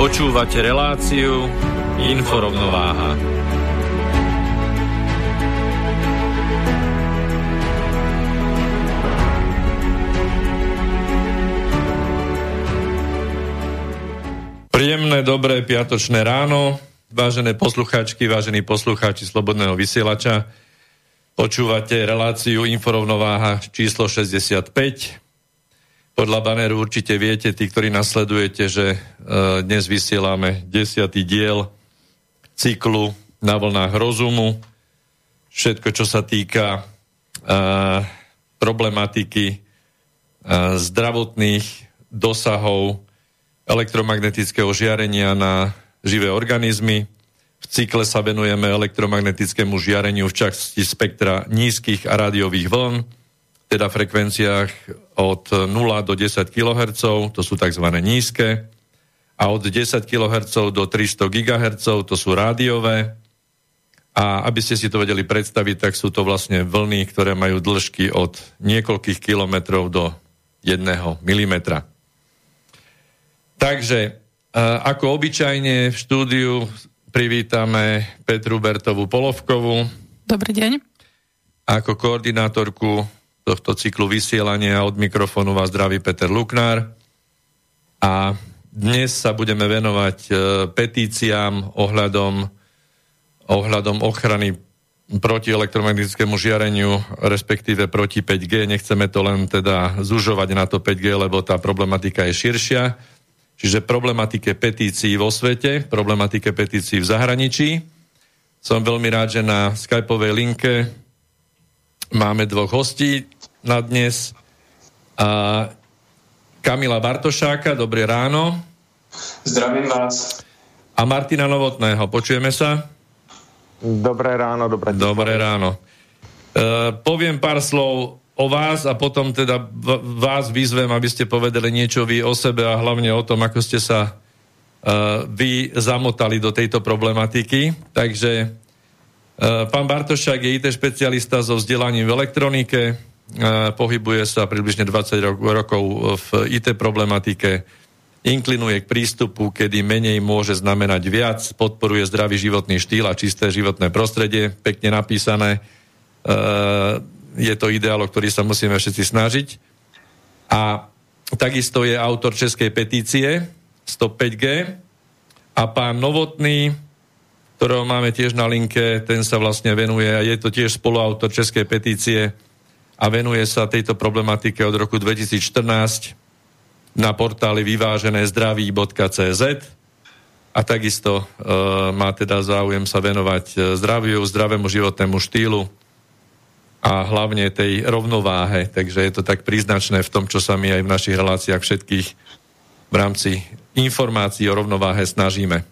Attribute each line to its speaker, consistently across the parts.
Speaker 1: Počúvate reláciu Inforovnováha. Príjemné, dobré piatočné ráno, vážené poslucháčky, vážení poslucháči Slobodného vysielača. Počúvate reláciu Inforovnováha číslo 65 podľa baneru určite viete, tí, ktorí nasledujete, že uh, dnes vysielame desiatý diel cyklu na vlnách rozumu. Všetko, čo sa týka uh, problematiky uh, zdravotných dosahov elektromagnetického žiarenia na živé organizmy. V cykle sa venujeme elektromagnetickému žiareniu v časti spektra nízkych a rádiových vln teda frekvenciách od 0 do 10 kHz, to sú tzv. nízke, a od 10 kHz do 300 GHz, to sú rádiové. A aby ste si to vedeli predstaviť, tak sú to vlastne vlny, ktoré majú dĺžky od niekoľkých kilometrov do 1 mm. Takže, ako obyčajne v štúdiu privítame Petru Bertovú Polovkovú.
Speaker 2: Dobrý deň.
Speaker 1: Ako koordinátorku tohto cyklu vysielania. Od mikrofónu vás zdraví Peter Luknár. A dnes sa budeme venovať e, petíciám ohľadom, ohľadom ochrany proti elektromagnetickému žiareniu, respektíve proti 5G. Nechceme to len teda zužovať na to 5G, lebo tá problematika je širšia. Čiže problematike petícií vo svete, problematike petícií v zahraničí. Som veľmi rád, že na skypovej linke máme dvoch hostí na dnes. A Kamila Bartošáka, dobré ráno.
Speaker 3: Zdravím vás.
Speaker 1: A Martina Novotného, počujeme sa?
Speaker 4: Dobré ráno, dobré,
Speaker 1: dobré ráno. E, poviem pár slov o vás a potom teda vás vyzvem, aby ste povedali niečo vy o sebe a hlavne o tom, ako ste sa uh, vy zamotali do tejto problematiky. Takže uh, pán Bartošák je IT špecialista so vzdelaním v elektronike, pohybuje sa približne 20 rokov v IT problematike, inklinuje k prístupu, kedy menej môže znamenať viac, podporuje zdravý životný štýl a čisté životné prostredie, pekne napísané. Je to ideál, o ktorý sa musíme všetci snažiť. A takisto je autor českej petície 105G a pán Novotný, ktorého máme tiež na linke, ten sa vlastne venuje a je to tiež spoluautor českej petície a venuje sa tejto problematike od roku 2014 na portáli vyvážené zdraví.cz a takisto e, má teda záujem sa venovať e, zdraviu, zdravému životnému štýlu a hlavne tej rovnováhe. Takže je to tak príznačné v tom, čo sa my aj v našich reláciách všetkých v rámci informácií o rovnováhe snažíme.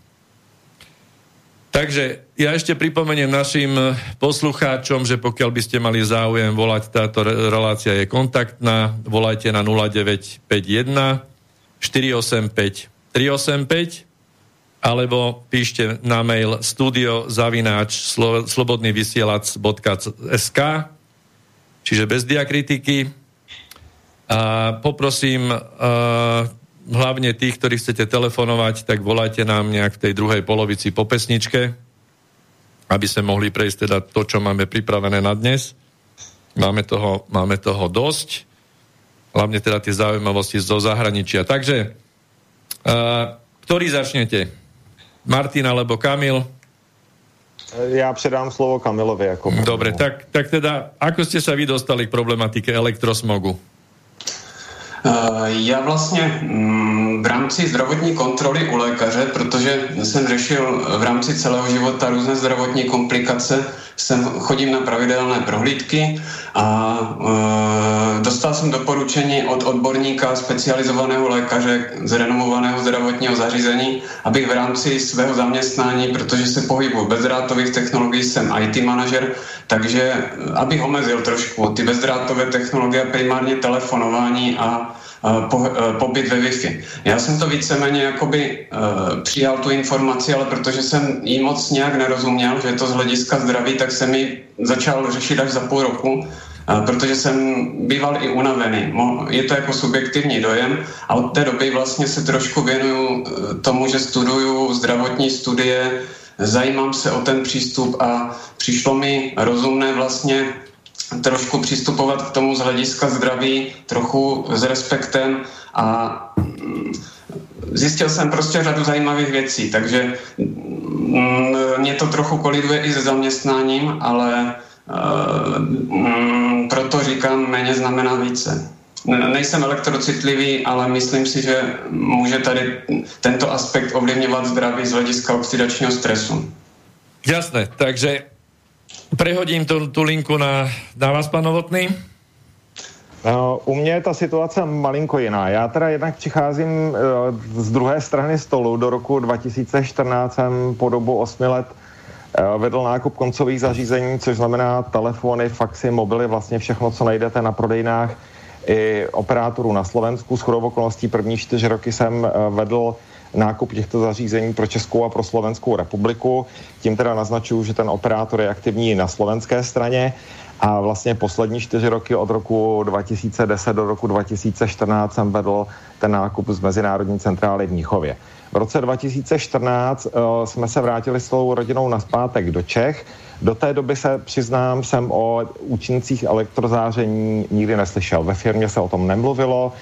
Speaker 1: Takže ja ešte pripomeniem našim eh, poslucháčom, že pokiaľ by ste mali záujem volať, táto relácia je kontaktná, volajte na 0951 485 385 alebo píšte na mail studiozavináč slobodnyvysielac.sk čiže bez diakritiky. A poprosím uh, hlavne tých, ktorí chcete telefonovať, tak volajte nám nejak v tej druhej polovici po pesničke, aby sme mohli prejsť teda to, čo máme pripravené na dnes. Máme toho, máme toho dosť, hlavne teda tie zaujímavosti zo zahraničia. Takže, uh, ktorý začnete? Martin alebo Kamil?
Speaker 4: Já předám slovo Kamilovi. Jako
Speaker 1: Dobre, tak, tak teda, ako ste sa vy dostali k problematike elektrosmogu?
Speaker 3: Eh, já vlastně mm, v rámci zdravotní kontroly u lékaře, protože jsem řešil v rámci celého života různé zdravotní komplikace, jsem chodím na pravidelné prohlídky a e, dostal jsem doporučení od odborníka specializovaného lékaře z renomovaného zdravotního zařízení, abych v rámci svého zaměstnání, protože se pohybuji v bezdrátových technologií, jsem IT manažer, takže abych omezil trošku ty bezdrátové technologie, primárně telefonování a po, pobyt ve Wi-Fi. Já jsem to víceméně jakoby uh, přijal tu informaci, ale protože jsem jí moc nějak nerozuměl, že je to z hlediska zdraví, tak jsem ji začal řešit až za půl roku, protože jsem býval i unavený. Je to jako subjektivní dojem a od té doby vlastně se trošku věnuju tomu, že studuju zdravotní studie, zajímám se o ten přístup a přišlo mi rozumné vlastně trošku přistupovat k tomu z hlediska zdraví, trochu s respektem a mm, zjistil jsem prostě řadu zajímavých věcí, takže mm, mě to trochu koliduje i se zaměstnáním, ale uh, proto říkám, méně znamená více. Nejsem elektrocitlivý, ale myslím si, že může tady tento aspekt ovlivňovat zdraví z hlediska oxidačního stresu.
Speaker 1: Jasné, takže Prehodím tu, tu linku na, na vás, pan Novotný.
Speaker 4: No, u mě je ta situace malinko jiná. Já teda jednak přicházím uh, z druhé strany stolu. Do roku 2014 jsem po dobu 8 let uh, vedl nákup koncových zařízení, což znamená telefony, faxy, mobily, vlastně všechno, co najdete na prodejnách i operátorů na Slovensku. S okolností první čtyři roky jsem uh, vedl nákup těchto zařízení pro Českou a pro Slovenskou republiku. Tím teda naznačuju, že ten operátor je aktivní na slovenské straně a vlastně poslední čtyři roky od roku 2010 do roku 2014 jsem vedl ten nákup z Mezinárodní centrály v Níchově. V roce 2014 uh, eh, jsme se vrátili s celou rodinou naspátek do Čech. Do té doby se přiznám, jsem o účincích elektrozáření nikdy neslyšel. Ve firmě se o tom nemluvilo,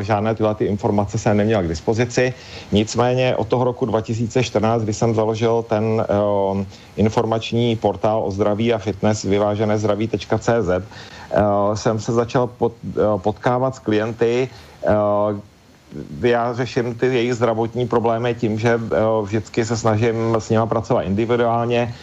Speaker 4: žádné tyhle ty informace jsem neměl k dispozici. Nicméně od toho roku 2014, kdy jsem založil ten uh, informační portál o zdraví a fitness vyvážené zdraví.cz, uh, jsem se začal pot, potkávat s klienty, já řeším ty jejich zdravotní problémy tím, že vždycky se snažím s nimi pracovat individuálně,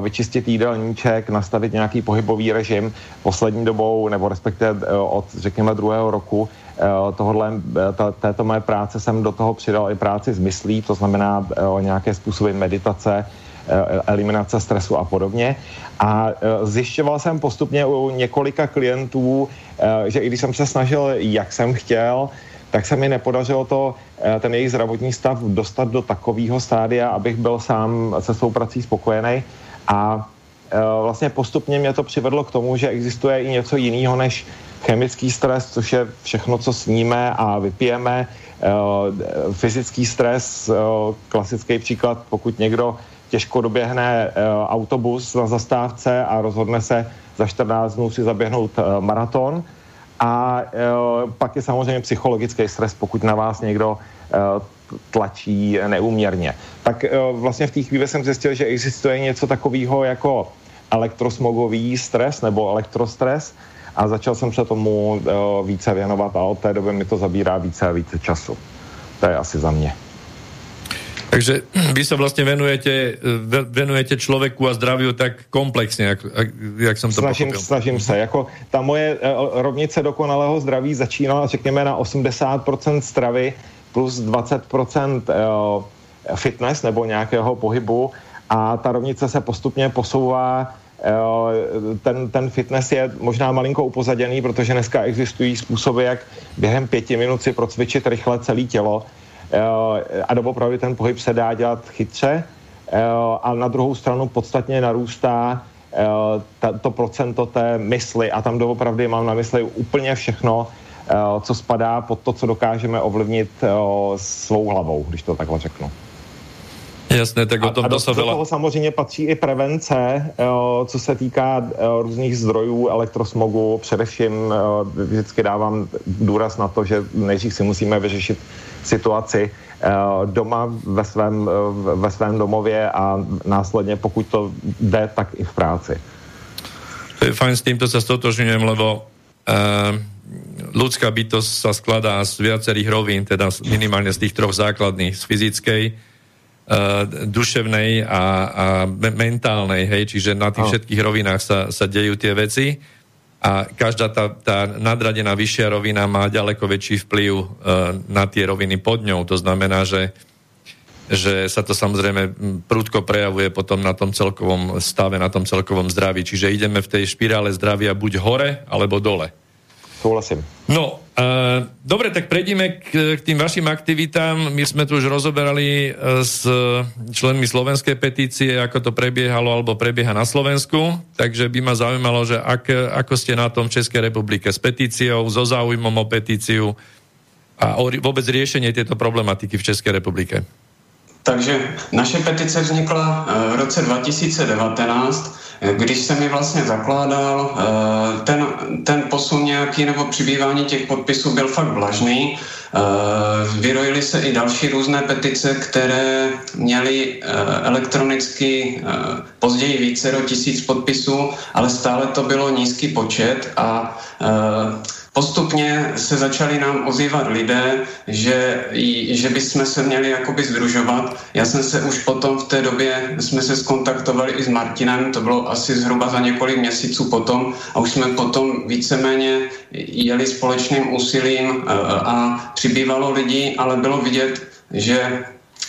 Speaker 4: vyčistit jídelníček, nastavit nějaký pohybový režim. Poslední dobou, nebo respektive od, řekněme, druhého roku, Eh, tohodle, eh, této mé práce jsem do toho přidal i práci s myslí, to znamená eh, nějaké způsoby meditace, eliminace stresu a podobně. A zjišťoval jsem postupně u několika klientů, že i když jsem se snažil, jak jsem chtěl, tak se mi nepodařilo to, ten jejich zdravotní stav dostat do takového stádia, abych byl sám se svou prací spokojený. A vlastně postupně mě to přivedlo k tomu, že existuje i něco jiného než chemický stres, což je všechno, co sníme a vypijeme, uh, fyzický stres, uh, klasický příklad, pokud někdo těžko doběhne uh, autobus na zastávce a rozhodne se za 14 dnů si zaběhnout maraton. A pak je samozřejmě psychologický stres, pokud na vás někdo tlačí neúměrně. Tak vlastně v té chvíli jsem zjistil, že existuje něco takového jako elektrosmogový stres nebo elektrostres, a začal jsem se tomu uh, více věnovat a od té doby mi to zabírá více a více času. To je asi za mě.
Speaker 1: Takže vy se vlastně venujete, venujete člověku a zdraví tak komplexně, jak, jak jsem to
Speaker 4: snažím, pochopil. Snažím se. Jako ta moje uh, rovnice dokonalého zdraví začínala, řekněme, na 80% stravy plus 20% uh, fitness nebo nějakého pohybu a ta rovnice se postupně posouvá ten, ten fitness je možná malinko upozaděný, protože dneska existují způsoby, jak během pěti minut si procvičit rychle celé tělo a doopravdy ten pohyb se dá dělat chytře a na druhou stranu podstatně narůstá to procento té mysli a tam doopravdy mám na mysli úplně všechno, co spadá pod to, co dokážeme ovlivnit svou hlavou, když to takhle řeknu.
Speaker 1: Jasné, tak o tom
Speaker 4: a,
Speaker 1: a do,
Speaker 4: se toho samozřejmě patří i prevence, jo, co se týká jo, různých zdrojů elektrosmogu. Především jo, vždycky dávám důraz na to, že nejdřív si musíme vyřešit situaci doma ve svém, ve svém domově a následně, pokud to jde, tak i v práci.
Speaker 1: To je fajn, s týmto sa stotožňujem, lebo uh, ľudská bytosť sa skladá z viacerých rovín, teda minimálne z tých troch základných, z fyzickej, duševnej a, a mentálnej, hej, čiže na tých všetkých rovinách sa, sa dejú tie veci a každá tá, tá nadradená vyššia rovina má ďaleko väčší vplyv uh, na tie roviny pod ňou. To znamená, že, že sa to samozrejme prúdko prejavuje potom na tom celkovom stave, na tom celkovom zdraví. Čiže ideme v tej špirále zdravia buď hore, alebo dole.
Speaker 4: Súhlasím.
Speaker 1: No, uh, dobre, tak prejdime k, k tým vašim aktivitám. My sme tu už rozoberali uh, s členmi slovenskej petície, ako to prebiehalo alebo prebieha na Slovensku. Takže by ma zaujímalo, že ak, ako ste na tom v Českej republike s petíciou, so záujmom o petíciu a o vôbec riešenie tejto problematiky v Českej republike.
Speaker 3: Takže naše petice vznikla uh, v roce 2019 když se mi vlastně zakládal, eh, ten, ten posun nějaký nebo přibývání těch podpisů byl fakt vlažný. Eh, vyrojily se i další různé petice, které měly eh, elektronicky později více do tisíc podpisů, ale stále to bylo nízký počet a postupně se začali nám ozývat lidé, že, že bychom se měli jakoby združovat. Já jsem se už potom v té době, jsme se skontaktovali i s Martinem, to bylo asi zhruba za několik měsíců potom a už jsme potom víceméně jeli společným úsilím a, a přibývalo lidí, ale bylo vidět, že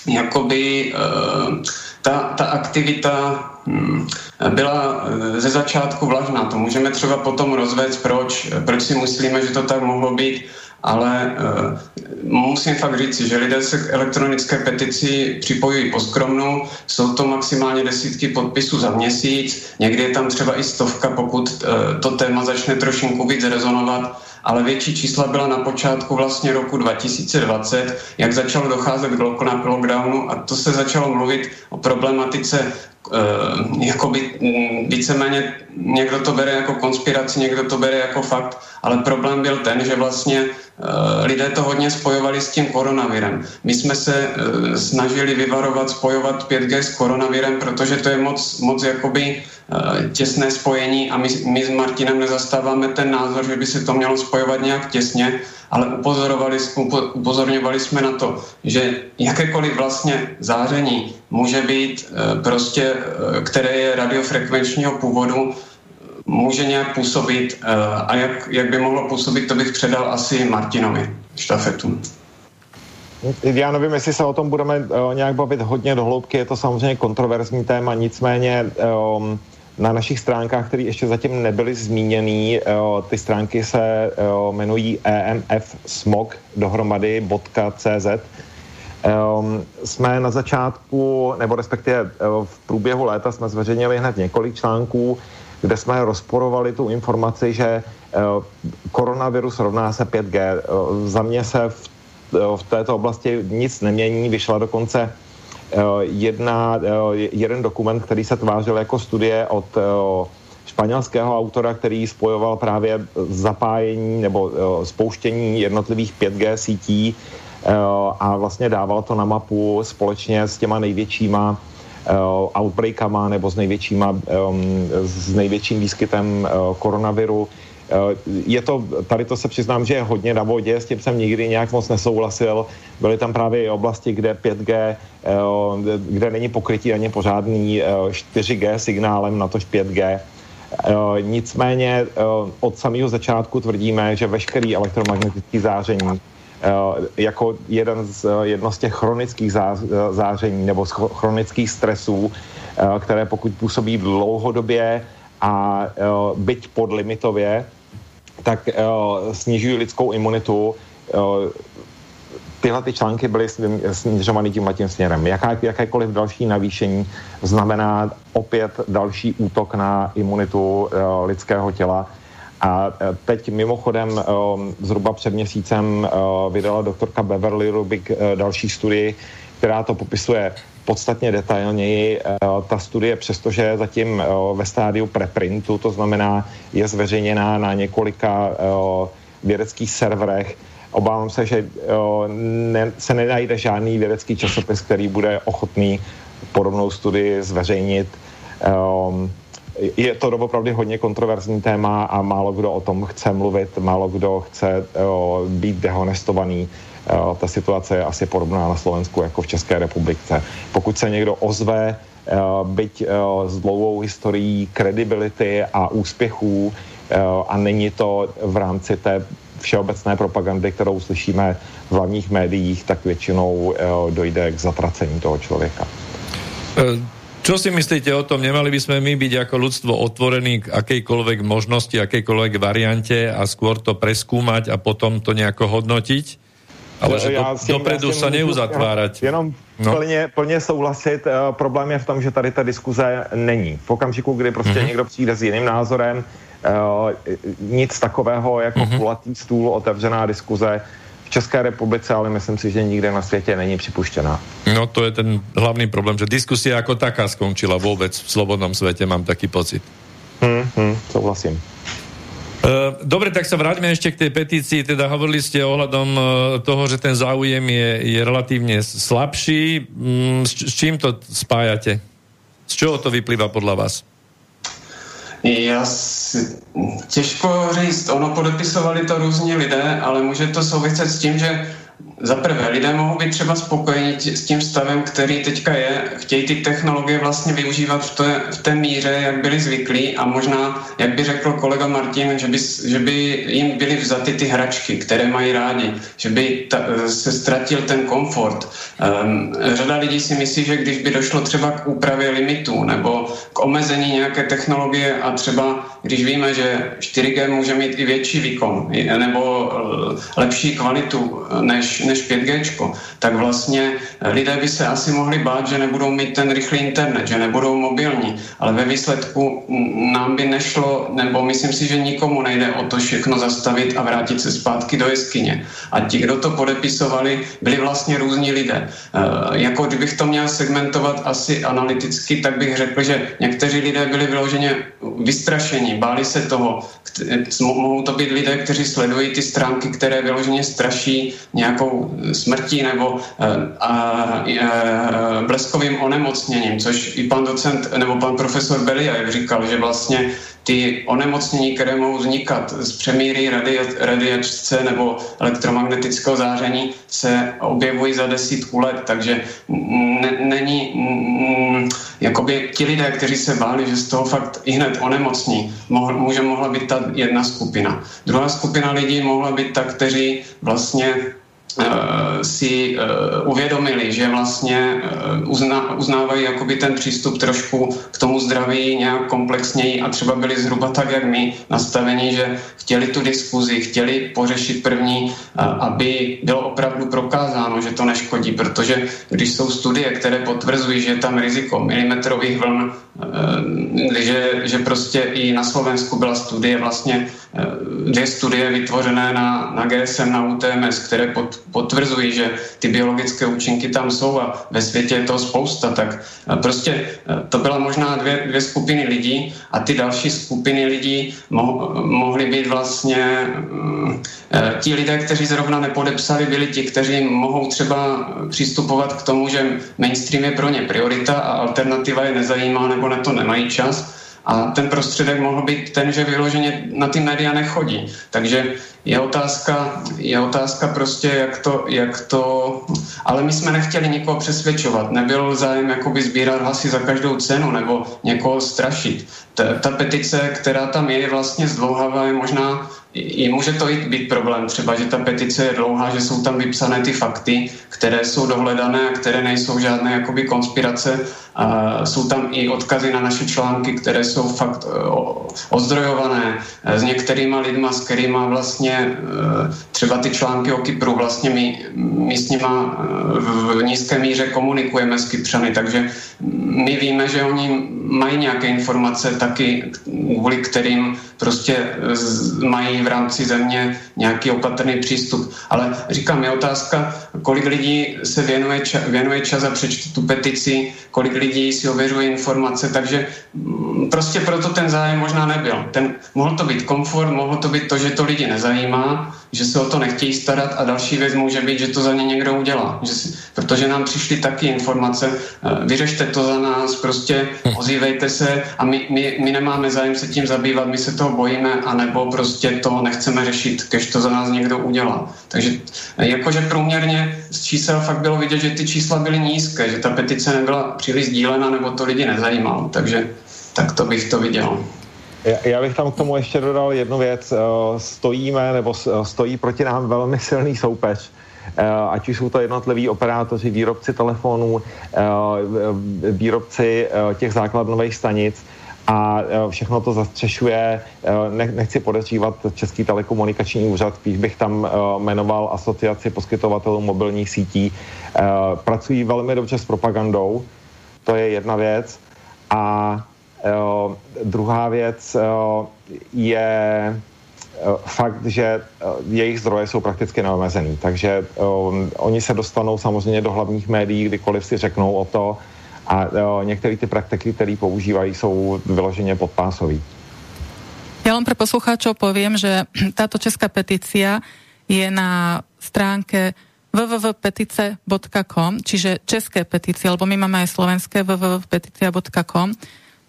Speaker 3: jakoby uh, ta, ta aktivita hmm, byla eh, ze začátku vlažná. To můžeme třeba potom rozvést, proč, proč si myslíme, že to tak mohlo být, ale uh, musím fakt říct, že lidé se k elektronické petici připojují po skromnu, jsou to maximálně desítky podpisů za měsíc, někdy je tam třeba i stovka, pokud uh, to téma začne trošinku víc rezonovat, ale větší čísla byla na počátku vlastně roku 2020, jak začalo docházet k lockdownu a to se začalo mluvit o problematice Uh, jakoby mm, víceméně někdo to bere jako konspiraci, někdo to bere jako fakt, ale problém byl ten, že vlastně uh, lidé to hodně spojovali s tím koronavirem. My jsme se uh, snažili vyvarovat, spojovat 5G s koronavirem, protože to je moc, moc jakoby Eh, těsné spojení a my, my s Martinem nezastáváme ten názor, že by se to mělo spojovat nějak těsně, ale upozorovali, upozorňovali jsme na to, že jakékoliv vlastně záření může být eh, prostě, eh, které je radiofrekvenčního původu, může nějak působit a jak, jak by mohlo působit, to bych předal asi Martinovi štafetu.
Speaker 4: Já nevím, jestli se o tom budeme nějak bavit hodně do hloubky, je to samozřejmě kontroverzní téma, nicméně na našich stránkách, které ještě zatím nebyly zmíněný. Ty stránky se jmenují emfsmog dohromady.cz. Jsme na začátku, nebo respektive v průběhu léta jsme zveřejnili hned několik článků, kde jsme rozporovali tu informaci, že koronavirus rovná se 5G. Za mě se v, v této oblasti nic nemění, vyšla dokonce Eh, jedna, eh, jeden dokument, který se tvářil jako studie od eh, španělského autora, který spojoval právě zapájení nebo spouštění jednotlivých 5G sítí a vlastně dával to na mapu společně s těma největšíma outbreakama nebo s největšíma, s největším výskytem koronaviru. Eh, je to, tady to se přiznám, že je hodně na vodě, s tím jsem nikdy nějak moc nesouhlasil. Byly tam právě i oblasti, kde 5G, eh, kde není pokrytí ani pořádný 4G eh, signálem, na tož 5G. Nicméně od samého začátku tvrdíme, že veškerý elektromagnetický záření jako jeden z, jedno z těch chronických záření nebo z chronických stresů, které pokud působí dlouhodobě a byť podlimitově, tak uh, snižují lidskou imunitu. Uh, tyhle ty články byly směřovány tím tím směrem. Jaká, jakékoliv další navýšení znamená opět další útok na imunitu uh, lidského těla. A teď mimochodem zhruba před měsícem vydala doktorka Beverly Rubik další studii, která to popisuje podstatně detailněji. Ta studie, přestože je zatím ve stádiu preprintu, to znamená, je zveřejněná na několika vědeckých serverech, obávám se, že se nenajde žádný vědecký časopis, který bude ochotný podobnou studii zveřejnit. Je to opravdu hodně kontroverzní téma a málo kdo o tom chce mluvit, málo kdo chce uh, být dehonestovaný. Uh, ta situace je asi podobná na Slovensku jako v České republice. Pokud se někdo ozve, uh, byť uh, s dlouhou historií kredibility a úspěchů uh, a není to v rámci té všeobecné propagandy, kterou slyšíme v hlavních médiích, tak většinou dojde k zatracení toho člověka.
Speaker 1: Čo si myslíte o tom? Nemali by sme my byť ako ľudstvo otvorení k akejkoľvek možnosti, akejkoľvek variante a skôr to preskúmať a potom to nejako hodnotiť? Ale že do, dopredu sa neuzatvárať.
Speaker 4: Jenom no. plně, plně souhlasit. Uh, problém je v tom, že tady ta diskuze není. V okamžiku, kdy prostě mm-hmm. někdo přijde s jiným názorem, uh, nic takového jako mm-hmm. kulatý stůl, otevřená diskuze, v České republice, ale myslím si, že nikde na světě není připuštěná.
Speaker 1: No to je ten hlavný problém, že diskusia jako taká skončila vůbec v slobodnom světě, mám taký pocit.
Speaker 4: Hmm, hmm, souhlasím.
Speaker 1: E, dobre, tak sa vráťme ešte k tej petícii. Teda hovorili ste ohľadom e, toho, že ten záujem je, je relatívne slabší. Mm, s, s čím to spájate? Z čoho to vyplýva podľa vás?
Speaker 3: Já těžko říct, ono podepisovali to různí lidé, ale může to souviset s tím, že za prvé, lidé mohou být třeba spokojeni s tím stavem, který teďka je, chtějí ty technologie vlastně využívat v té, v té míře, jak byli zvyklí a možná, jak by řekl kolega Martin, že by, že by jim byly vzaty ty hračky, které mají rádi, že by ta, se ztratil ten komfort. Um, řada lidí si myslí, že když by došlo třeba k úpravě limitů nebo k omezení nějaké technologie a třeba když víme, že 4G může mít i větší výkon nebo eh, lepší kvalitu než, než 5G, tak vlastně lidé by se asi mohli bát, že nebudou mít ten rychlý internet, že nebudou mobilní, ale ve výsledku nám by nešlo, nebo myslím si, že nikomu nejde o to všechno zastavit a vrátit se zpátky do jeskyně. A ti, kdo to podepisovali, byli vlastně různí lidé. E, jako kdybych to měl segmentovat asi analyticky, tak bych řekl, že někteří lidé byli vyloženě vystrašení, báli se toho. Mohou to být lidé, kteří sledují ty stránky, které vyloženě straší nějakou smrtí nebo eh, a, a, eh, bleskovým onemocněním, což i pan docent nebo pan profesor Beliajev říkal, že vlastně ty onemocnění, které mohou vznikat z přemíry radia- radiačce nebo elektromagnetického záření, se objevují za desítku let, takže není, jakoby ti lidé, kteří se báli, že z toho fakt i hned onemocní, mohl, může mohla být ta jedna skupina. Druhá skupina lidí mohla být ta, kteří vlastně si uh, uvědomili, že vlastně uzna, uznávají jakoby ten přístup trošku k tomu zdraví nějak komplexněji a třeba byli zhruba tak, jak my, nastavení, že chtěli tu diskuzi, chtěli pořešit první, aby bylo opravdu prokázáno, že to neškodí, protože když jsou studie, které potvrzují, že je tam riziko milimetrových vln, že, že prostě i na Slovensku byla studie vlastně dvě studie vytvořené na, na GSM, na UTMS, které pod, potvrzují, že ty biologické účinky tam jsou a ve světě je toho spousta, tak prostě e, to byla možná dvě, dvě skupiny lidí a ty další skupiny lidí mo, mohly být vlastně ti lidé, kteří zrovna nepodepsali, byli ti, kteří mohou třeba přistupovat k tomu, že mainstream je pro ně priorita a alternativa je nezajímá nebo na to nemají čas a ten prostředek mohl být ten, že vyloženě na ty média nechodí. Takže je otázka, je otázka prostě, jak to, jak to... Ale my jsme nechtěli nikoho přesvědčovat. Nebyl zájem jakoby sbírat hlasy za každou cenu nebo někoho strašit. Ta, ta petice, která tam je, je vlastně zdlouhavá, je možná i může to být problém třeba, že ta petice je dlouhá, že jsou tam vypsané ty fakty, které jsou dohledané a které nejsou žádné jakoby konspirace. A jsou tam i odkazy na naše články, které jsou fakt e, ozdrojované e, s některýma lidma, s kterýma vlastně e, třeba ty články o Kypru vlastně my, my s nima v nízké míře komunikujeme s Kypřany, takže my víme, že oni mají nějaké informace taky, kvůli kterým prostě mají v rámci země nějaký opatrný přístup. Ale říkám, je otázka, kolik lidí se věnuje, ča, věnuje čas a přečte tu petici, kolik lidí si ověřuje informace, takže mm, prostě proto ten zájem možná nebyl. Ten, mohl to být komfort, mohlo to být to, že to lidi nezajímá, že se o to nechtějí starat a další věc může být, že to za ně někdo udělá. Že si, protože nám přišly taky informace, eh, vyřešte to za nás, prostě ozývejte se a my, my, my nemáme zájem se tím zabývat, my se toho bojíme, anebo prostě to nechceme řešit, kež to za nás někdo udělá. Takže eh, jakože průměrně z čísel fakt bylo vidět, že ty čísla byly nízké, že ta petice nebyla příliš sdílena, nebo to lidi nezajímalo. Takže tak to bych to viděl.
Speaker 4: Já bych tam k tomu ještě dodal jednu věc. Eh, stojíme, nebo stojí proti nám velmi silný soupeř Eh, ať už jsou to jednotliví operátoři, výrobci telefonů, eh, výrobci eh, těch základnových stanic, a všechno to zastřešuje, nechci podezřívat Český telekomunikační úřad, spíš bych tam jmenoval asociaci poskytovatelů mobilních sítí. Pracují velmi dobře s propagandou, to je jedna věc. A druhá věc je Eh, fakt, že eh, jejich zdroje jsou prakticky neomezený, takže oni se dostanou samozřejmě do hlavních médií, kdykoliv si řeknou o to a některé ty praktiky, které používají, jsou vyloženě podpásový.
Speaker 2: Já len pre poslucháčov poviem, že táto česká petícia je na stránke www.petice.com, čiže české petície, lebo my máme aj slovenské www.peticia.com,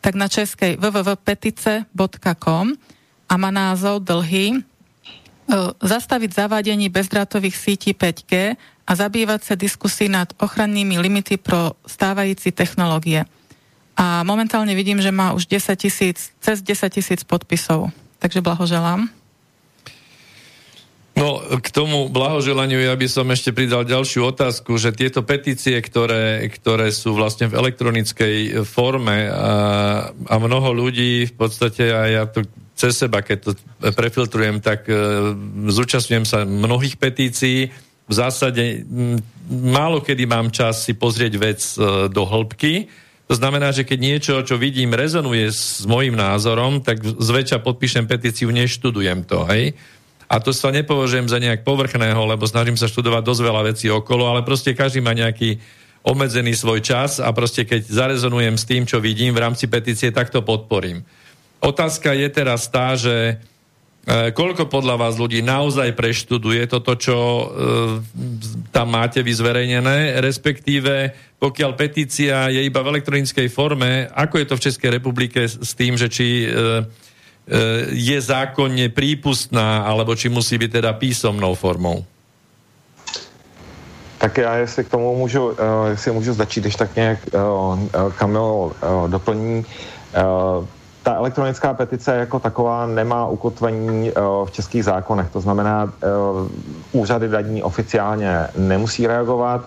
Speaker 2: tak na českej www.petice.com a má názov dlhý e, zastaviť zavádení bezdrátových sítí 5G a zabývať sa diskusí nad ochrannými limity pro stávající technológie. A momentálne vidím, že má už 10 tisíc, cez 10 tisíc podpisov. Takže blahoželám.
Speaker 1: No, k tomu blahoželaniu ja by som ešte pridal ďalšiu otázku, že tieto petície, ktoré, ktoré sú vlastne v elektronickej forme a, a mnoho ľudí v podstate, a ja to cez seba, keď to prefiltrujem, tak e, zúčastňujem sa mnohých petícií. V zásade málo kedy mám čas si pozrieť vec e, do hĺbky. To znamená, že keď niečo, čo vidím, rezonuje s môjim názorom, tak zväčša podpíšem petíciu, neštudujem to, hej. A to sa nepovažujem za nejak povrchného, lebo snažím sa študovať dosť veľa vecí okolo, ale proste každý má nejaký obmedzený svoj čas a proste keď zarezonujem s tým, čo vidím v rámci petície, tak to podporím. Otázka je teraz tá, že e, koľko podľa vás ľudí naozaj preštuduje toto, čo e, tam máte vyzverejnené, respektíve pokiaľ petícia je iba v elektronickej forme, ako je to v Českej republike s tým, že či e, je zákonne prípustná, alebo či musí byť teda písomnou formou?
Speaker 4: Tak já, jestli k tomu můžu, uh, jestli můžu začít, když tak nějak uh, Kamil uh, doplní. Uh, ta elektronická petice jako taková nemá ukotvení uh, v českých zákonech, to znamená, uh, úřady daní oficiálně nemusí reagovat.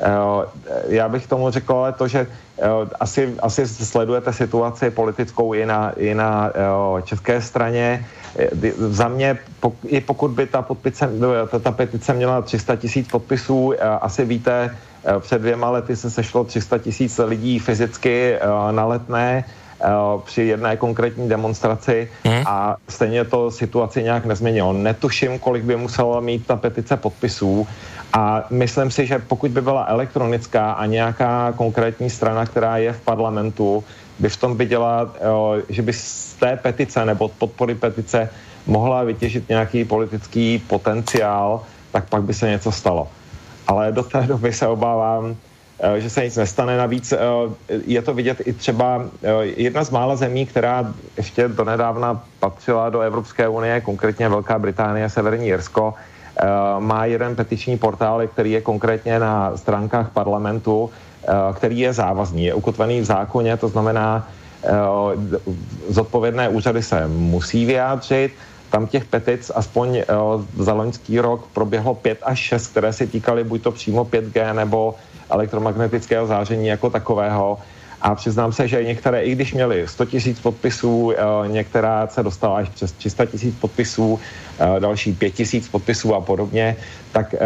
Speaker 4: Uh, já bych tomu řekl ale to, že uh, asi, asi sledujete situaci politickou i na, i na české straně. Za mě, i pokud by ta, podpice, ta, ta petice měla 300 tisíc podpisů, asi víte, před dvěma lety se sešlo 300 tisíc lidí fyzicky na letné, Eh, při jedné konkrétní demonstraci hmm. a stejně to situaci nějak nezměnilo. Netuším, kolik by musela mít ta petice podpisů a myslím si, že pokud by byla elektronická a nějaká konkrétní strana, která je v parlamentu, by v tom viděla, eh, že by z té petice nebo podpory petice mohla vytěžit nějaký politický potenciál, tak pak by se něco stalo. Ale do té doby se obávám, Eh, že se nic nestane. Navíc eh, je to vidět i třeba eh, jedna z mála zemí, která ještě donedávna patřila do Evropské unie, konkrétně Velká Británie, Severní Jirsko, má jeden petiční portál, který je konkrétně na stránkách parlamentu, který je závazný, je ukotvený v zákoně, to znamená, zodpovědné úřady se musí vyjádřit, tam těch petic aspoň za loňský rok proběhlo pět až šest, které se týkaly buď to přímo 5G nebo elektromagnetického záření jako takového. A přiznám se, že některé, i když měly 100 tisíc podpisů, eh, některá se dostala až přes 300 tisíc podpisů, eh, další 5 tisíc podpisů a podobně, tak eh,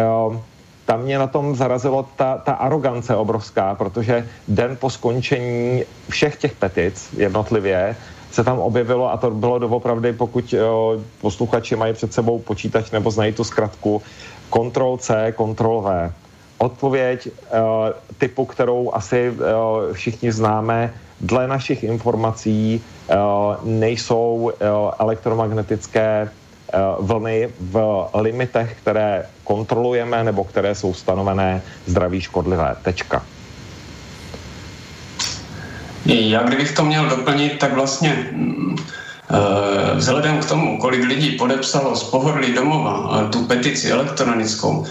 Speaker 4: tam mě na tom zarazilo ta, ta arogance obrovská, protože den po skončení všech těch petic jednotlivě se tam objevilo, a to bylo doopravdy, pokud posluchači mají před sebou počítač nebo znají tu zkratku, Ctrl C, Ctrl V. Odpověď uh, typu, kterou asi uh, všichni známe, dle našich informací uh, nejsou elektromagnetické vlny v limitech, které kontrolujeme nebo které jsou stanovené zdraví škodlivé. Tečka.
Speaker 3: Já kdybych to měl doplnit, tak vlastně mm, Eh, vzhledem k tomu, kolik lidí podepsalo z pohodlí domova eh, tu petici elektronickou,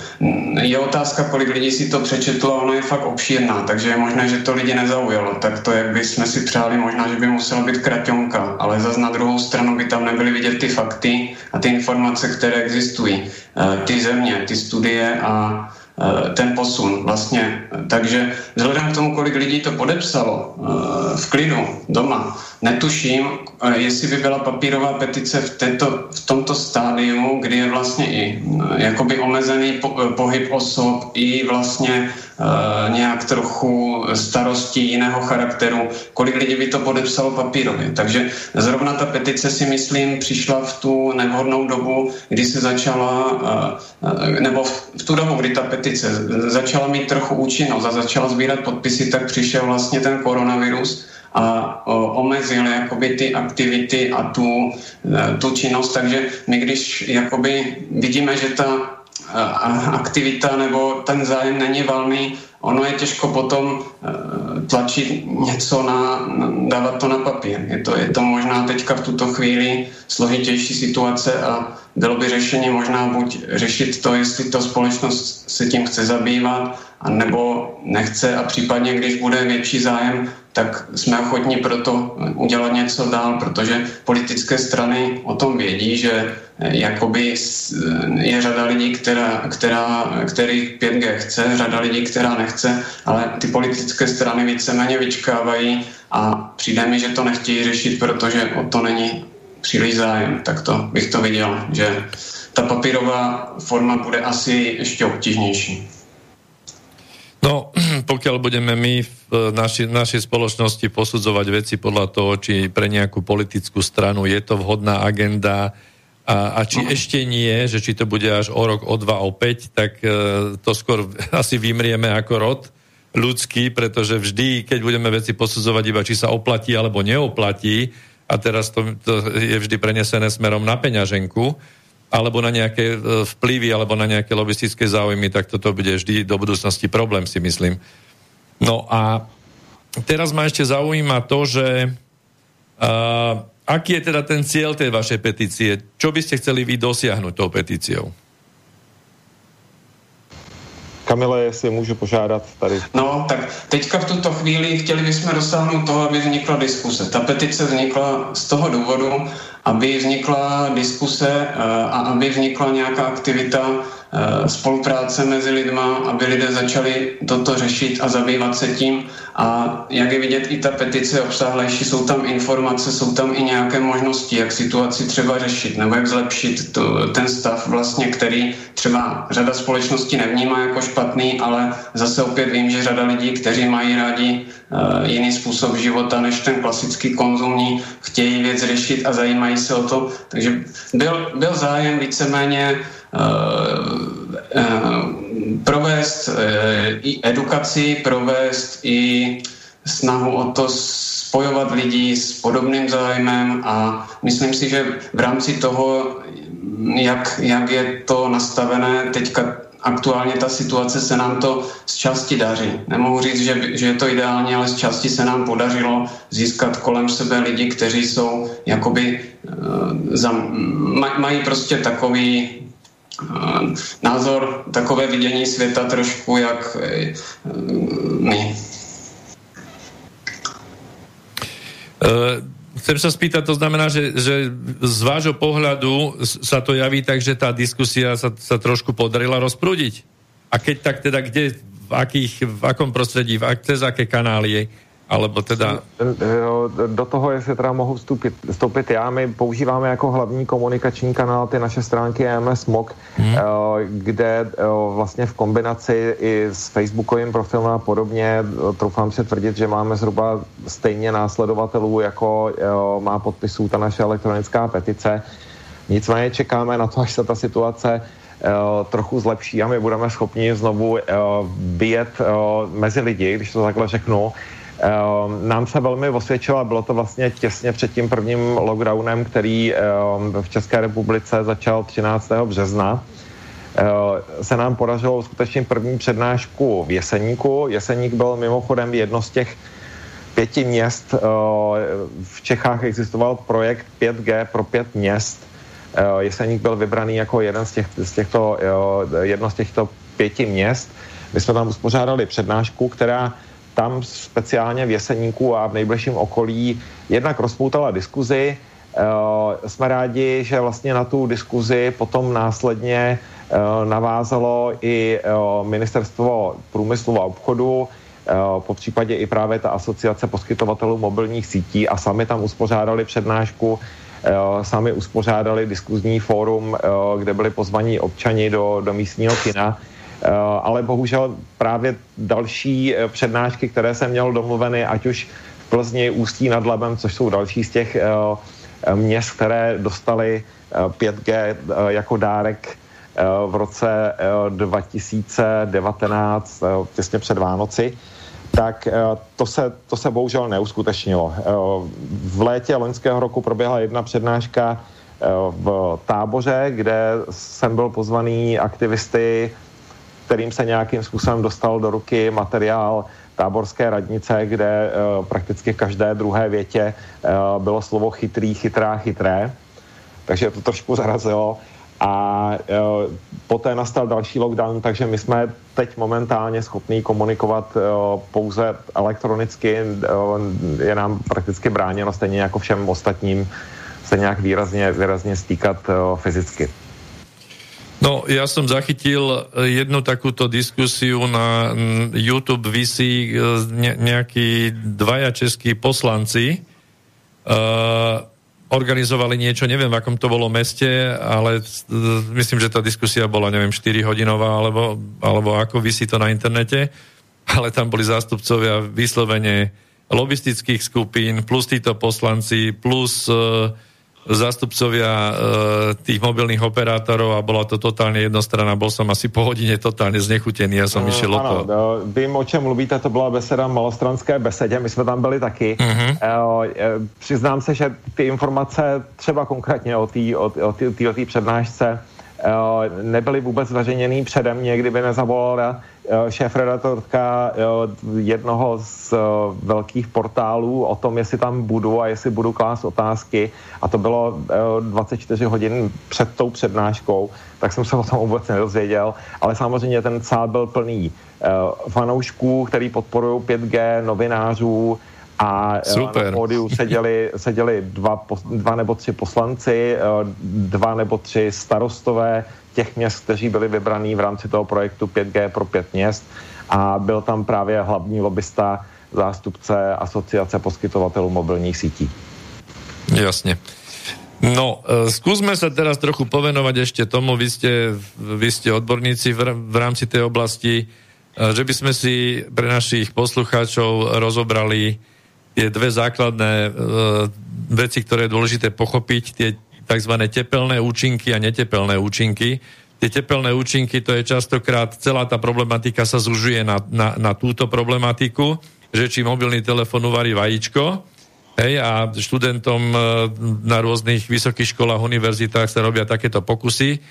Speaker 3: je otázka, kolik lidí si to přečetlo, ono je fakt obšírná, takže je možné, že to lidi nezaujalo. Tak to, jak by jsme si přáli, možná, že by musela být kraťonka, ale zase na druhou stranu by tam nebyly vidět ty fakty a ty informace, které existují, eh, ty země, ty studie a Eh, ten posun vlastně. Takže vzhledem k tomu, kolik lidí to podepsalo eh, v klidu doma, netuším, eh, jestli by byla papírová petice v, této, v tomto stádiu, kdy je vlastně i jakoby omezený pohyb osob, i vlastně Eh, nějak trochu starosti jiného charakteru, kolik lidí by to podepsalo papírově. Takže zrovna ta petice si myslím přišla v tu nevhodnou dobu, kdy se začala, eh, nebo v tu dobu, kdy ta petice začala mít trochu účinnost a začala sbírat podpisy, tak přišel vlastně ten koronavirus a omezil jakoby ty aktivity a tu, eh, tu činnost. Takže my když jakoby vidíme, že ta aktivita nebo ten zájem není valný, ono je těžko potom e, tlačit něco na, dávat to na papír. Je to, je to možná teďka v tuto chvíli složitější situace a bylo by řešení možná buď řešit to, jestli to společnost se tím chce zabývat, anebo nechce a případně, když bude větší zájem, tak jsme ochotní proto udělat něco dál, protože politické strany o tom vědí, že eh, jakoby je řada lidí, která, která, kterých 5G chce, řada lidí, která nechce, ale ty politické strany víceméně vyčkávají a přijde mi, že to nechtějí řešit, protože o to není příliš zájem. Tak to bych to viděl, že ta papírová forma bude asi ještě obtížnější.
Speaker 1: No, pokiaľ budeme my v naši, našej spoločnosti posudzovať veci podľa toho, či pre nejakú politickú stranu je to vhodná agenda a, a či uh-huh. ešte nie, že či to bude až o rok, o dva, o päť, tak uh, to skôr asi vymrieme ako rod ľudský, pretože vždy, keď budeme veci posudzovať iba, či sa oplatí alebo neoplatí, a teraz to, to je vždy prenesené smerom na peňaženku, alebo na nejaké e, vplyvy, alebo na nejaké lobistické záujmy, tak toto bude vždy do budúcnosti problém, si myslím. No a teraz ma ešte zaujíma to, že uh, aký je teda ten cieľ tej vašej petície? Čo by ste chceli vy dosiahnuť tou petíciou?
Speaker 4: Kamile, jestli můžu požádat tady.
Speaker 3: No, tak teďka v tuto chvíli chtěli bychom dosáhnout toho, aby vznikla diskuse. Ta petice vznikla z toho důvodu, aby vznikla diskuse eh, a aby vznikla nějaká aktivita spolupráce mezi lidma, aby lidé začali toto řešit a zabývat se tím. A jak je vidět, i ta petice je obsáhlejší, jsou tam informace, jsou tam i nějaké možnosti, jak situaci třeba řešit, nebo jak zlepšit to, ten stav vlastně, který třeba řada společností nevnímá jako špatný, ale zase opět vím, že řada lidí, kteří mají rádi uh, jiný způsob života než ten klasický konzumní, chtějí věc řešit a zajímají se o to. Takže byl, byl zájem víceméně Eh, eh, provést eh, i edukaci, provést i snahu o to spojovat lidi s podobným zájmem a myslím si, že v rámci toho, jak, jak je to nastavené teďka aktuálně ta situace se nám to z části daří. Nemohu říct, že, že je to ideální, ale z části se nám podařilo získat kolem sebe lidi, kteří jsou jakoby, za, maj, mají prostě takový názor, takové vidění světa trošku jak e, my.
Speaker 1: Uh, chcem sa spýtať, to znamená, že, že z vášho pohľadu sa to javí tak, že tá diskusia sa, sa trošku podarila rozprúdiť? A keď tak teda kde, v, akých, v akom prostredí, v, cez aké kanály Alebo teda...
Speaker 4: Do toho, jestli teda mohu vstupit, vstoupit já, my používáme jako hlavní komunikační kanál ty naše stránky EMS MOK, hmm. kde vlastně v kombinaci i s facebookovým profilem a podobně, troufám se tvrdit, že máme zhruba stejně následovatelů, jako má podpisů ta naše elektronická petice. Nicméně čekáme na to, až se ta situace trochu zlepší a my budeme schopni znovu vyjet mezi lidi, když to takhle řeknu, nám se velmi osvědčilo, bylo to vlastně těsně před tím prvním lockdownem, který ehm, v České republice začal 13. března ehm, se nám podařilo skutečně první přednášku v Jeseníku. Jeseník byl mimochodem jedno z těch pěti měst. V Čechách existoval projekt 5G pro pět měst. Jeseník byl vybraný jako jeden z, těch, z těchto, jedno z těchto pěti měst. My jsme tam uspořádali přednášku, která tam speciálně v Jeseníku a v nejbližším okolí jednak rozpoutala diskuzi. Uh, jsme rádi, že vlastně na tu diskuzi potom následně uh, navázalo i uh, ministerstvo průmyslu a obchodu, po případě i právě ta asociace poskytovatelů mobilních sítí a sami tam uspořádali přednášku, sami uspořádali diskuzní fórum, kde byli pozvaní občani do, do místního kina Eh, ale bohužel právě další eh, přednášky, které jsem měl domluveny, ať už v Plzni, Ústí nad Labem, což jsou další z těch eh, měst, které dostali 5G jako dárek v roce 2019, těsně před Vánoci, tak to se, to se bohužel neuskutečnilo. V létě loňského roku proběhla jedna přednáška v táboře, kde jsem byl pozvaný aktivisty kterým se nějakým způsobem dostal do ruky materiál táborské radnice, kde uh, prakticky každé druhé větě uh, bylo slovo chytrý, chytrá, chytré. Takže to trošku zarazilo. A uh, poté nastal další lockdown, takže my jsme teď momentálně schopní komunikovat pouze elektronicky. Je nám prakticky bráněno stejně jako všem ostatním se nějak výrazně, výrazně stýkat fyzicky.
Speaker 1: No, ja som zachytil eh, jednu takúto diskusiu na YouTube vysí eh, nejakí dvaja českí poslanci uh, organizovali niečo, neviem v akom to bolo meste, ale myslím, že tá diskusia bola, neviem, 4 hodinová, alebo, alebo ako vysí to na internete, ale tam boli zástupcovia vyslovene lobistických skupín, plus títo poslanci, plus uh, zástupcovia e, tých mobilných operátorov a bola to totálne jednostranná. Bol som asi po hodine totálne znechutený, ja som uh, išiel o to.
Speaker 4: No, vím, o čem mluvíte, to byla beseda malostranské besedě, my jsme tam byli taky. Uh-huh. E, přiznám se, že ty informace třeba konkrétně o té o, o o přednášce e, nebyly vůbec zveřejněný předem, někdy by nezavolala Eh, šéf-redaktorka eh, jednoho z eh, velkých portálů o tom, jestli tam budu a jestli budu klást otázky. A to bylo 24 hodin před tou přednáškou, tak jsem se o tom vůbec nedozvěděl, ale samozřejmě ten sál byl plný fanoušků, který podporují 5G, novinářů, a Super. na pódiu seděli, seděli dva, dva nebo tři poslanci, dva nebo tři starostové, těch měst, kteří byli vybraní v rámci toho projektu 5G pro pět měst a byl tam právě hlavní lobista zástupce asociace poskytovatelů mobilních sítí.
Speaker 1: Jasně. No, e, skúsme sa teraz trochu povenovať ešte tomu, vy ste, vy ste odborníci v, rámci tej oblasti, že by sme si pre našich poslucháčov rozobrali tie dve základné e, veci, ktoré je dôležité pochopiť, tie tzv. tepelné účinky a netepelné účinky. Tie tepelné účinky, to je častokrát, celá tá problematika sa zužuje na, na, na túto problematiku, že či mobilný telefon uvarí vajíčko, hej, a študentom e, na rôznych vysokých školách, univerzitách sa robia takéto pokusy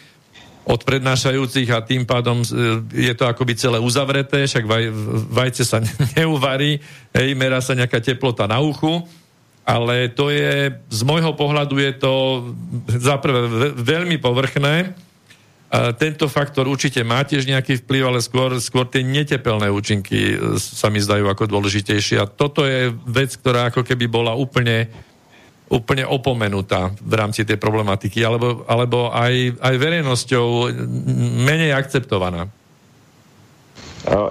Speaker 1: od prednášajúcich a tým pádom e, je to akoby celé uzavreté, však vaj, vajce sa neuvarí, hej, merá sa nejaká teplota na uchu, ale to je, z môjho pohľadu je to zaprvé veľmi povrchné. A tento faktor určite má tiež nejaký vplyv, ale skôr, skôr tie netepelné účinky e, sa mi zdajú ako dôležitejšie. A toto je vec, ktorá ako keby bola úplne, úplne opomenutá v rámci tej problematiky, alebo, alebo aj, aj verejnosťou menej akceptovaná.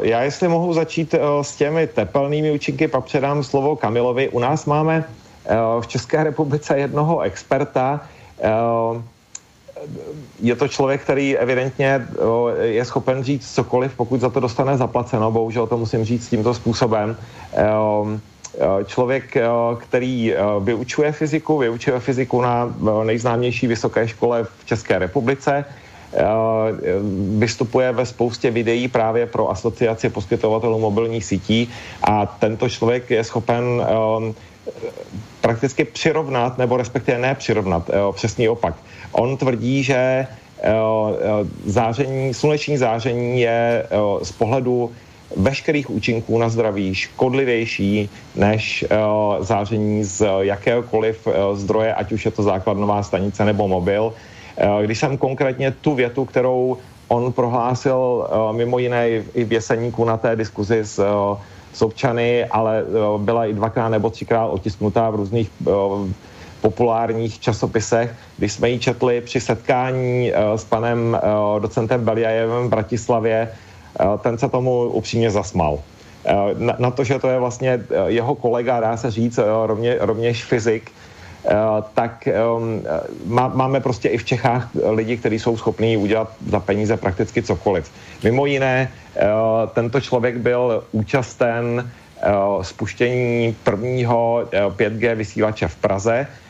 Speaker 4: Já jestli mohu začít s těmi tepelnými účinky, pak předám slovo Kamilovi. U nás máme v České republice jednoho experta, je to člověk, který evidentně je schopen říct cokoliv, pokud za to dostane zaplaceno, bohužel to musím říct tímto způsobem. Člověk, který vyučuje fyziku, vyučuje fyziku na nejznámější vysoké škole v České republice, vystupuje ve spoustě videí právě pro asociaci poskytovatelů mobilních sítí a tento člověk je schopen prakticky přirovnat, nebo respektive ne přirovnat, přesný opak. On tvrdí, že eh, eh, záření, sluneční záření je eh, z pohledu veškerých účinků na zdraví škodlivější než záření z jakéhokoliv zdroje, ať už je to základnová stanice nebo mobil. Když jsem konkrétně tu větu, kterou on prohlásil mimo jiné i v Jeseníku na té diskuzi s, s občany, ale byla i dvakrát nebo třikrát otisknutá v různých populárních časopisech, když jsme ji četli při setkání uh, s panem uh, docentem Beliajevem v Bratislavě, uh, ten se tomu upřímně zasmal. Na, na to, že to je vlastně jeho kolega, dá se říct, rovně, rovněž fyzik, tak um, má, máme prostě i v Čechách lidi, kteří jsou schopní udělat za peníze prakticky cokoliv. Mimo jiné, tento člověk byl účasten spuštění prvního 5G vysílače v Praze, Eh,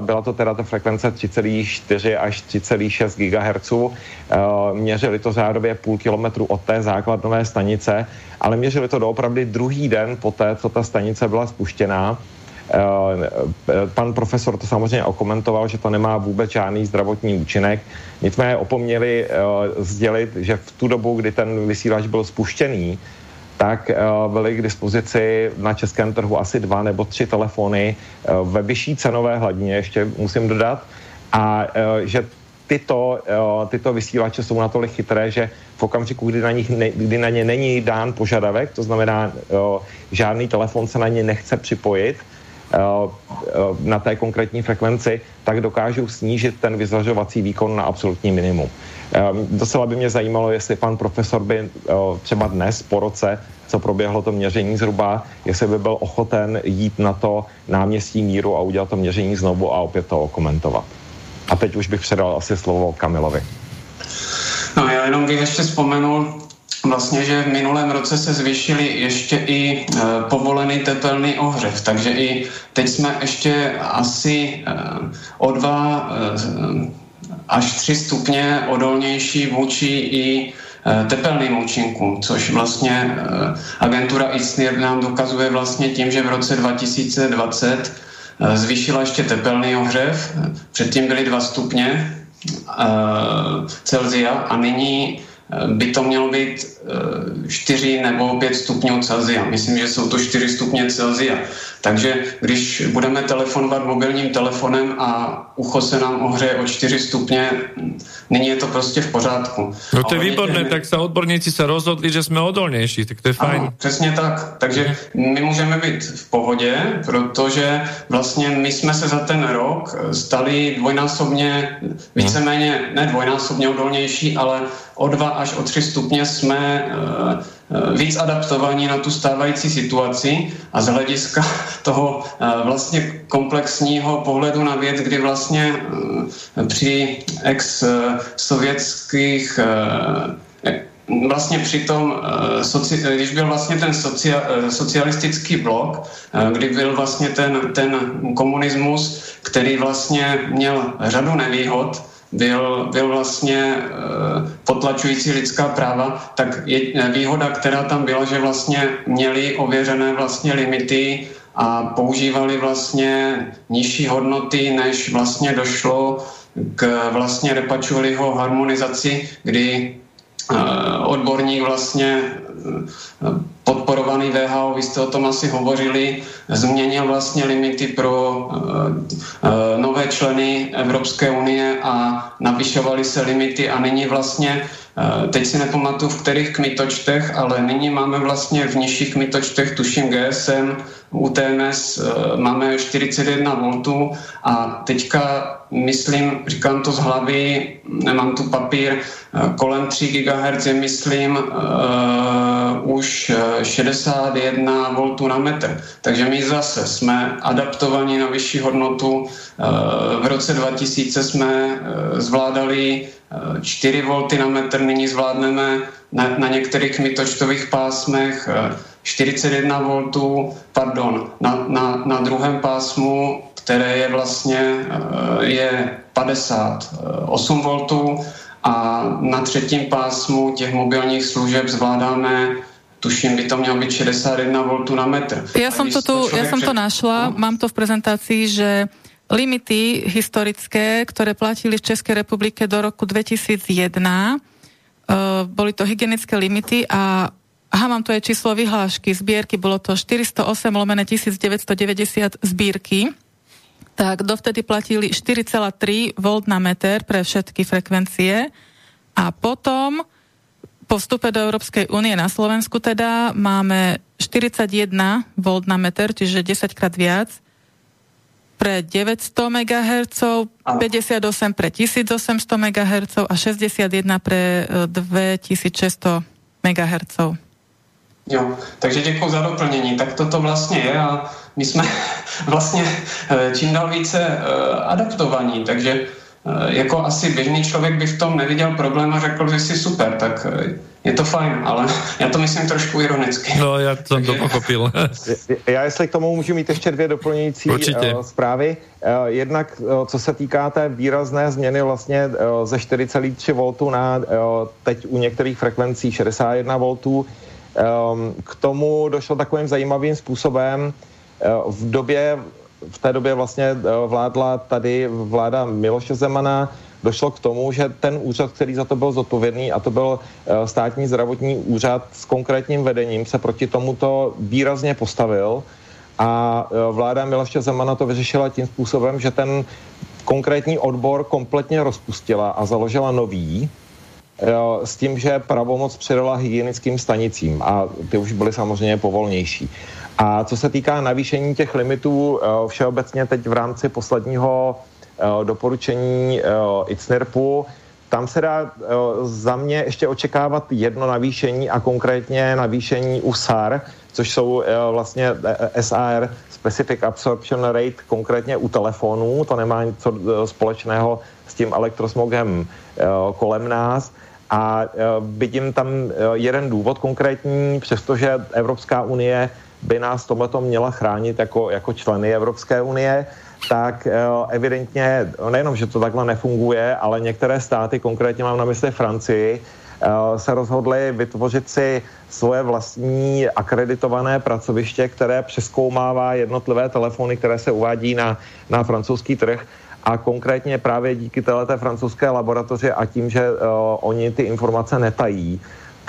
Speaker 4: byla to teda ta frekvence 3,4 až 3,6 GHz. Eh, měřili to řádově půl kilometru od té základnové stanice, ale měřili to doopravdy druhý den po té, co ta stanice byla spuštěná. Eh, pan profesor to samozřejmě okomentoval, že to nemá vůbec žádný zdravotní účinek. Nicméně opomněli sdělit, že v tu dobu, kdy ten vysílač byl spuštěný, tak uh, byly k dispozici na českém trhu asi dva nebo tři telefony uh, ve vyšší cenové hladině, ještě musím dodat, a uh, že tyto, tyto vysílače jsou natolik chytré, že v okamžiku, kdy na, nich kdy na ně není dán požadavek, to znamená, žádný telefon se na ně nechce připojit, na té konkrétní frekvenci, tak dokážou snížit ten vyzařovací výkon na absolutní minimum. Ehm, docela by mě zajímalo, jestli pan profesor by eh, třeba dnes, po roce, co proběhlo to měření zhruba, jestli by byl ochoten jít na to náměstí míru a udělat to měření znovu a opět to komentovat. A teď už bych předal asi slovo Kamilovi.
Speaker 3: No já jenom bych ještě vzpomenul, vlastně, že v minulém roce se zvýšily ještě i e, povolený tepelný ohřev, takže i teď jsme ještě asi e, o dva e, až 3 stupně odolnější vůči i e, tepelným účinkům, což vlastně e, agentura ICNIR nám dokazuje vlastně tím, že v roce 2020 e, zvýšila ještě tepelný ohřev, předtím byly 2 stupně Celzia a nyní by to mělo být 4 nebo 5 stupňů Celzia. Myslím, že jsou to 4 stupně Celzia. Takže když budeme telefonovat mobilním telefonem a ucho se nám ohřeje o 4 stupně, nyní je to prostě v pořádku.
Speaker 1: No to je výborné, tak se odborníci se rozhodli, že jsme odolnější, tak to je fajn. Ano,
Speaker 3: přesně tak. Takže my můžeme být v pohodě, protože vlastně my jsme se za ten rok stali dvojnásobně, víceméně ne dvojnásobně odolnější, ale o 2 až o 3 stupně jsme uh, víc adaptovaní na tu stávající situaci a z hlediska toho eh, vlastně komplexního pohledu na věc, kdy vlastně eh, při ex-sovětských vlastně při tom, když byl vlastně ten socialistický blok, kdy byl vlastně ten, ten komunismus, který vlastně měl řadu nevýhod, byl, byl vlastně e, potlačující lidská práva, tak je výhoda, která tam byla, že vlastně měli ověřené vlastně limity a používali vlastně nižší hodnoty, než vlastně došlo k vlastně Repačuliho harmonizaci, kdy e, odborník vlastně podporovaný VHO, vy jste o tom asi hovořili, změnil vlastně limity pro uh, nové členy Evropské unie a navyšovaly se limity a nyní vlastně teď si nepamatuju v kterých kmitočtech, ale nyní máme vlastně v nižších kmitočtech, tuším GSM, UTMS, uh, máme 41 V a teďka myslím, říkám to z hlavy, nemám tu papír, kolem 3 GHz je, myslím, uh, už 61 V na metr. Takže my zase jsme adaptovaní na vyšší hodnotu. Uh, v roce 2000 jsme uh, zvládali 4 V na metr, nyní zvládneme na, na některých mitočtových pásmech 41 V, pardon, na, na, na druhém pásmu, které je vlastně je 58 V a na třetím pásmu těch mobilních služeb zvládáme tuším, by to mělo být 61 V na metr.
Speaker 2: Já jsem to, tu, ja som to našla, no? mám to v prezentácii, že limity historické, které platili v České republike do roku 2001, uh, boli to hygienické limity a Aha, mám to je číslo vyhlášky, zbierky, bolo to 408 lomené 1990 zbírky. Tak dovtedy platili 4,3 V na meter pre všetky frekvencie. A potom po vstupe do Európskej únie na Slovensku teda máme 41 V na meter, čiže 10 krát viac. Pre 900 MHz, 58 pre 1800 MHz a 61 pre 2600 MHz.
Speaker 3: Jo, takže děkuji za doplnění. Tak toto vlastně je a my jsme vlastně eh, čím dál více eh, adaptovaní, takže eh, jako asi běžný člověk by v tom neviděl problém a řekl, že si super, tak je to fajn, ale já to myslím trošku ironicky.
Speaker 1: No, já jsem to pochopil.
Speaker 4: já jestli k tomu můžu mít ještě dvě doplňující Určitě. zprávy. Jednak, co se týká té výrazné změny vlastně ze 4,3 V na teď u některých frekvencí 61 V, k tomu došlo takovým zajímavým způsobem, Eh, v době, v té době vlastně eh, vládla tady vláda Miloše Zemana, došlo k tomu, že ten úřad, který za to byl zodpovědný, a to byl eh, státní zdravotní úřad s konkrétním vedením, se proti tomuto výrazně postavil. A vláda Miloše Zemana to vyřešila tím způsobem, že ten konkrétní odbor kompletně rozpustila a založila nový, s tím, že pravomoc předala hygienickým stanicím a ty už byly samozřejmě povolnější. A co se týká navýšení těch limitů eh, všeobecně teď v rámci posledního eh, doporučení eh, ICNIRPu, tam se dá za mě ještě očekávat jedno navýšení a konkrétně navýšení u SAR, což jsou vlastně SAR, Specific Absorption Rate, konkrétně u telefonů, to nemá nic společného s tím elektrosmogem kolem nás. A vidím tam jeden důvod konkrétní, přestože Evropská unie by nás tohleto měla chránit jako, jako členy Evropské unie, tak eh, evidentně nejenom, že to takhle nefunguje, ale některé státy, konkrétně mám na mysli Francii, se rozhodly vytvořit si svoje vlastní akreditované pracoviště, které přeskoumává jednotlivé telefony, které se uvádí na, na francouzský trh a konkrétně právě díky této francouzské laboratoři a tím, že uh, oni ty informace netají,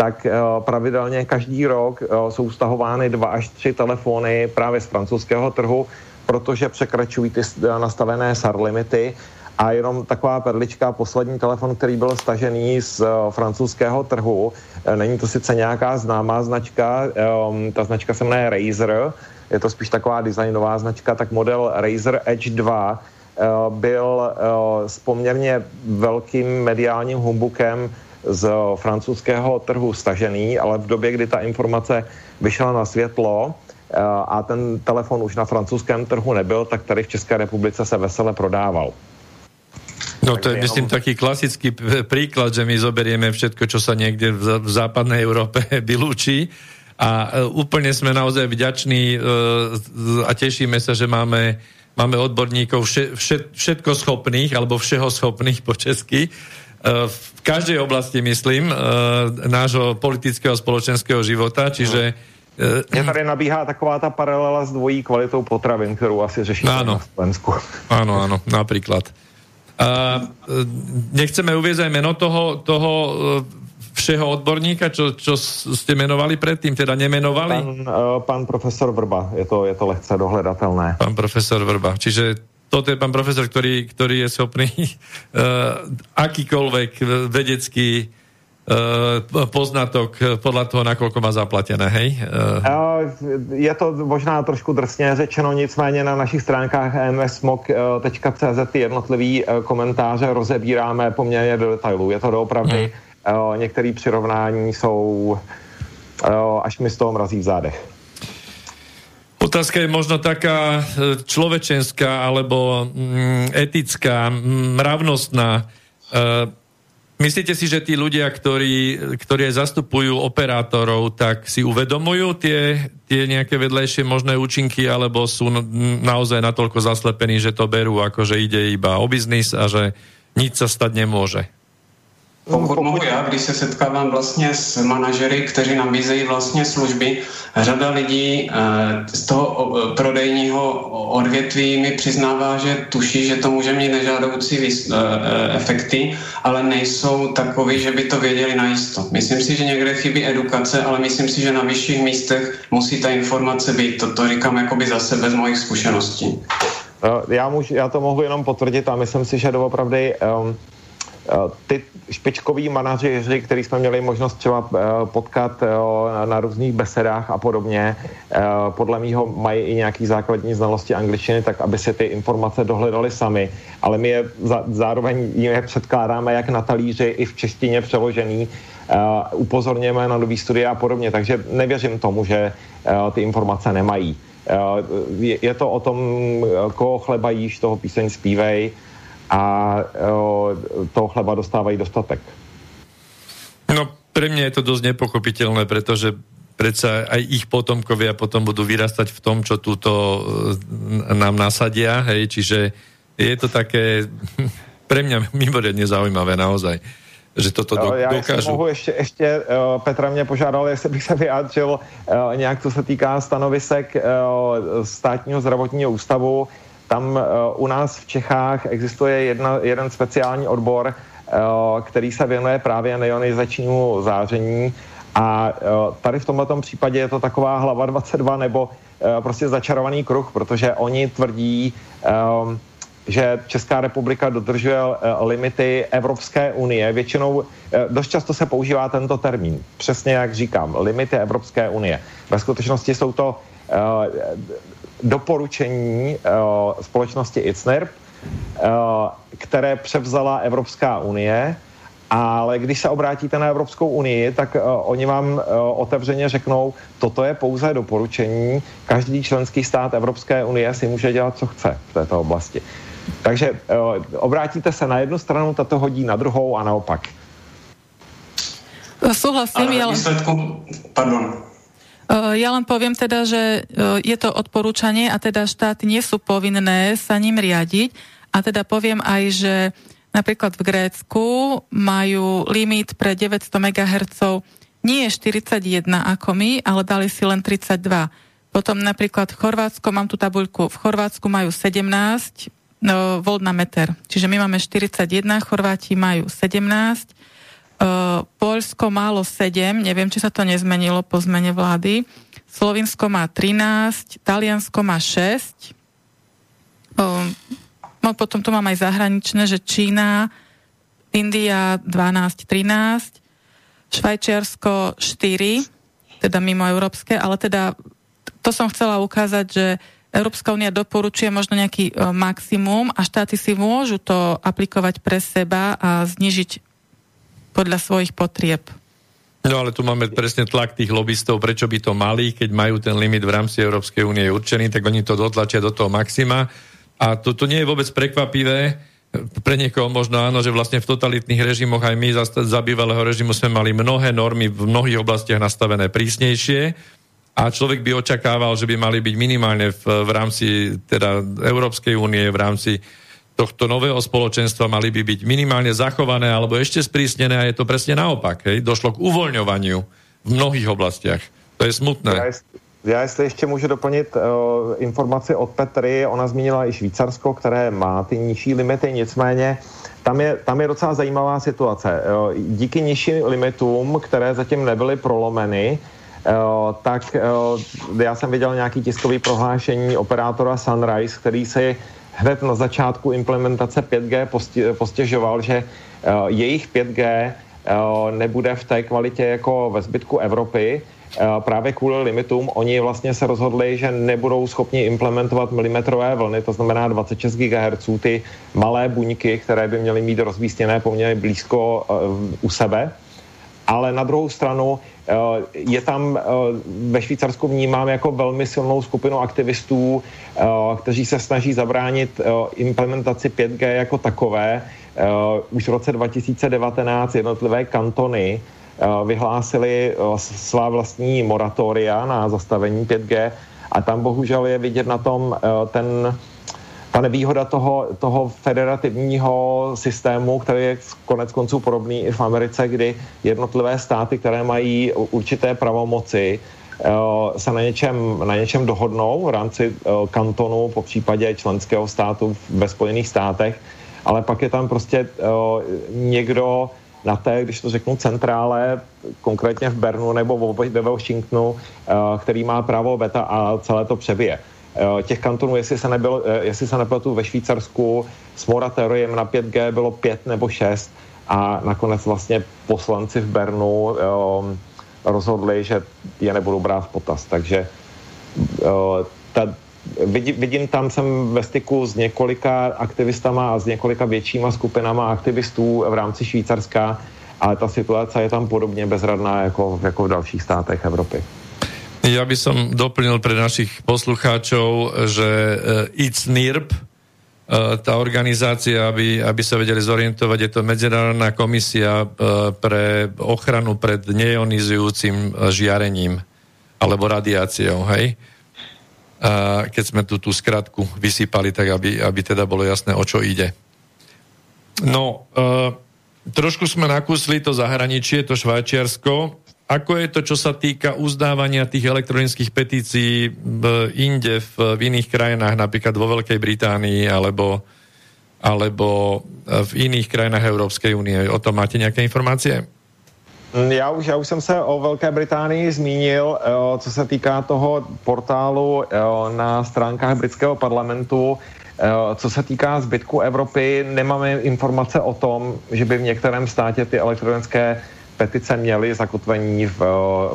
Speaker 4: tak eh, pravidelně každý rok eh, jsou stahovány dva až tři telefony právě z francouzského trhu, protože překračují ty nastavené SAR limity. A jenom taková perlička, poslední telefon, který byl stažený z uh, francouzského trhu, není to sice nějaká známá značka, um, ta značka se jmenuje Razer, je to spíš taková designová značka, tak model Razer Edge 2 uh, byl uh, s poměrně velkým mediálním humbukem z francouzského trhu stažený, ale v době, kdy ta informace vyšla na světlo eh, a ten telefon už na francouzském trhu nebyl, tak tady v České republice se vesele prodával.
Speaker 1: No to je, myslím, taký klasický príklad, že my zoberieme všetko, čo sa niekde v, v západnej Európe vylúči a úplne sme naozaj vďační a tešíme sa, že máme, máme odborníkov vše, všet, všetko schopných, alebo všeho schopných po česky, uh, v každej oblasti, myslím, uh, nášho politického a spoločenského života, čiže
Speaker 4: uh, Mně tady nabíhá taková ta paralela s dvojí kvalitou potravin, kterou asi řešíme áno. na Slovensku.
Speaker 1: Áno, áno, napríklad. Uh, nechceme uvieť aj meno toho, toho všeho odborníka, čo, čo ste menovali predtým, teda nemenovali?
Speaker 4: Pán, uh, pán profesor Vrba, je to, je to lehce dohledatelné.
Speaker 1: Pán profesor Vrba, čiže toto je pán profesor, ktorý, ktorý je schopný uh, akýkoľvek vedecký uh, poznatok podle toho, nakoľko má zaplatené, hej?
Speaker 4: Je to možná trošku drsně řečeno, nicméně na našich stránkách msmog.cz ty jednotlivý komentáře rozebíráme poměrně do detailů. Je to doopravdy, hmm. Některé přirovnání jsou až mi z toho mrazí v zádech.
Speaker 1: Otázka je možno taká e, človečenská alebo mm, etická, mm, mravnostná. E, Myslíte si, že tí ľudia, ktorí, ktorí zastupujú operátorov, tak si uvedomujú tie, tie nejaké vedlejšie možné účinky, alebo sú naozaj natoľko zaslepení, že to berú, ako že ide iba o biznis a že nič sa stať nemôže?
Speaker 3: Pokud mohu já, když se setkávám vlastně s manažery, kteří nabízejí vlastně služby, řada lidí eh, z toho prodejního odvětví mi přiznává, že tuší, že to může mít nežádoucí eh, eh, efekty, ale nejsou takový, že by to věděli najisto. Myslím si, že někde chybí edukace, ale myslím si, že na vyšších místech musí ta informace být. To, to říkám jakoby za sebe z mojich zkušeností.
Speaker 4: Já, můžu, já to mohu jenom potvrdit a myslím si, že doopravdy um, Eh, ty špičkoví manažeři, který jsme měli možnost třeba eh, potkat eh, na různých besedách a podobně, podle mýho mají i nějaký základní znalosti angličtiny, tak aby si ty informace dohledali sami, ale my je zároveň je předkládáme jak na talíři i v češtině přeložený, upozorněme na nový studie a podobně, takže nevěřím tomu, že ty informace nemají. Je to o tom, koho chleba jíš, toho píseň zpívej, a toho chleba dostávají dostatek.
Speaker 1: No, pre mňa je to dosť nepochopiteľné, pretože predsa aj ich potomkovia potom budú vyrastať v tom, čo túto e, nám nasadia, hej, čiže je to také pre mňa mimoriadne zaujímavé naozaj že toto do, Já dokážu.
Speaker 4: mohu ještě, ještě uh, Petra mě požádal, jestli bych se vyjádřil uh, nějak, co se týká stanovisek uh, státního zdravotního ústavu. Tam uh, u nás v Čechách existuje jedna, jeden speciální odbor, uh, který se věnuje právě neionizačnímu záření a uh, tady v tomto případě je to taková hlava 22 nebo prostě začarovaný kruh, protože oni tvrdí, že Česká republika dodržuje limity Evropské unie. Většinou dost často se používá tento termín, přesně jak říkám, limity Evropské unie. Ve skutečnosti jsou to doporučení uh, společnosti ICNIRP, uh, které převzala Evropská unie, ale když se obrátíte na Evropskou unii, tak uh, oni vám uh, otevřeně řeknou, toto je pouze doporučení, každý členský stát Evropské unie si může dělat, co chce v této oblasti. Takže uh, obrátíte se na jednu stranu, tato hodí na druhou a naopak.
Speaker 2: Súhlasím, ale...
Speaker 3: Výsledku, pardon,
Speaker 2: Eh, ja len poviem teda, že eh, je to odporúčanie a teda štáty nie sú povinné sa ním riadiť a teda poviem aj, že napríklad v Grécku majú limit pre 900 MHz nie je 41 ako my, ale dali si len 32. Potom napríklad v Chorvátsku, mám tu tabuľku, v Chorvátsku majú 17 no, volt na meter. Čiže my máme 41, Chorváti majú 17, Uh, Poľsko málo 7, neviem, či sa to nezmenilo po zmene vlády. Slovinsko má 13, Taliansko má 6. Uh, no potom tu mám aj zahraničné, že Čína, India 12, 13, Švajčiarsko 4, teda mimo európske, ale teda to som chcela ukázať, že Európska únia doporučuje možno nejaký uh, maximum a štáty si môžu to aplikovať pre seba a znižiť podľa svojich potrieb.
Speaker 1: No ale tu máme presne tlak tých lobbystov, prečo by to mali, keď majú ten limit v rámci Európskej únie určený, tak oni to dotlačia do toho maxima. A to, to nie je vôbec prekvapivé, pre niekoho možno áno, že vlastne v totalitných režimoch aj my za, za bývalého režimu sme mali mnohé normy v mnohých oblastiach nastavené prísnejšie a človek by očakával, že by mali byť minimálne v, v rámci teda Európskej únie, v rámci tohto nového spoločenstva mali by byť minimálne zachované alebo ešte sprísnené a je to presne naopak. Hej? Došlo k uvoľňovaniu v mnohých oblastiach. To je smutné.
Speaker 4: Já, jest, já jestli ještě můžu doplnit uh, informaci od Petry, ona zmínila i Švýcarsko, které má ty nižší limity, nicméně tam je, tam je docela zajímavá situace. Uh, díky nižším limitům, které zatím nebyly prolomeny, Uh, tak uh, já jsem viděl nějaký tiskový prohlášení operátora Sunrise, který si hned na začátku implementace 5G postěžoval, že uh, jejich 5G nebude v té kvalitě jako ve zbytku Evropy, právě kvůli limitům oni vlastně se rozhodli, že nebudou schopni implementovat milimetrové vlny, to znamená 26 GHz, ty malé buňky, které by měly mít rozvístěné poměrně blízko u sebe. Ale na druhou stranu je tam ve Švýcarsku vnímám jako velmi silnou skupinu aktivistů, kteří se snaží zabránit implementaci 5G jako takové. Už v roce 2019 jednotlivé kantony vyhlásili svá vlastní moratoria na zastavení 5G a tam bohužel je vidět na tom ten ta nevýhoda toho, toho federativního systému, který je konec konců podobný i v Americe, kdy jednotlivé státy, které mají určité pravomoci, eh, se na něčem, na něčem dohodnou v rámci eh, kantonu, po případě členského státu ve Spojených státech, ale pak je tam prostě eh, někdo na té, když to řeknu, centrále, konkrétně v Bernu nebo ve Washingtonu, který má právo beta a celé to přebije. Eh, těch kantonů, jestli se, nebylo, eh, jestli se nepletu ve Švýcarsku s moratoriem na 5G bylo pět nebo šest a nakonec vlastně poslanci v Bernu um, rozhodli, že je nebudou brát v potaz. Takže ta, vidím, vidím tam, jsem ve styku s několika aktivistama a s několika většíma skupinama aktivistů v rámci Švýcarska, ale ta situace je tam podobně bezradná jako, jako v dalších státech Evropy.
Speaker 1: Ja by som doplnil pre našich poslucháčov, že uh, It's NIRP, uh, tá organizácia, aby, aby sa vedeli zorientovať, je to Medzinárodná komisia uh, pre ochranu pred neionizujúcim žiarením alebo radiáciou, hej? Uh, keď sme tu tú skratku vysypali, tak aby, aby teda bolo jasné, o čo ide. No, uh, trošku sme nakúsli to zahraničie, to Švajčiarsko, ako je to, čo sa týka uzdávania tých elektronických petícií v inde, v, v iných krajinách, napríklad vo Veľkej Británii alebo, alebo v iných krajinách Európskej únie? O tom máte nějaké informácie?
Speaker 4: Já už, já už jsem se o Velké Británii zmínil, eh, co se týká toho portálu eh, na stránkách britského parlamentu. Co se týká zbytku Evropy, nemáme informace o tom, že by v některém státě ty elektronické petice měly zakotvení v,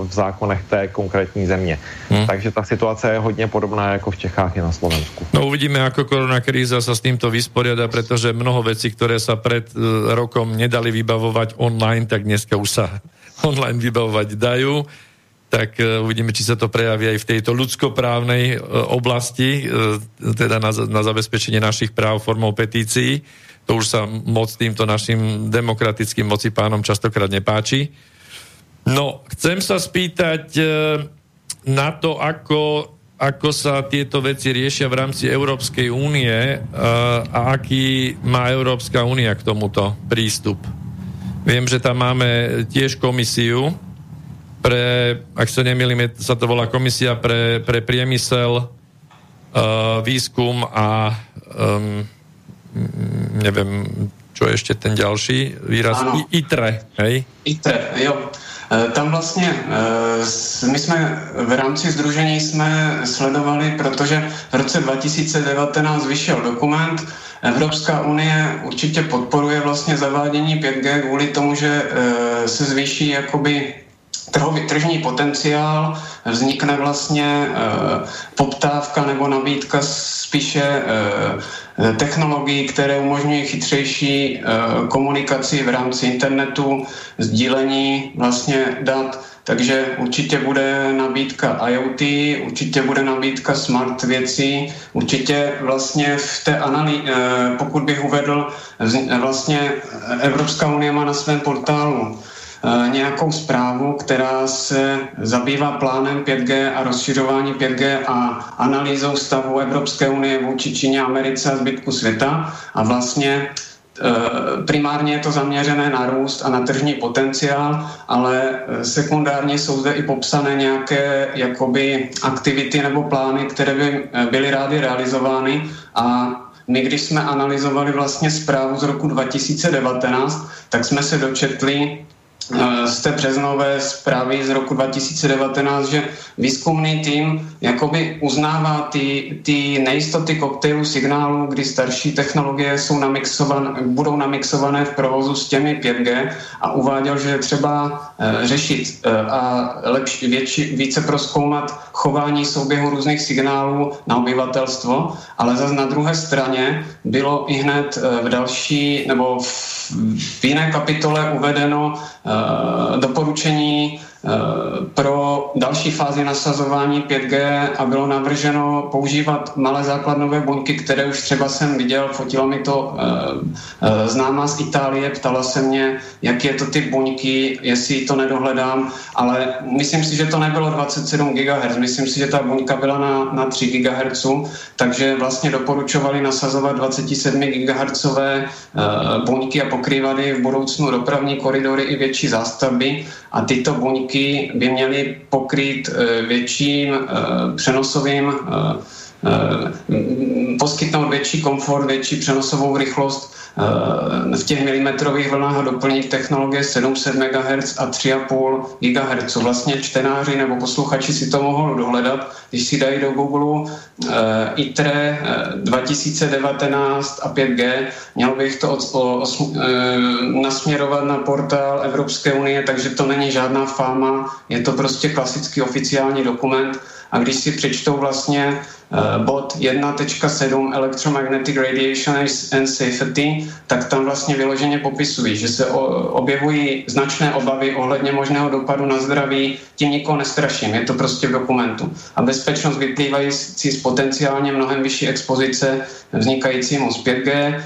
Speaker 4: v zákonech té konkrétní země. Hmm. Takže ta situace je hodně podobná jako v Čechách i na Slovensku.
Speaker 1: No uvidíme, ako korona kríza sa s týmto vysporiada, pretože mnoho vecí, ktoré sa pred uh, rokom nedali vybavovať online, tak dneska už sa online vybavovať dajú tak uh, uvidíme, či sa to prejaví aj v tejto ľudskoprávnej uh, oblasti, teda na, na zabezpečenie našich práv formou petícií. To už sa moc týmto našim demokratickým moci pánom častokrát nepáči. No, chcem sa spýtať e, na to, ako, ako sa tieto veci riešia v rámci Európskej únie e, a aký má Európska únia k tomuto prístup. Viem, že tam máme tiež komisiu pre, ak sa nemýlim, sa to volá komisia pre, pre priemysel, e, výskum a neviem, čo je ešte ten ďalší výraz, ano. I, ITRE, hej?
Speaker 3: ITRE, jo. E, tam vlastně e, my jsme v rámci združení jsme sledovali, protože v roce 2019 vyšel dokument, Evropská unie určitě podporuje vlastně zavádění 5G kvůli tomu, že e, se zvýší jakoby trhový, tržní potenciál, vznikne vlastně poptávka nebo nabídka spíše technologií, které umožňují chytřejší komunikaci v rámci internetu, sdílení vlastně dat, takže určitě bude nabídka IoT, určitě bude nabídka smart věcí, určitě vlastně v té analýze, pokud bych uvedl, vlastně Evropská unie má na svém portálu Eh, nějakou zprávu, která se zabývá plánem 5G a rozšiřování 5G a analýzou stavu Evropské unie vůči Číně, Americe a zbytku světa. A vlastně eh, primárně je to zaměřené na růst a na tržní potenciál, ale eh, sekundárně jsou zde i popsané nějaké jakoby aktivity nebo plány, které by byly rády realizovány. A my, když jsme analyzovali vlastně zprávu z roku 2019, tak jsme se dočetli, Eh, z té březnové zprávy z roku 2019, že výzkumný tým jakoby uznává ty, ty nejistoty koktejlu signálu, kdy starší technologie jsou namixované, budou namixované v provozu s těmi 5G a uváděl, že je třeba e, řešit e, a lepší, větši, více proskoumat chování souběhu různých signálů na obyvatelstvo, ale zase na druhé straně bylo i hned v další nebo v, jiné kapitole uvedeno Eh, doporučení Eh, pro další fázi nasazování 5G a bylo navrženo používat malé základnové buňky, které už třeba jsem viděl, fotila mi to eh, eh, známá z Itálie, ptala se mě, jak je to ty buňky, jestli to nedohledám, ale myslím si, že to nebylo 27 GHz, myslím si, že ta buňka byla na, na 3 GHz, takže vlastně doporučovali nasazovat 27 GHz buňky a pokrývat v budoucnu dopravní koridory i větší zástavby a tyto buňky by měly pokrýt eh, větším eh, přenosovým eh, poskytnout větší komfort, větší přenosovou rychlost v těch milimetrových vlnách a doplnit technologie 700 MHz a 3,5 GHz. Vlastně čtenáři nebo posluchači si to mohou dohledat, když si dají do Google ITRE 2019 a 5G, měl bych to nasměrovat na portál Evropské unie, takže to není žádná fáma, je to prostě klasický oficiální dokument a když si přečtou vlastně uh, bod 1.7 Electromagnetic Radiation and Safety, tak tam vlastně vyloženě popisují, že se objevují značné obavy ohledně možného dopadu na zdraví, tím nikoho nestraším, je to prostě v dokumentu. A bezpečnost vyplývající z potenciálně mnohem vyšší expozice vznikajícímu z 5G,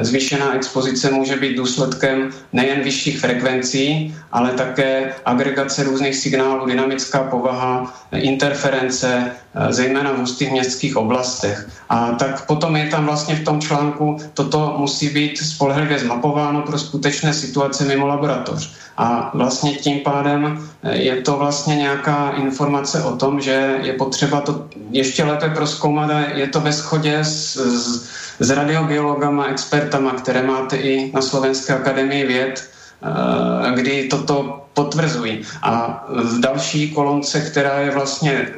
Speaker 3: Zvýšená expozice může být důsledkem nejen vyšších frekvencí, ale také agregace různých signálů, dynamická povaha, interference, zejména v hustých městských oblastech. A tak potom je tam vlastně v tom článku, toto musí být spolehlivě zmapováno pro skutečné situace mimo laboratoř. A vlastně tím pádem je to vlastně nějaká informace o tom, že je potřeba to ještě lépe proskoumat a je to ve shodě s, s s radiobiologama, expertama, které máte i na Slovenské akademii věd, eh, kdy toto potvrzují. A v další kolonce, která je vlastně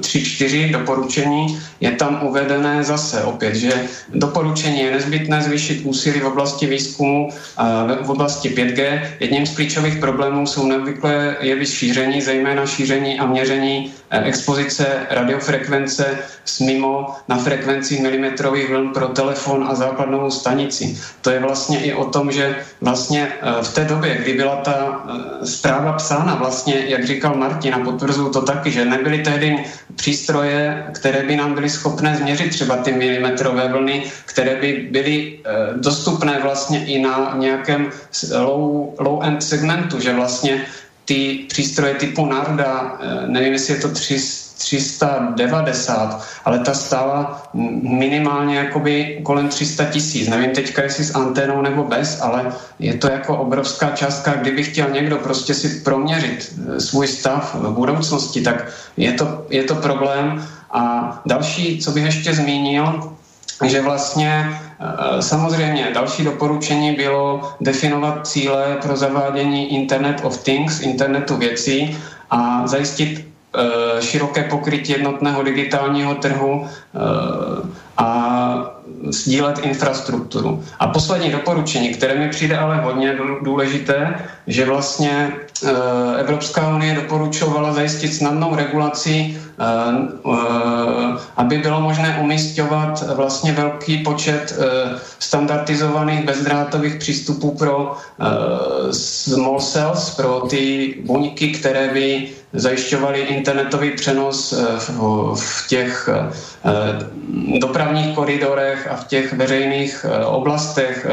Speaker 3: 3-4 eh, doporučení, je tam uvedené zase opět, že doporučení je nezbytné zvýšit úsilí v oblasti výzkumu a v oblasti 5G. Jedním z klíčových problémů jsou neobvyklé jevy šíření, zejména šíření a měření eh, expozice radiofrekvence s mimo na frekvenci milimetrových vln pro telefon a základnovou stanici. To je vlastně i o tom, že vlastně eh, v té době, kdy byla ta zpráva psána vlastně, jak říkal Martin, a potvrzuju to taky, že nebyly tehdy přístroje, které by nám byly schopné změřit třeba ty milimetrové vlny, které by byly e, dostupné vlastně i na nějakém low, low segmentu, že vlastně ty přístroje typu Narda, e, nevím, jestli je to 300 390, ale ta stála minimálně jakoby kolem 300 tisíc. Nevím teďka, jestli s anténou nebo bez, ale je to jako obrovská částka. Kdyby chtěl někdo prostě si proměřit eh, svůj stav v budoucnosti, tak je to, je to problém. A další, co bych ještě zmínil, že vlastně eh, samozřejmě další doporučení bylo definovat cíle pro zavádění Internet of Things, internetu věcí a zajistit široké pokrytí jednotného digitálního trhu eh, a sdílet infrastrukturu. A poslední doporučení, které mi přijde ale hodně důležité, že vlastně eh, Evropská unie doporučovala zajistit snadnou regulaci, aby bylo možné umístěvat vlastně velký počet standardizovaných bezdrátových přístupů pro small cells, pro ty buňky, které by zajišťovali internetový přenos eh, v, těch eh, dopravních koridorech a v těch veřejných eh, oblastech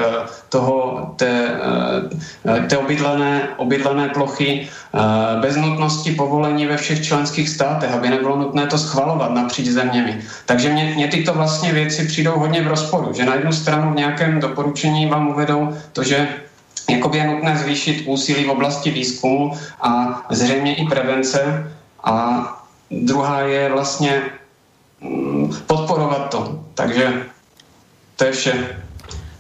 Speaker 3: toho, té, té obydlené, obydlené plochy bez nutnosti povolení ve všech členských státech, aby nebylo nutné to schvalovat napříč zeměmi. Takže mě, mě tyto vlastně věci přijdou hodně v rozporu, že na jednu stranu v nějakém doporučení vám uvedou to, že jakoby je nutné zvýšit úsilí v oblasti výzkumu a zřejmě i prevence. A druhá je vlastně mm, podporovat to. Takže to je vše.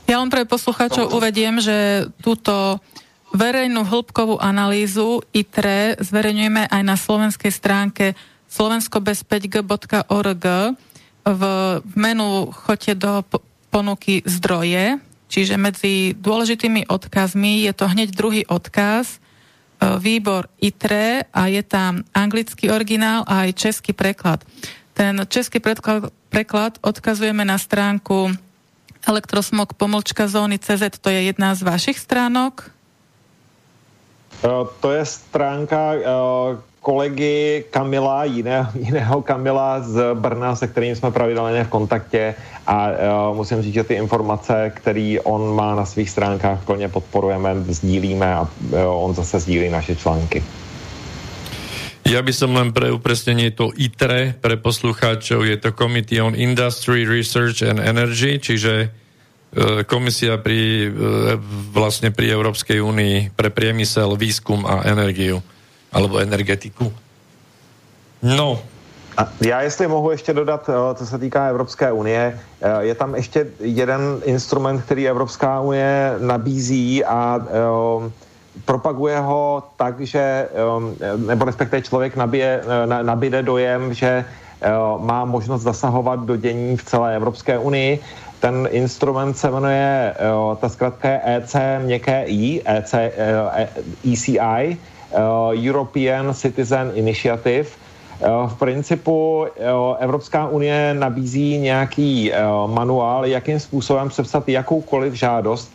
Speaker 2: Ja len pre poslucháčov uvediem, že túto verejnú hĺbkovú analýzu ITRE zverejňujeme aj na slovenskej stránke slovenskobez5g.org v menu choďte do ponuky zdroje, čiže medzi dôležitými odkazmi je to hneď druhý odkaz, e, výbor ITRE a je tam anglický originál a aj český preklad. Ten český preklad, preklad odkazujeme na stránku elektrosmog pomlčka zóny CZ, to je jedna z vašich stránok?
Speaker 4: E, to je stránka, e, kolegy Kamila, jiného, jiného Kamila z Brna, se kterým jsme pravidelně v kontaktě a uh, musím říct, že ty informace, které on má na svých stránkách, plně podporujeme, sdílíme a uh, on zase sdílí naše články.
Speaker 1: Ja by som len pre upresnenie to ITRE pre poslucháčov, je to Committee on Industry, Research and Energy, čiže uh, komisia pri, vlastne pri Európskej únii pre priemysel, výskum a energiu alebo energetiku. No.
Speaker 4: A já jestli mohu ještě dodat, eh, co se týká Evropské unie, eh, je tam ještě jeden instrument, který Evropská unie nabízí a um, propaguje ho tak, že, um, nebo respektive člověk nabije, nabide dojem, že má možnost zasahovat do dění v celé Evropské unii. Ten instrument se jmenuje, ta zkrátka je EC měkké I, EC, ECI, Eh, European Citizen Initiative. Eh, v principu eh, Evropská unie nabízí nějaký manuál, jakým způsobem sepsat jakoukoliv žádost,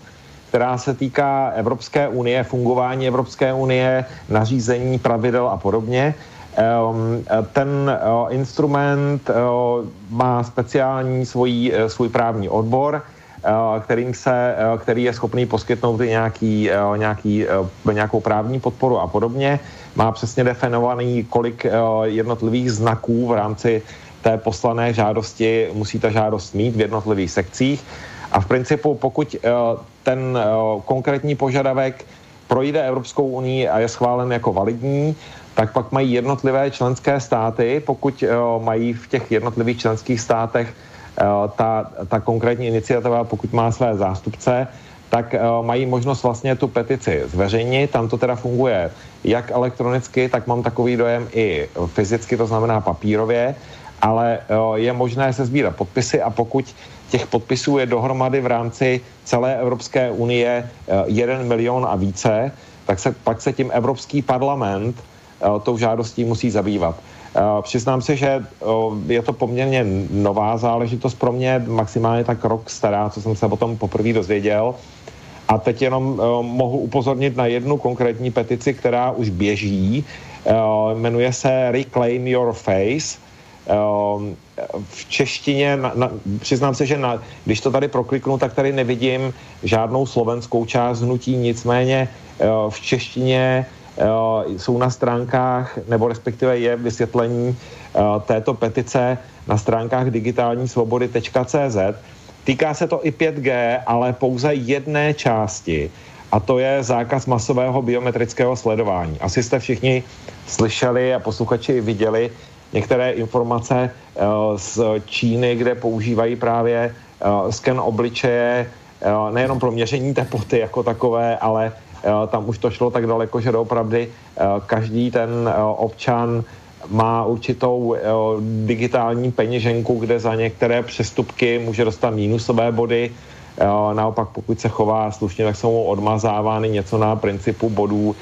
Speaker 4: která se týká Evropské unie, fungování Evropské unie, nařízení, pravidel a podobně. Ten instrument má speciální svůj, svůj právní odbor, Eh, kterým se, eh, který je schopný poskytnout i nějaký, eh, nějaký, nějakou právní podporu a podobně. Má přesně definovaný, kolik jednotlivých znaků v rámci té poslané žádosti musí ta žádost mít v jednotlivých sekcích. A v principu, pokud ten konkrétní požadavek projde Evropskou unii a je schválen jako validní, tak pak mají jednotlivé členské státy, pokud mají v těch jednotlivých členských státech Eh, ta, ta konkrétní iniciativa, pokud má své zástupce, tak uh, mají možnost vlastně tu petici zveřejnit. Tam to teda funguje jak elektronicky, tak mám takový dojem i fyzicky, to znamená papírově, ale uh, je možné se sbírat podpisy a pokud těch podpisů je dohromady v rámci celé Evropské unie uh, jeden milion a více, tak se pak se tím Evropský parlament tou žádostí musí zabývat. Eh, přiznám se, že je to poměrně nová záležitost pro mě, maximálně tak rok stará, co jsem se o tom poprvé dozvěděl. A teď jenom mohu upozornit na jednu konkrétní petici, která už běží. Eh, jmenuje se Reclaim Your Face. V češtině, na, na, přiznám se, že na, když to tady prokliknu, tak tady nevidím žádnou slovenskou část hnutí, nicméně v češtině Eh, jsou na stránkách, nebo respektive je vysvětlení eh, této petice na stránkách digitální svobody.cz. Týká se to i 5G, ale pouze jedné části, a to je zákaz masového biometrického sledování. Asi jste všichni slyšeli a posluchači viděli některé informace uh, z Číny, kde používají právě uh, sken obličeje nejenom pro měření teploty jako takové, ale tam už to šlo tak daleko, že opravdu eh, každý ten eh, občan má určitou eh, digitální peněženku, kde za některé přestupky může dostat mínusové body. Naopak, pokud se chová slušně, tak jsou mu odmazávány něco na principu bodů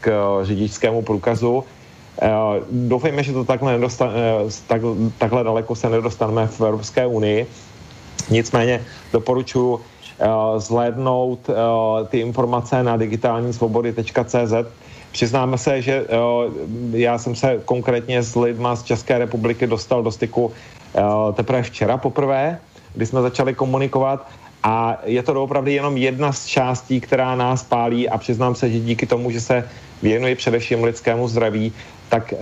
Speaker 4: k řidičskému průkazu. Doufejme, že to takhle, nedostane, tak, takhle daleko se nedostaneme v Evropské unii. Nicméně doporučuji Eh, zhlédnout eh, ty informace na digitální svobody.cz. Přiznáme se, že eh, já jsem se konkrétně s lidma z České republiky dostal do styku teprve včera poprvé, kdy jsme začali komunikovat a je to opravdu jenom jedna z částí, která nás pálí a přiznám se, že díky tomu, že se věnuji především lidskému zdraví, tak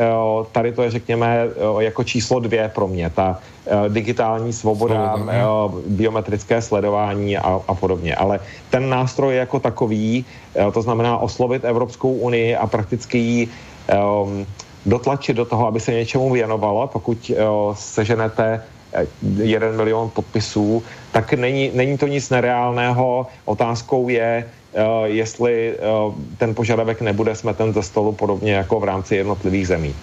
Speaker 4: tady to je, řekněme, jako číslo dvě pro mě. Ta Eh, digitální svoboda, Svoboda eh, biometrické sledování a, a podobně. Ale ten nástroj jako takový, eh, to znamená oslovit Evropskou unii a prakticky ji um, dotlačit do toho, aby se něčemu věnovala, pokud uh, seženete jeden milion podpisů, tak není, není to nic nereálného. Otázkou je, jestli ten požadavek nebude smeten ze stolu podobně jako v rámci jednotlivých zemí.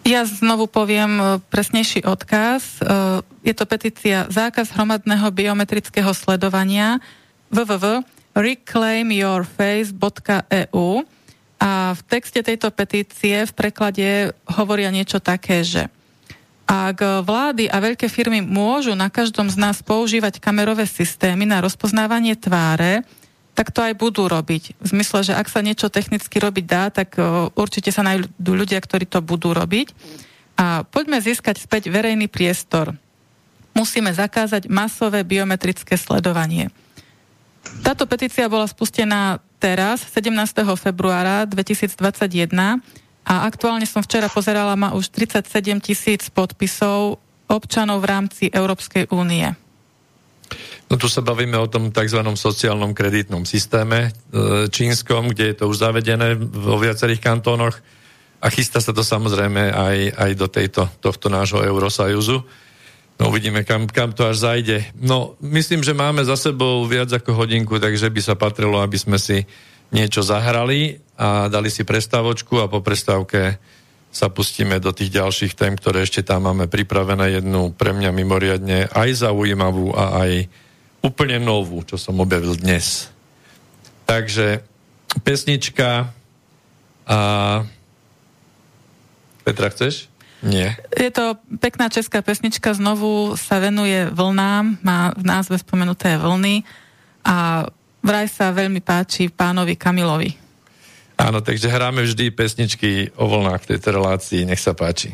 Speaker 2: Ja znovu poviem presnejší odkaz. Je to petícia Zákaz hromadného biometrického sledovania www.reclaimyourface.eu a v texte tejto petície v preklade hovoria niečo také, že ak vlády a veľké firmy môžu na každom z nás používať kamerové systémy na rozpoznávanie tváre, tak to aj budú robiť. V zmysle, že ak sa niečo technicky robiť dá, tak určite sa nájdú ľudia, ktorí to budú robiť. A poďme získať späť verejný priestor. Musíme zakázať masové biometrické sledovanie. Táto petícia bola spustená teraz, 17. februára 2021 a aktuálne som včera pozerala, má už 37 tisíc podpisov občanov v rámci Európskej únie.
Speaker 1: No tu sa bavíme o tom tzv. sociálnom kreditnom systéme e, čínskom, kde je to už zavedené vo viacerých kantónoch a chystá sa to samozrejme aj, aj do tejto, tohto nášho Eurosajuzu. No uvidíme, kam, kam to až zajde. No, myslím, že máme za sebou viac ako hodinku, takže by sa patrilo, aby sme si niečo zahrali a dali si prestávočku a po prestávke sa pustíme do tých ďalších tém, ktoré ešte tam máme pripravené. Jednu pre mňa mimoriadne aj zaujímavú a aj úplne novú, čo som objavil dnes. Takže pesnička a... Petra, chceš? Nie.
Speaker 2: Je to pekná česká pesnička, znovu sa venuje vlnám, má v názve spomenuté vlny a vraj sa veľmi páči pánovi Kamilovi.
Speaker 1: Áno, takže hráme vždy pesničky o vlnách v tejto relácii. Nech sa páči.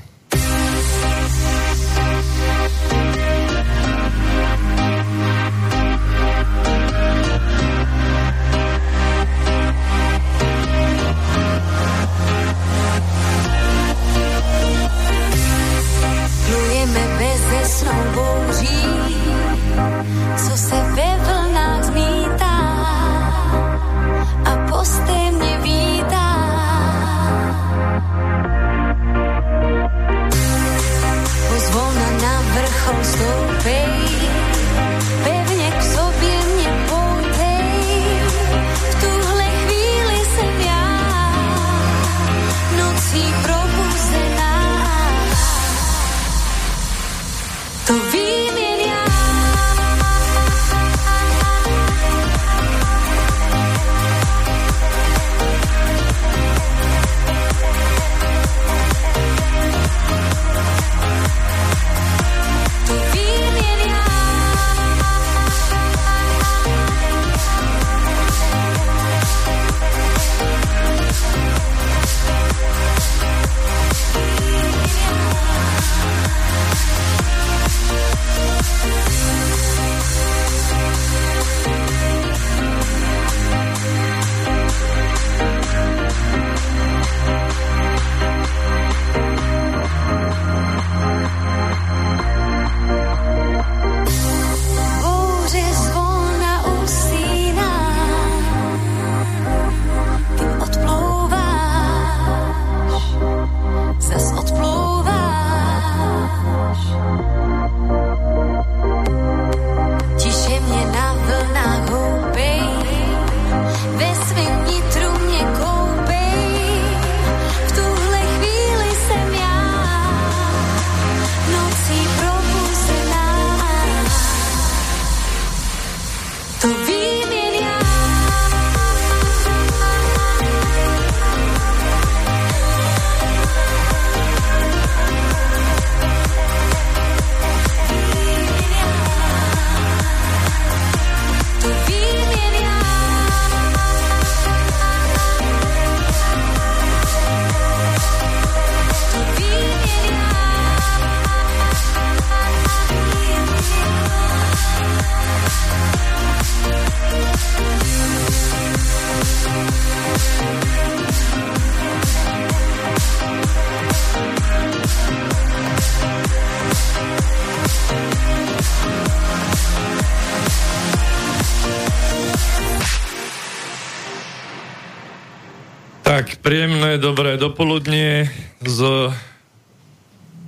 Speaker 1: Príjemné, dobré dopoludnie z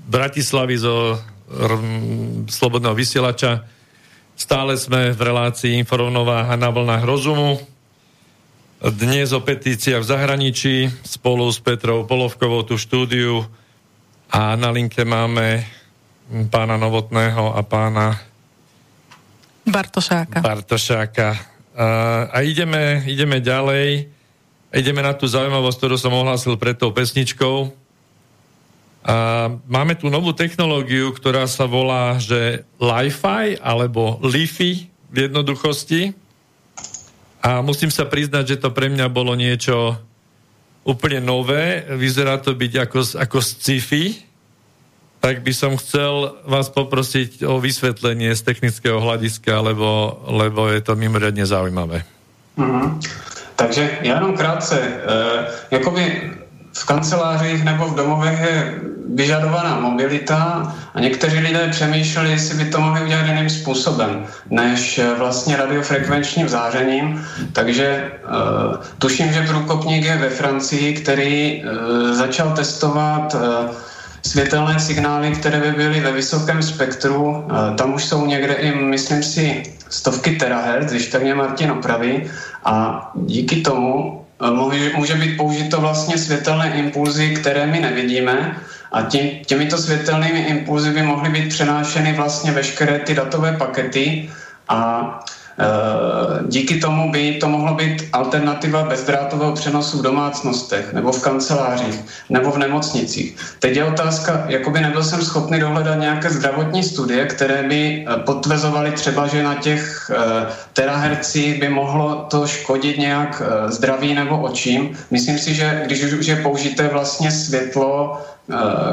Speaker 1: Bratislavy, zo r- Slobodného vysielača. Stále sme v relácii Inforovnováha na vlnách rozumu. dnes o petíciách v zahraničí spolu s Petrou Polovkovou tu štúdiu a na linke máme pána Novotného a pána
Speaker 2: Bartošáka.
Speaker 1: Bartošáka. A, a ideme, ideme ďalej. Ideme na tú zaujímavosť, ktorú som ohlásil pred tou pesničkou. A máme tu novú technológiu, ktorá sa volá, že Li-Fi alebo Li-Fi v jednoduchosti a musím sa priznať, že to pre mňa bolo niečo úplne nové. Vyzerá to byť ako, ako sci-fi. Tak by som chcel vás poprosiť o vysvetlenie z technického hľadiska, lebo, lebo je to mimoriadne zaujímavé. Mm-hmm.
Speaker 3: Takže já jenom krátce. E, jakoby v kancelářích nebo v domovech je vyžadovaná mobilita a někteří lidé přemýšleli, jestli by to mohli udělat jiným způsobem, než eh, vlastně radiofrekvenčním zářením. Takže uh, tuším, že průkopník je ve Francii, který uh, začal testovat uh, světelné signály, které by byly ve vysokém spektru. Tam už jsou někde i, myslím si, stovky terahertz, když tak mě Martin opraví. A díky tomu může, může být použito vlastně světelné impulzy, které my nevidíme a tím, těmito světelnými impulzy by mohly být přenášeny vlastně veškeré ty datové pakety a Eh, díky tomu by to mohlo být alternativa bezdrátového přenosu v domácnostech nebo v kancelářích nebo v nemocnicích. Teď je otázka, jakoby nebyl jsem schopný dohledat nějaké zdravotní studie, které by eh, potvrzovaly třeba, že na těch eh, terahercích by mohlo to škodit nějak zdraví nebo očím. Myslím si, že když už je použité vlastně světlo Eh,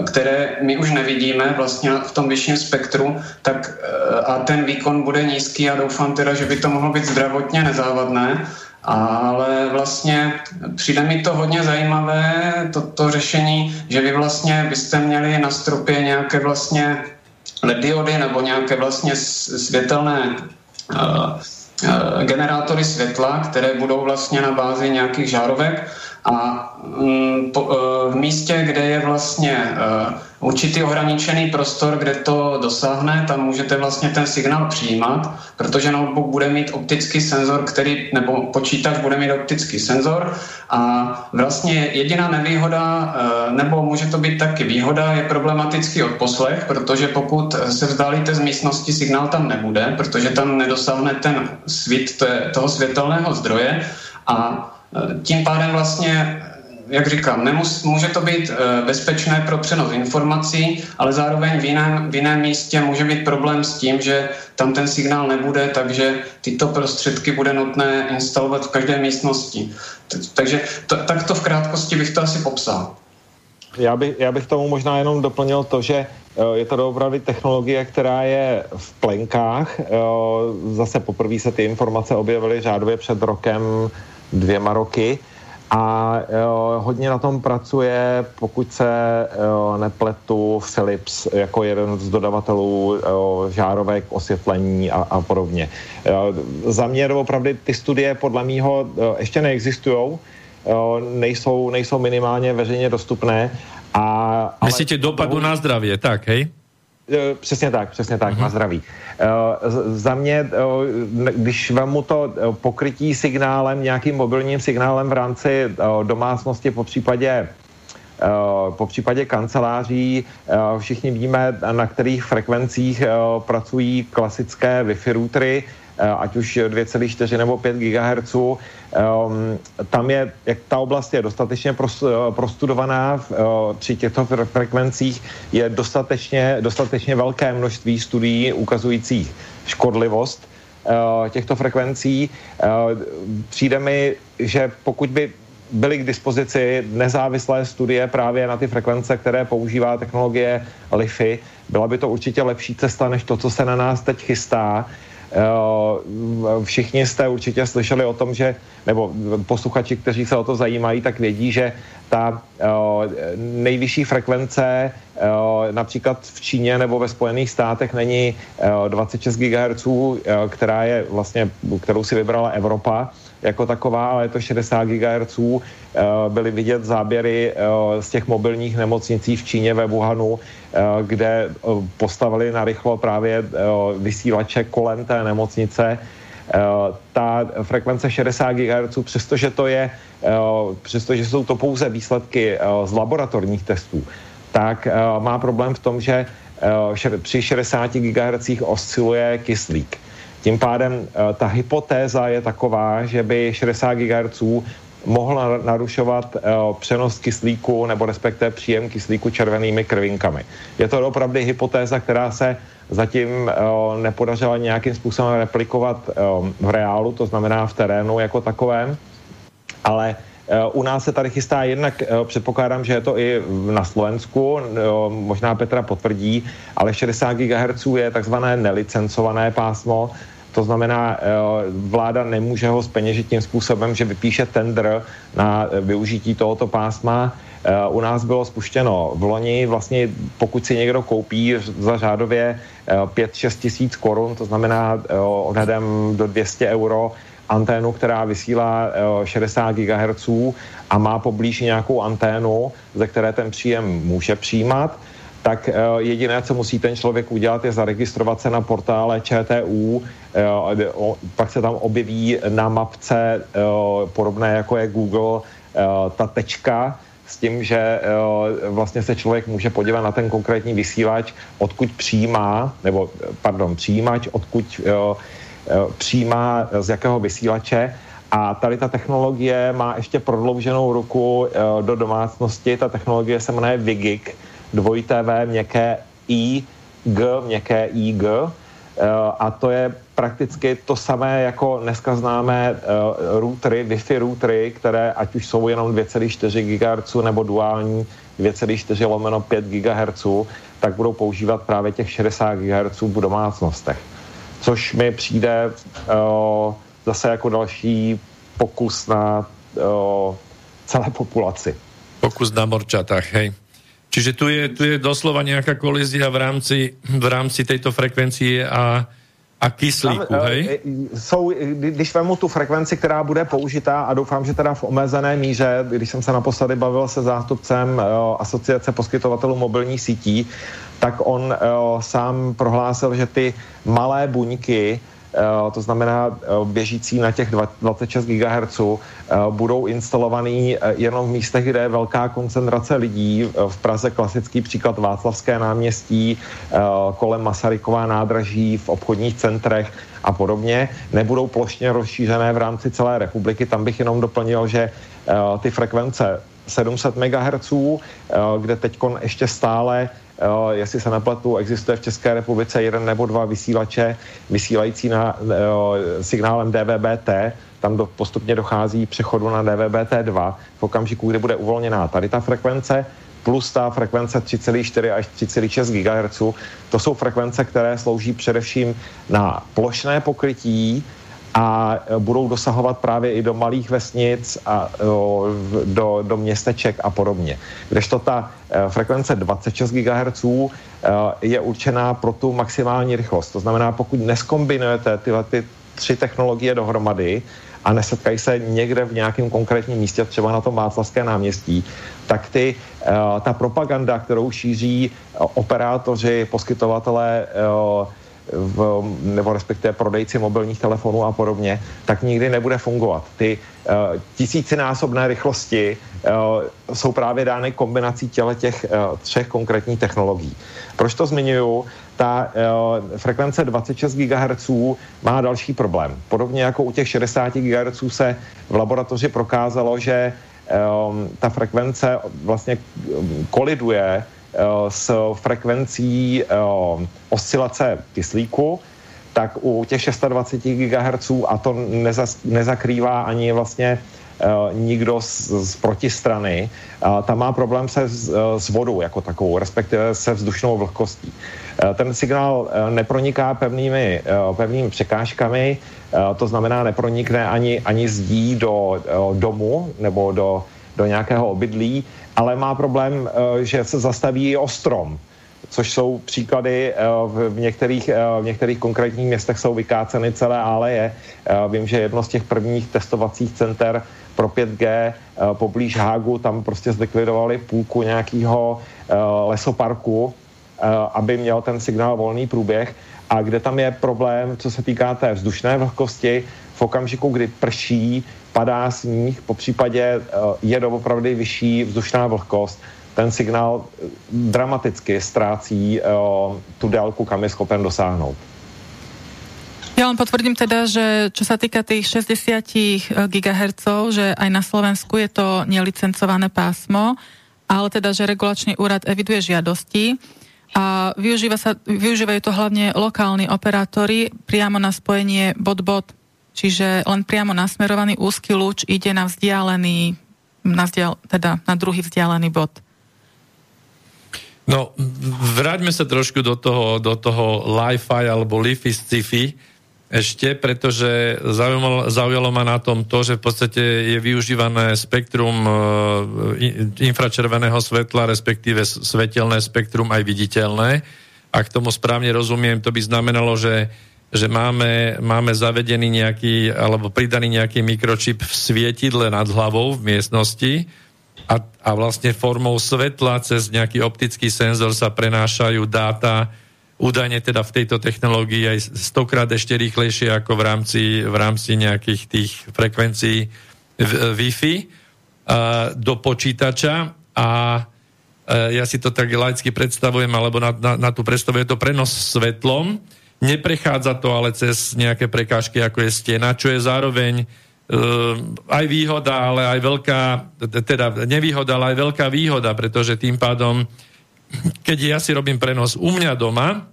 Speaker 3: které my už nevidíme vlastně v tom vyšším spektru, tak eh, a ten výkon bude nízký a doufám teda, že by to mohlo být zdravotně nezávadné, ale vlastně přijde mi to hodně zajímavé, toto to řešení, že vy vlastně byste měli na stropě nějaké vlastně LED diody nebo nějaké vlastně světelné uh, generátory světla, které budou vlastně na bázi nějakých žárovek a mm, e, v místě, kde je vlastně e, určitý ohraničený prostor, kde to dosáhne, tam můžete vlastně ten signál přijímat, protože notebook bude mít optický senzor, který, nebo počítač bude mít optický senzor. A vlastně jediná nevýhoda, e, nebo může to být taky výhoda, je problematický odposlech, protože pokud se vzdálíte z místnosti, signál tam nebude, protože tam nedosáhne ten svit toho světelného zdroje. A tím pádem vlastně jak říkám, nemus, může to být e, bezpečné pro přenos informací, ale zároveň v jiném, v jiném místě může být problém s tím, že tam ten signál nebude, takže tyto prostředky bude nutné instalovat v každé místnosti. Takže to, takto v krátkosti bych to asi popsal.
Speaker 4: Já, by, já bych tomu možná jenom doplnil to, že je to opravdu technologie, která je v plenkách. Zase poprvé se ty informace objevily řádově před rokem dvěma roky a jo, hodně na tom pracuje, pokud se jo, nepletu, Philips jako jeden z dodavatelů jo, žárovek, osvětlení a, a podobně. Jo, za mě opravdu ty studie podle mýho jo, ještě neexistují, nejsou, nejsou minimálně veřejně dostupné. A,
Speaker 1: Myslíte dopadu na zdravě, tak, hej?
Speaker 4: Eh, přesně tak, přesně tak, uh-huh. na zdraví. Eh, za mě, eh, když vemu to pokrytí signálem, nějakým mobilním signálem v rámci domácnosti, po případě po případě kanceláří všichni víme, na kterých frekvencích pracují klasické Wi-Fi routery, ať už 2,4 nebo 5 GHz. Um, tam je, jak ta oblast je dostatečně prostudovaná uh, při těchto frekvencích, je dostatečně, dostatečně velké množství studií ukazujících škodlivost uh, těchto frekvencí. Uh, přijde mi, že pokud by byly k dispozici nezávislé studie právě na ty frekvence, které používá technologie LiFi, byla by to určitě lepší cesta, než to, co se na nás teď chystá. Eh, všichni jste určitě slyšeli o tom, že, nebo posluchači, kteří se o to zajímají, tak vědí, že ta eh, nejvyšší frekvence eh, například v Číně nebo ve Spojených státech není 26 GHz, která je vlastně, kterou si vybrala Evropa, jako taková, ale je to 60 GHz. Eh, byly vidět záběry eh, z těch mobilních nemocnicí v Číně ve Wuhanu, eh, kde postavili narychlo právě vysílače kolem té nemocnice ta frekvence 60 GHz, přestože to je, přestože jsou to pouze výsledky z laboratorních testů, tak má problém v tom, že při 60 GHz osciluje kyslík. Tím pádem ta hypotéza je taková, že by 60 GHz mohl narušovat uh, přenos kyslíku nebo respektive příjem kyslíku červenými krvinkami. Je to opravdu hypotéza, která se zatím uh, nepodařila nějakým způsobem replikovat v reálu, to znamená v terénu jako takovém, ale u nás se tady chystá jednak, předpokládám, že je to i na Slovensku, možná Petra potvrdí, ale 60 GHz je takzvané nelicencované pásmo, to znamená, eh, vláda nemůže ho speněžit tím způsobem, že vypíše tender na eh, využití tohoto pásma. Eh, u nás bylo spuštěno v loni, vlastně pokud si někdo koupí za řádově 5-6 tisíc korun, to znamená odhadem do 200 euro, anténu, která vysílá 60 GHz a má poblíž nějakou anténu, ze které ten příjem může přijímat, tak jediné, co musí ten člověk udělat, je zaregistrovat se na portále ČTU, pak se tam objeví na mapce podobné jako je Google ta tečka, s tím, že vlastně se člověk může podívat na ten konkrétní vysílač, odkud přijímá, nebo pardon, přijímač, odkud přijímá z jakého vysílače. A tady ta technologie má ještě prodlouženou ruku do domácnosti. Ta technologie se jmenuje Vigik, dvojité V, měkké I, G, měkké IG. A to je prakticky to samé, jako dneska známe uh, routery, Wi-Fi routery, které ať už jsou jenom 2,4 GHz nebo duální 2,4 lomeno 5 GHz, tak budou používat právě těch 60 GHz v domácnostech. Což mi přijde uh, zase jako další pokus na celé populaci.
Speaker 1: Pokus na morčatách, hej. Čiže tu je, tu je doslova nějaká kolizia v rámci, v rámci tejto frekvencie a a kyslíku, Tam, hej? Eh,
Speaker 4: jsou, když vemu tu frekvenci, která bude použitá a doufám, že teda v omezené míře, když jsem se naposledy bavil se zástupcem uh, asociace poskytovatelů mobilních sítí, tak on uh, sám prohlásil, že ty malé buňky to znamená eh, běžící na těch 26 GHz, eh, budou instalovaný jenom v místech, kde je velká koncentrace lidí. V Praze klasický příklad Václavské náměstí, kolem Masaryková nádraží, v obchodních centrech a podobně. Nebudou plošně rozšířené v rámci celé republiky. Tam bych jenom doplnil, že ty frekvence 700 MHz, kde teď ještě stále jestli se nepletu, existuje v České republice jeden nebo dva vysílače vysílající na signálem DVB-T, tam do, postupně dochází přechodu na DVB-T2 v okamžiku, kdy bude uvolněná tady ta frekvence, plus ta frekvence 3,4 až 3,6 GHz. To jsou frekvence, které slouží především na plošné pokrytí a e, budou dosahovat právě i do malých vesnic a do, do městeček a podobně. Kdežto ta e, frekvence 26 GHz je určená pro tu maximální rychlost. To znamená, pokud neskombinujete tyhle ty tři technologie dohromady a nesetkají se někde v nějakém konkrétním místě, třeba na tom Václavské náměstí, tak ty, ta propaganda, kterou šíří operátoři, poskytovatelé v, nebo respektive prodejci mobilních telefonů a podobně, tak nikdy nebude fungovat. Ty uh, tisícinásobné rychlosti uh, jsou právě dány kombinací těle těch uh, třech konkrétních technologií. Proč to zmiňuju? Ta uh, frekvence 26 GHz má další problém. Podobně jako u těch 60 GHz se v laboratoři prokázalo, že um, ta frekvence vlastně koliduje s frekvencí eh, oscilace kyslíku, tak u těch 620 GHz a to nezakrývá ani vlastně uh, nikdo z, protistrany, tam má problém se s, s vodou jako takovou, respektive se vzdušnou vlhkostí. Ten signál neproniká pevnými, pevnými překážkami, to znamená nepronikne ani, ani zdí do domu nebo do, do nějakého obydlí, ale má problém, eh, že se zastaví o strom což jsou příklady eh, v některých, eh, v některých konkrétních městech jsou vykáceny celé aleje. Vím, že jedno z těch prvních testovacích center pro 5G poblíž Hágu, tam prostě zlikvidovali půlku nějakého lesoparku aby měl ten signál volný průběh. A kde tam je problém, co se týká té vzdušné vlhkosti, v okamžiku, kdy prší, padá sníh, po případě je doopravdy vyšší vzdušná vlhkost, ten signál dramaticky ztrácí tu délku, kam je schopen dosáhnout.
Speaker 2: Ja len potvrdím teda, že čo sa týka tých 60 GHz, že aj na Slovensku je to nelicencované pásmo, ale teda, že regulačný úrad eviduje žiadosti a využívajú to hlavne lokálni operátori priamo na spojenie bod-bod, čiže len priamo nasmerovaný úzky lúč ide na vzdialený, na, vzdial, teda na druhý vzdialený bod.
Speaker 1: No, vráťme sa trošku do toho, do toho Li-Fi alebo Li-Fi sci-fi ešte, pretože zaujalo, zaujalo ma na tom to, že v podstate je využívané spektrum uh, infračerveného svetla, respektíve svetelné spektrum aj viditeľné. Ak tomu správne rozumiem, to by znamenalo, že, že máme, máme zavedený nejaký, alebo pridaný nejaký mikročip v svietidle nad hlavou v miestnosti a, a vlastne formou svetla cez nejaký optický senzor sa prenášajú dáta údajne teda v tejto technológii aj stokrát ešte rýchlejšie ako v rámci, v rámci nejakých tých frekvencií Wi-Fi do počítača a ja si to tak laicky predstavujem, alebo na, na, na tú predstavu je to prenos svetlom, neprechádza to ale cez nejaké prekážky, ako je stena, čo je zároveň uh, aj výhoda, ale aj veľká, teda nevýhoda, ale aj veľká výhoda, pretože tým pádom keď ja si robím prenos u mňa doma,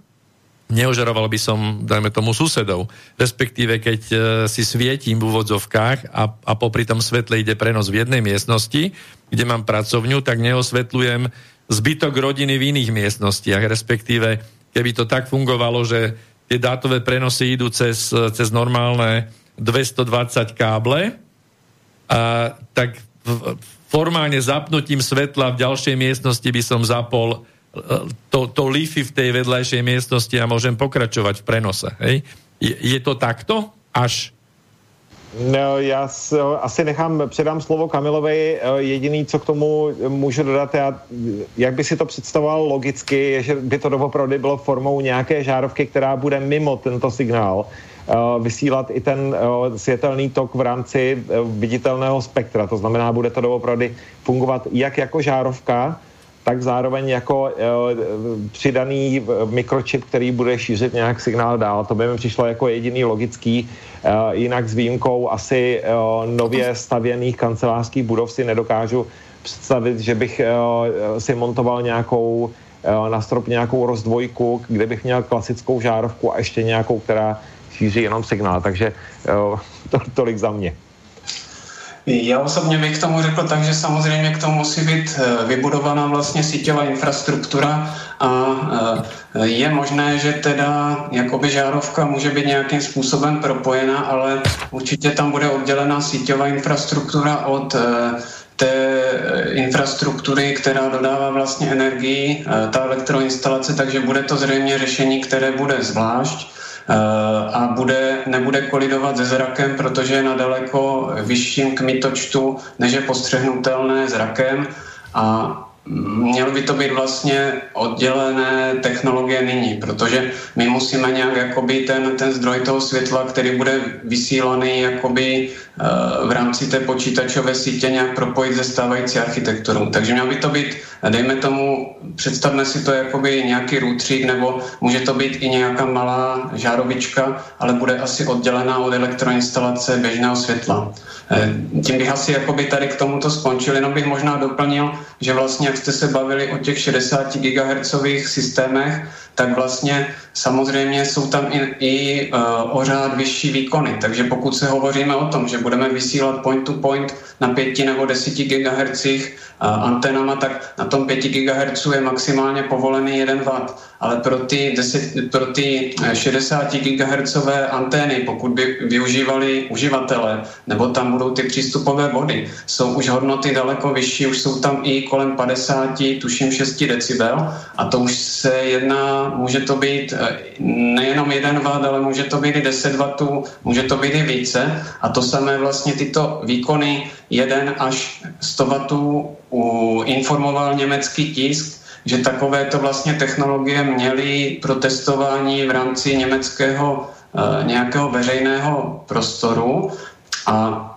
Speaker 1: neožaroval by som, dajme tomu, susedov. Respektíve, keď e, si svietim v úvodzovkách a, a popri tom svetle ide prenos v jednej miestnosti, kde mám pracovňu, tak neosvetľujem zbytok rodiny v iných miestnostiach. Respektíve, keby to tak fungovalo, že tie dátové prenosy idú cez, cez normálne 220 káble, a, tak v, formálne zapnutím svetla v ďalšej miestnosti by som zapol e, to, to lify v tej vedľajšej miestnosti a môžem pokračovať v prenose. Hej? Je, je to takto? Až
Speaker 4: No, já s, asi nechám, předám slovo Kamilovi. E, jediný, co k tomu můžu dodat, já, jak by si to představoval logicky, je, že by to doopravdy bylo formou nějaké žárovky, která bude mimo tento signál Eh, vysílat i ten eh, světelný tok v rámci eh, viditelného spektra. To znamená, bude to doopravdy fungovat jak jako žárovka, tak zároveň jako přidaný mikročip, který bude šířit nějak signál dál. To by mi přišlo jako jediný logický, jinak s výjimkou asi nově stavěných kancelářských budov si nedokážu představit, že bych si montoval nějakou na strop nějakou rozdvojku, kde bych měl klasickou žárovku a ještě nějakou, která šíří jenom signál, takže to, tolik za mě.
Speaker 3: Já osobně bych k tomu řekl tak, že samozřejmě k tomu musí být eh, vybudovaná vlastně síťová infrastruktura a eh, je možné, že teda jakoby žárovka může být nějakým způsobem propojená, ale určitě tam bude oddělená síťová infrastruktura od eh, té infrastruktury, která dodává vlastně energii, ta elektroinstalace, takže bude to zřejmě řešení, které bude zvlášť a bude, nebude kolidovat se zrakem, protože je na daleko vyšším kmitočtu, než je postřehnutelné zrakem a Mělo by to být vlastně oddělené technologie nyní, protože my musíme nějak jakoby ten, ten zdroj toho světla, který bude vysílaný jakoby v rámci té počítačové sítě nějak propojit ze stávající architekturou. Takže mělo by to být, dejme tomu, představme si to jakoby nějaký růtřík, nebo může to být i nějaká malá žárovička, ale bude asi oddělená od elektroinstalace běžného světla. Eh, tím bych asi jakoby tady k tomuto skončil, jenom bych možná doplnil, že vlastně, jak jste se bavili o těch 60 GHz systémech, tak vlastně samozřejmě jsou tam i, i uh, o řád vyšší výkony. Takže pokud se hovoříme o tom, že budeme vysílat point to point na 5 nebo 10 GHz antenama, tak na tom 5 GHz je maximálně povolený 1 W. Ale pro ty, 10, pro ty 60 GHz antény, pokud by využívali uživatele, nebo tam budou ty přístupové body, jsou už hodnoty daleko vyšší, už jsou tam i kolem 50, tuším 6 decibel a to už se jedná může to být eh, nejenom 1 W, ale může to být i 10 W, může to být i více. A to samé vlastně tyto výkony 1 až 100 W informoval německý tisk, že takovéto vlastně technologie měly pro testování v rámci německého nějakého veřejného prostoru. A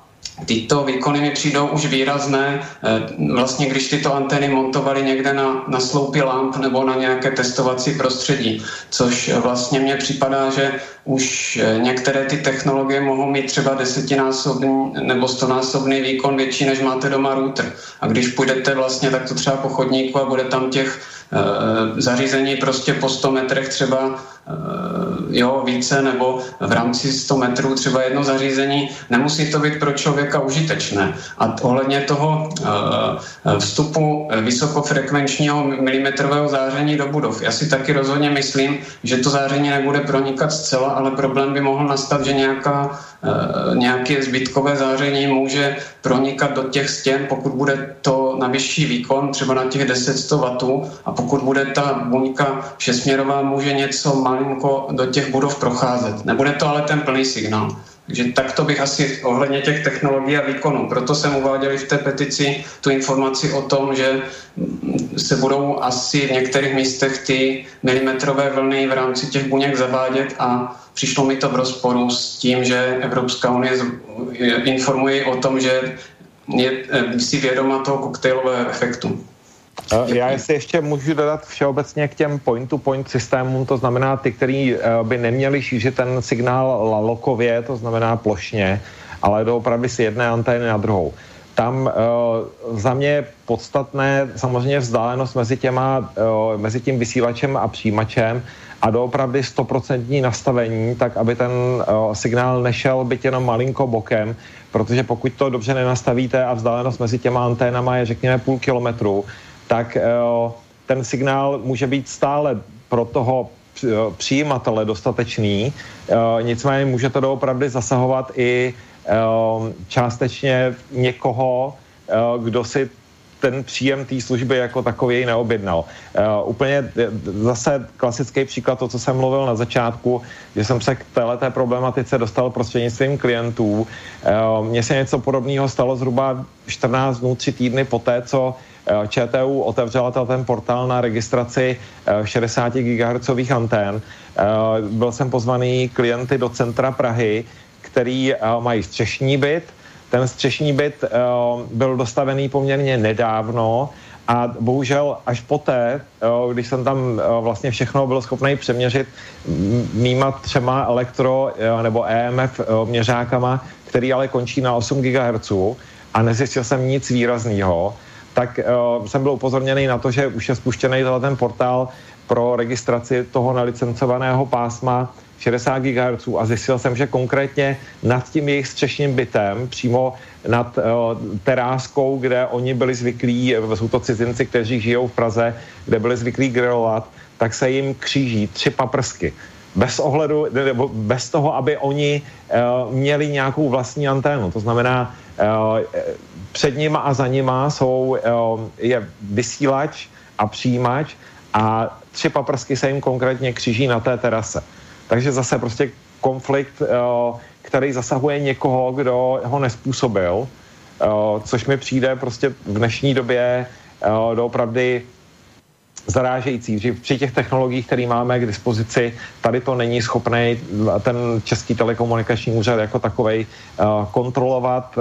Speaker 3: Tyto výkony mi přijdou už výrazné, eh, vlastně když tyto antény montovali někde na, na sloupy lamp nebo na nějaké testovací prostředí, což vlastně mně připadá, že už eh, některé ty technologie mohou mít třeba desetinásobný nebo stonásobný výkon větší, než máte doma router. A když půjdete vlastně takto třeba po chodníku a bude tam těch e, zařízení prostě po 100 metrech třeba e, jo, více nebo v rámci 100 metrů třeba jedno zařízení, nemusí to být pro člověka užitečné. A ohledně toho e, vstupu vysokofrekvenčního milimetrového záření do budov, já si taky rozhodně myslím, že to záření nebude pronikat zcela, ale problém by mohl nastat, že nějaká, eh, nějaké zbytkové záření může pronikat do těch stěn, pokud bude to na vyšší výkon, třeba na těch 10-100 W, a pokud bude ta buňka všesměrová, může něco malinko do těch budov procházet. Nebude to ale ten plný signál. Takže takto bych asi ohledně těch technologií a výkonů. Proto jsem uváděl v té petici tu informaci o tom, že se budou asi v některých místech ty milimetrové vlny v rámci těch buněk zavádět a přišlo mi to v rozporu s tím, že Evropská unie informuje o tom, že je eh, si vědoma toho koktejlového efektu.
Speaker 4: Já jestli ještě můžu dodat všeobecně k těm point-to-point systémům, to znamená ty, který eh, by neměli šířit ten signál lalokově, to znamená plošně, ale doopravdy si jedné antény na druhou. Tam uh, za mě podstatné samozřejmě vzdálenost mezi, těma, uh, mezi tím vysílačem a přijímačem a doopravdy stoprocentní nastavení, tak aby ten uh, signál nešel byt jenom malinko bokem, protože pokud to dobře nenastavíte a vzdálenost mezi těma anténama je řekněme půl kilometru, tak uh, ten signál může být stále pro toho přijímatele dostatečný, uh, nicméně může to doopravdy zasahovat i částečně někoho, kdo si ten příjem té služby jako takový neobjednal. Uh, úplně zase klasický příklad, to, co jsem mluvil na začátku, že jsem se k této problematice dostal prostřednictvím klientů. Uh, Mně se něco podobného stalo zhruba 14 dnů, 3 týdny poté, co uh, ČTU otevřela ten portál na registraci 60 GHz antén. Byl jsem pozvaný klienty do centra Prahy, který mají střešní byt, ten střešní byt byl dostavený poměrně nedávno a bohužel až poté, když jsem tam vlastně všechno byl schopný přeměřit mýma třema elektro nebo EMF měřákama, který ale končí na 8 GHz a nezjistil jsem nic výrazného, tak uh, jsem byl upozorněný na to, že už je spuštěný ten portál pro registraci toho nalicencovaného pásma 60 GHz a zjistil jsem, že konkrétně nad tím jejich střešním bytem, přímo nad uh, teráskou, kde oni byli zvyklí, jsou to cizinci, kteří žijou v Praze, kde byli zvyklí grilovat, tak se jim kříží tři paprsky. Bez ohledu, nebo bez toho, aby oni uh, měli nějakou vlastní anténu. To znamená, před nima a za nima jsou, uh, je vysílač a přijímač a tři paprsky se jim konkrétně kříží na té terase. Takže zase prostě konflikt, eh, který zasahuje někoho, kdo ho nespůsobil, eh, což mi přijde prostě v dnešní době eh, doopravdy zarážející, že při těch technologiích, které máme k dispozici, tady to není schopný ten Český telekomunikační úřad jako takový kontrolovat.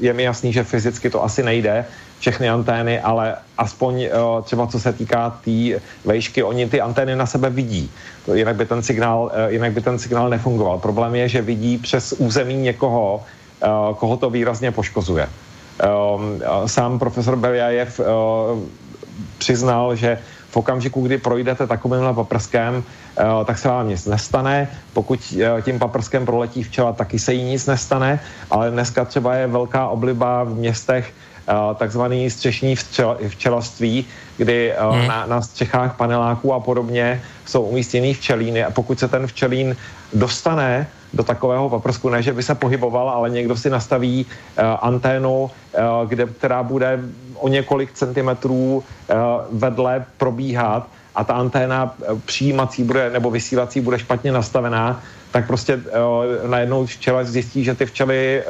Speaker 4: Je mi jasný, že fyzicky to asi nejde, všechny antény, ale aspoň eh, třeba co se týká té tý vejšky, oni ty antény na sebe vidí. Jinak by ten signál, eh, jinak by ten signál nefungoval. Problém je, že vidí přes území někoho, eh, koho to výrazně poškozuje. Sám profesor Beliajev přiznal, že v okamžiku, kdy projdete takovýmhle paprskem, tak se vám nic nestane. Pokud tím paprskem proletí včela, taky se jí nic nestane, ale dneska třeba je velká obliba v městech takzvaný střešní včel, včelaství, kdy hmm. na, na střechách paneláků a podobně jsou umístěný včelíny a pokud se ten včelín dostane do takového paprsku, ne, že by se pohyboval, ale někdo si nastaví uh, anténu, uh, kde, která bude o několik centimetrů uh, vedle probíhat a ta anténa přijímací bude, nebo vysílací bude špatně nastavená, tak prostě uh, najednou včela zjistí, že ty včely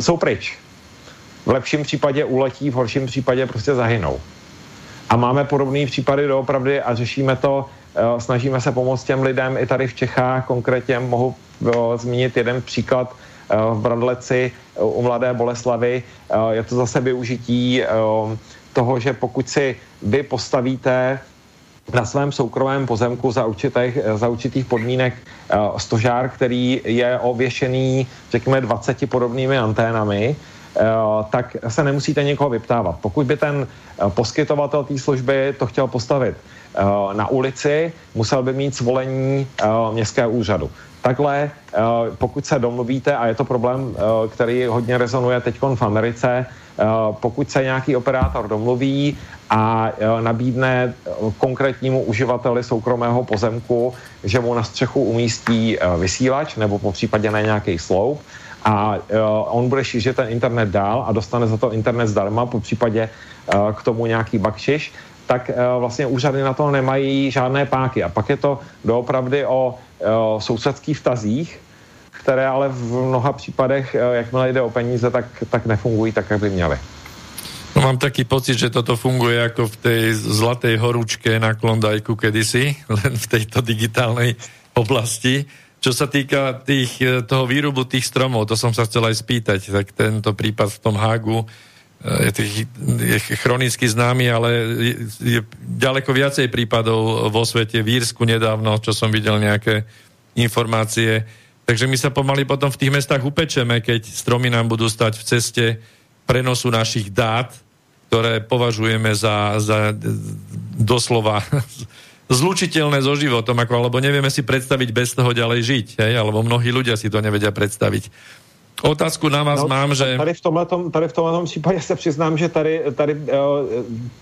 Speaker 4: jsou pryč v lepším případě uletí, v horším případě prostě zahynou. A máme podobné případy doopravdy a řešíme to, snažíme se pomoct těm lidem i tady v Čechách. Konkrétně mohu zmínit jeden příklad v Bradleci u Mladé Boleslavy. Je to zase využití toho, že pokud si vy postavíte na svém soukromém pozemku za určitých, za určitých podmínek stožár, který je ověšený, řekněme, 20 podobnými anténami, tak se nemusíte někoho vyptávat. Pokud by ten poskytovatel té služby to chtěl postavit na ulici, musel by mít svolení městského úřadu. Takhle, pokud se domluvíte, a je to problém, který hodně rezonuje teď v Americe, pokud se nějaký operátor domluví a nabídne konkrétnímu uživateli soukromého pozemku, že mu na střechu umístí vysílač nebo po případě na nějaký sloup a on bude šířit ten internet dál a dostane za to internet zdarma, po případě k tomu nějaký bakšiš, tak vlastně úřady na to nemají žádné páky. A pak je to doopravdy o sousedských vztazích, které ale v mnoha případech, jakmile jde o peníze, tak, tak nefungují tak, jak by měly.
Speaker 1: No mám taký pocit, že toto funguje ako v tej zlatej horúčke na Klondajku kedysi, len v tejto digitálnej oblasti. Čo sa týka tých, e, toho výrubu tých stromov, to som sa chcel aj spýtať, tak tento prípad v tom Hagu e, je, tých, je chronicky známy, ale je, je ďaleko viacej prípadov vo svete, v Írsku nedávno, čo som videl nejaké informácie. Takže my sa pomaly potom v tých mestách upečeme, keď stromy nám budú stať v ceste prenosu našich dát ktoré považujeme za, za doslova zlučiteľné so životom, ako, alebo nevieme si predstaviť bez toho ďalej žiť, hej? alebo mnohí ľudia si to nevedia představit. Otázku na vás no, mám, že...
Speaker 4: Tady v tomhletom, tady v tomhletom případě se přiznám, že tady, tady, eh,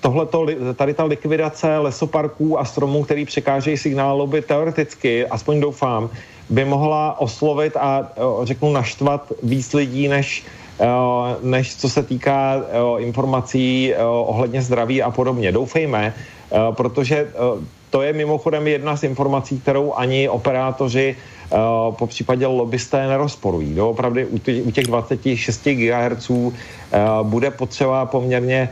Speaker 4: tohleto, tady ta likvidace lesoparků a stromů, který překážejí signálu, by teoreticky, aspoň doufám, by mohla oslovit a eh, řeknu naštvat víc lidí, než Eh, než co se týká informací ohledně zdraví a podobně. Doufejme, protože to je mimochodem jedna z informací, kterou ani operátoři po případě lobbysté nerozporují. Opravdu u těch 26 GHz bude potřeba poměrně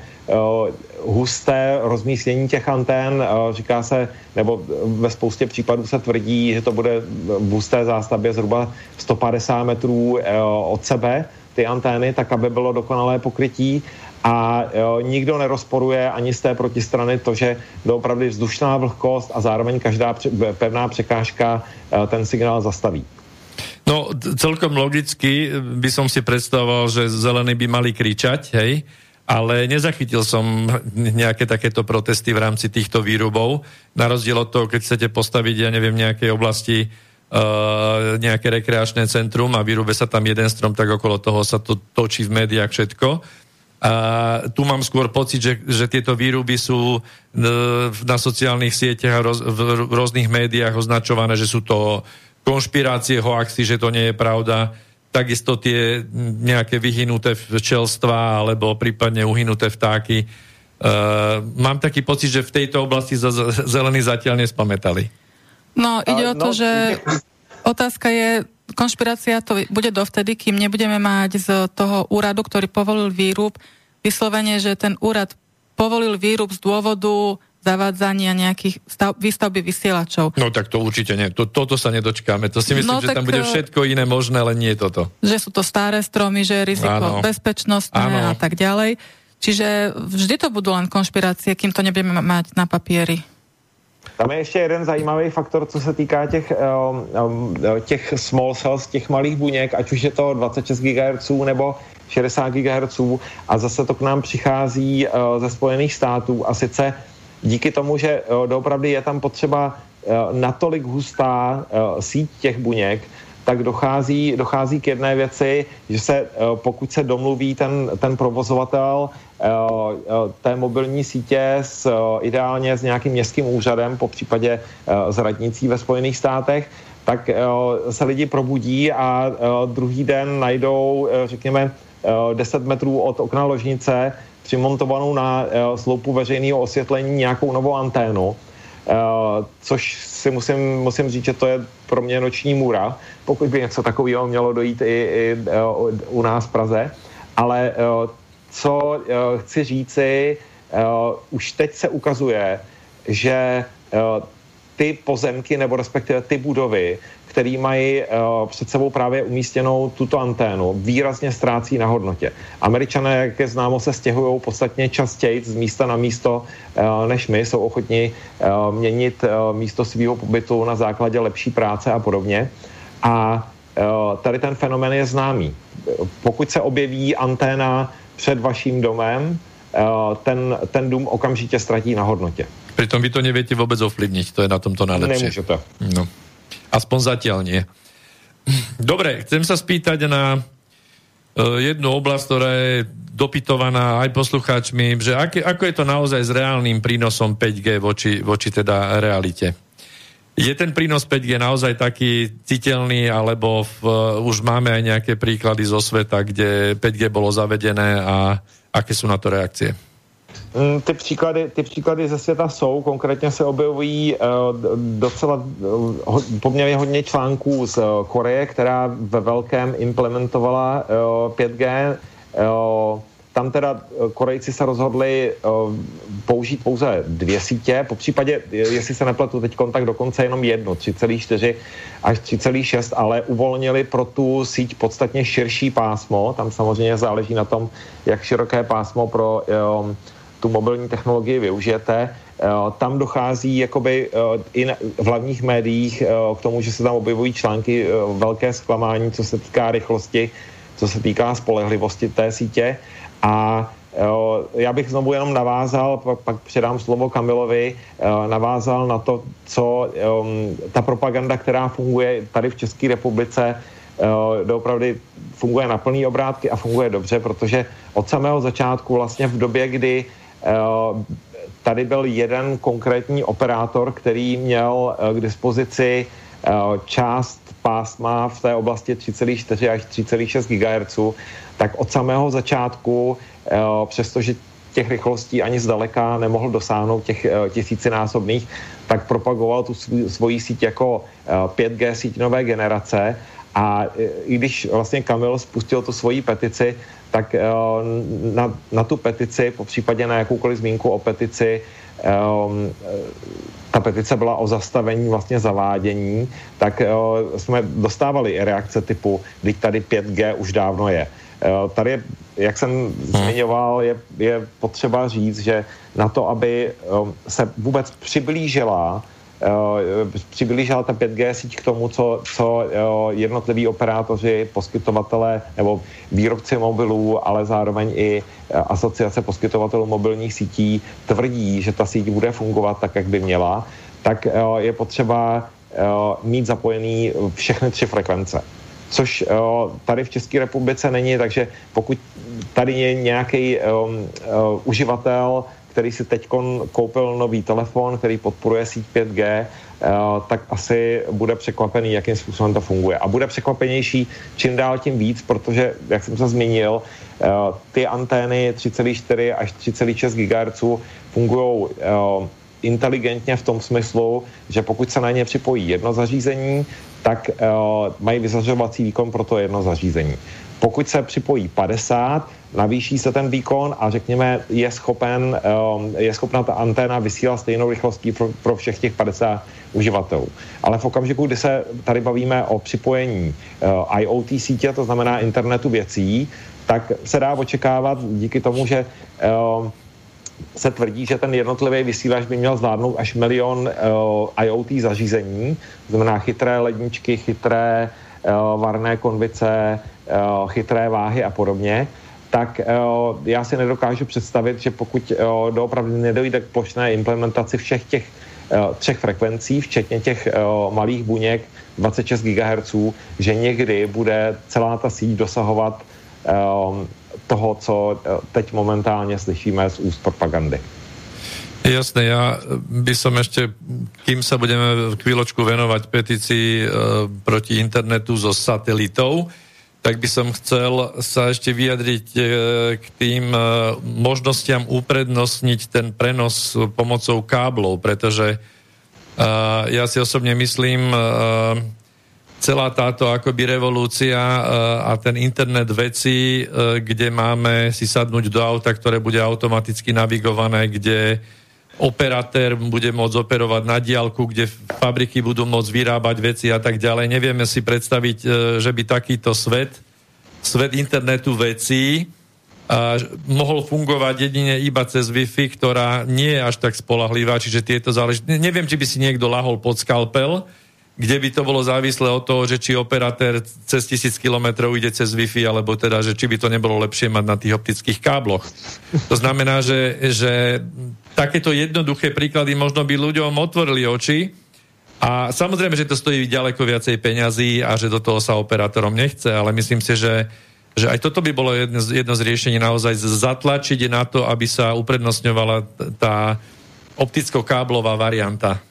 Speaker 4: husté rozmístění těch antén. Říká se, nebo ve spoustě případů se tvrdí, že to bude v husté zástavbě zhruba 150 metrů od sebe ty antény, tak aby bylo dokonalé pokrytí a jo, nikdo nerozporuje ani z té protistrany to, že doopravdy vzdušná vlhkost a zároveň každá pevná překážka e, ten signál zastaví.
Speaker 1: No, celkom logicky by som si predstavoval, že zelení by mali kričať, hej, ale nezachytil som nejaké takéto protesty v rámci týchto výrobov. Na rozdiel od toho, keď chcete postaviť, ja neviem, nejakej oblasti uh, nejaké rekreačné centrum a vyrúbe sa tam jeden strom, tak okolo toho sa to točí v médiách všetko. A tu mám skôr pocit, že, že tieto výruby sú uh, na sociálnych sieťach a roz, v rôznych médiách označované, že sú to konšpirácie, hoaxy, že to nie je pravda. Takisto tie nejaké vyhynuté včelstva alebo prípadne uhynuté vtáky. Uh, mám taký pocit, že v tejto oblasti zelení zatiaľ nespamätali.
Speaker 2: No, ide o to, no, že otázka je, konšpirácia to bude dovtedy, kým nebudeme mať z toho úradu, ktorý povolil výrub, vyslovene, že ten úrad povolil výrub z dôvodu zavádzania nejakých stav, výstavby vysielačov.
Speaker 1: No tak to určite nie. To, toto sa nedočkáme. To si myslím, no, že tam bude eh, všetko iné možné, ale nie toto.
Speaker 2: Že sú to staré stromy, že je riziko bezpečnostné a tak ďalej. Čiže vždy to budú len konšpirácie, kým to nebudeme mať na papieri.
Speaker 4: Tam je ještě jeden zajímavý faktor, co se týká těch, um, těch small cells, těch malých buněk, ať už je to 26 GHz nebo 60 GHz a zase to k nám přichází ze Spojených států. A sice díky tomu, že doopravdy je tam potřeba natolik hustá síť těch buněk, tak dochází, dochází k jedné věci, že se, eh, pokud se domluví ten, ten provozovatel eh, eh, té mobilní sítě s, ideálně s nějakým městským úřadem, po případě s radnicí ve Spojených státech, tak se lidi probudí a druhý den najdou, řekněme, 10 metrů od okna ložnice přimontovanou na sloupu veřejného osvětlení nějakou novou anténu, což si musím, musím říct, že to je pro mě noční můra, pokud by něco takového mělo dojít i, i u nás v Praze. Ale co chci říci, už teď se ukazuje, že ty pozemky nebo respektive ty budovy, který mají uh, před sebou právě umístěnou tuto anténu, výrazně ztrácí na hodnotě. Američané, jak je známo, se stěhují podstatně častěji z místa na místo uh, než my, jsou ochotni uh, měnit místo svého pobytu na základě lepší práce a podobně. A tady ten fenomén je známý. Pokud se objeví anténa před vaším domem, uh, ten, ten dům okamžitě ztratí na hodnotě.
Speaker 1: Pritom vy to neviete vôbec ovplyvniť, to je na tomto najlepšie.
Speaker 4: Nemôžete.
Speaker 1: No. Aspoň zatiaľ nie. Dobre, chcem sa spýtať na uh, jednu oblasť, ktorá je dopytovaná aj poslucháčmi, že aké, ako je to naozaj s reálnym prínosom 5G voči, voči teda realite. Je ten prínos 5G naozaj taký citeľný, alebo v, už máme aj nejaké príklady zo sveta, kde 5G bolo zavedené a aké sú na to reakcie?
Speaker 4: Mm, ty příklady, ty příklady ze světa jsou, konkrétně se objevují uh, docela uh, poměrně hodně článků z uh, Koreje, která ve velkém implementovala uh, 5G. Tam teda Korejci se rozhodli uh, použít pouze dvě sítě, po případě, jestli se nepletu teď kontakt dokonce jenom jednu, 3,4 až 3,6, ale uvolnili pro tu síť podstatně širší pásmo, tam samozřejmě záleží na tom, jak široké pásmo pro uh, tu mobilní technologii využijete. Eh, tam dochází jakoby eh, i v hlavních médiích eh, k tomu, že se tam objevují články velké zklamání, co se týká rychlosti, co se týká spolehlivosti té sítě. A já bych znovu jenom navázal, pak, pak předám slovo Kamilovi, navázal na to, co ta propaganda, která funguje tady v České republice, doopravdy funguje na plný obrátky a funguje dobře, protože od samého začátku vlastně v době, kdy tady byl jeden konkrétní operátor, který měl k dispozici část pásma v té oblasti 3,4 až 3,6 GHz, tak od samého začátku, přestože těch rychlostí ani zdaleka nemohl dosáhnout těch tisícinásobných, tak propagoval tu svoji síť jako 5G síť nové generace a i když vlastně Kamil spustil tu svoji petici, tak eh, na, na tu petici, po případě na jakoukoliv zmínku o petici, ta petice byla o zastavení vlastně zavádění, tak jsme dostávali reakce typu, teď tady 5G už dávno je. Uh, tady, je, jak jsem hmm. zmiňoval, je, je potřeba říct, že na to, aby um, se vůbec přiblížila Eh, přiblížila ta 5G síť k tomu, co, co eh, jednotliví operátoři, poskytovatelé nebo výrobci mobilů, ale zároveň i eh, asociace poskytovatelů mobilních sítí tvrdí, že ta síť bude fungovat tak, jak by měla, tak je potřeba mít zapojený všechny tři frekvence což uh, tady v České republice není, takže pokud tady je nějaký um, uh, uživatel, který si teď koupil nový telefon, který podporuje síť 5G, eh, tak asi bude překvapený, jakým způsobem to funguje. A bude překvapenější čím dál tím víc, protože, jak jsem se zmínil, eh, ty antény 3,4 až 3,6 GHz fungují eh, inteligentně v tom smyslu, že pokud se na ně připojí jedno zařízení, tak mají vyzařovací výkon pro to jedno zařízení. Pokud se připojí 50, navýší se ten výkon a řekněme, je, schopen, um, je schopna ta anténa vysílat stejnou rychlostí pro, pro všech těch 50 uživatelů. Ale v okamžiku, kdy se tady bavíme o připojení uh, IoT sítě, to znamená internetu věcí, tak se dá očekávat díky tomu, že uh, se tvrdí, že ten jednotlivý vysílač by měl zvládnout až milion uh, IoT zařízení, znamená chytré ledničky, chytré uh, varné konvice, uh, chytré váhy a podobně tak uh, já si nedokážu představit, že pokud uh, doopravdy nedojde k plošné implementaci všech těch uh, třech frekvencí, včetně těch uh, malých buněk 26 GHz, že někdy bude celá ta síť dosahovat toho, co uh, teď momentálně slyšíme z úst propagandy.
Speaker 1: Jasné, ja by som ešte, kým sa budeme chvíľočku venovať petícii e, proti internetu zo satelitov, tak by som chcel sa ešte vyjadriť e, k tým e, možnostiam uprednostniť ten prenos pomocou káblov, pretože e, ja si osobne myslím, celá táto akoby revolúcia a ten internet veci, kde máme si sadnúť do auta, ktoré bude automaticky navigované, kde operatér bude môcť operovať na diálku, kde fabriky budú môcť vyrábať veci a tak ďalej. Nevieme si predstaviť, že by takýto svet, svet internetu vecí, mohol fungovať jedine iba cez Wi-Fi, ktorá nie je až tak spolahlivá, čiže tieto záleží. Neviem, či by si niekto lahol pod skalpel, kde by to bolo závislé od toho, že či operatér cez tisíc kilometrov ide cez Wi-Fi, alebo teda, že či by to nebolo lepšie mať na tých optických kábloch. To znamená, že, že takéto jednoduché príklady možno by ľuďom otvorili oči, a samozrejme, že to stojí ďaleko viacej peňazí a že do toho sa operátorom nechce, ale myslím si, že že aj toto by bolo jedno, jedno z riešení naozaj zatlačiť na to, aby sa uprednostňovala tá opticko-káblová varianta.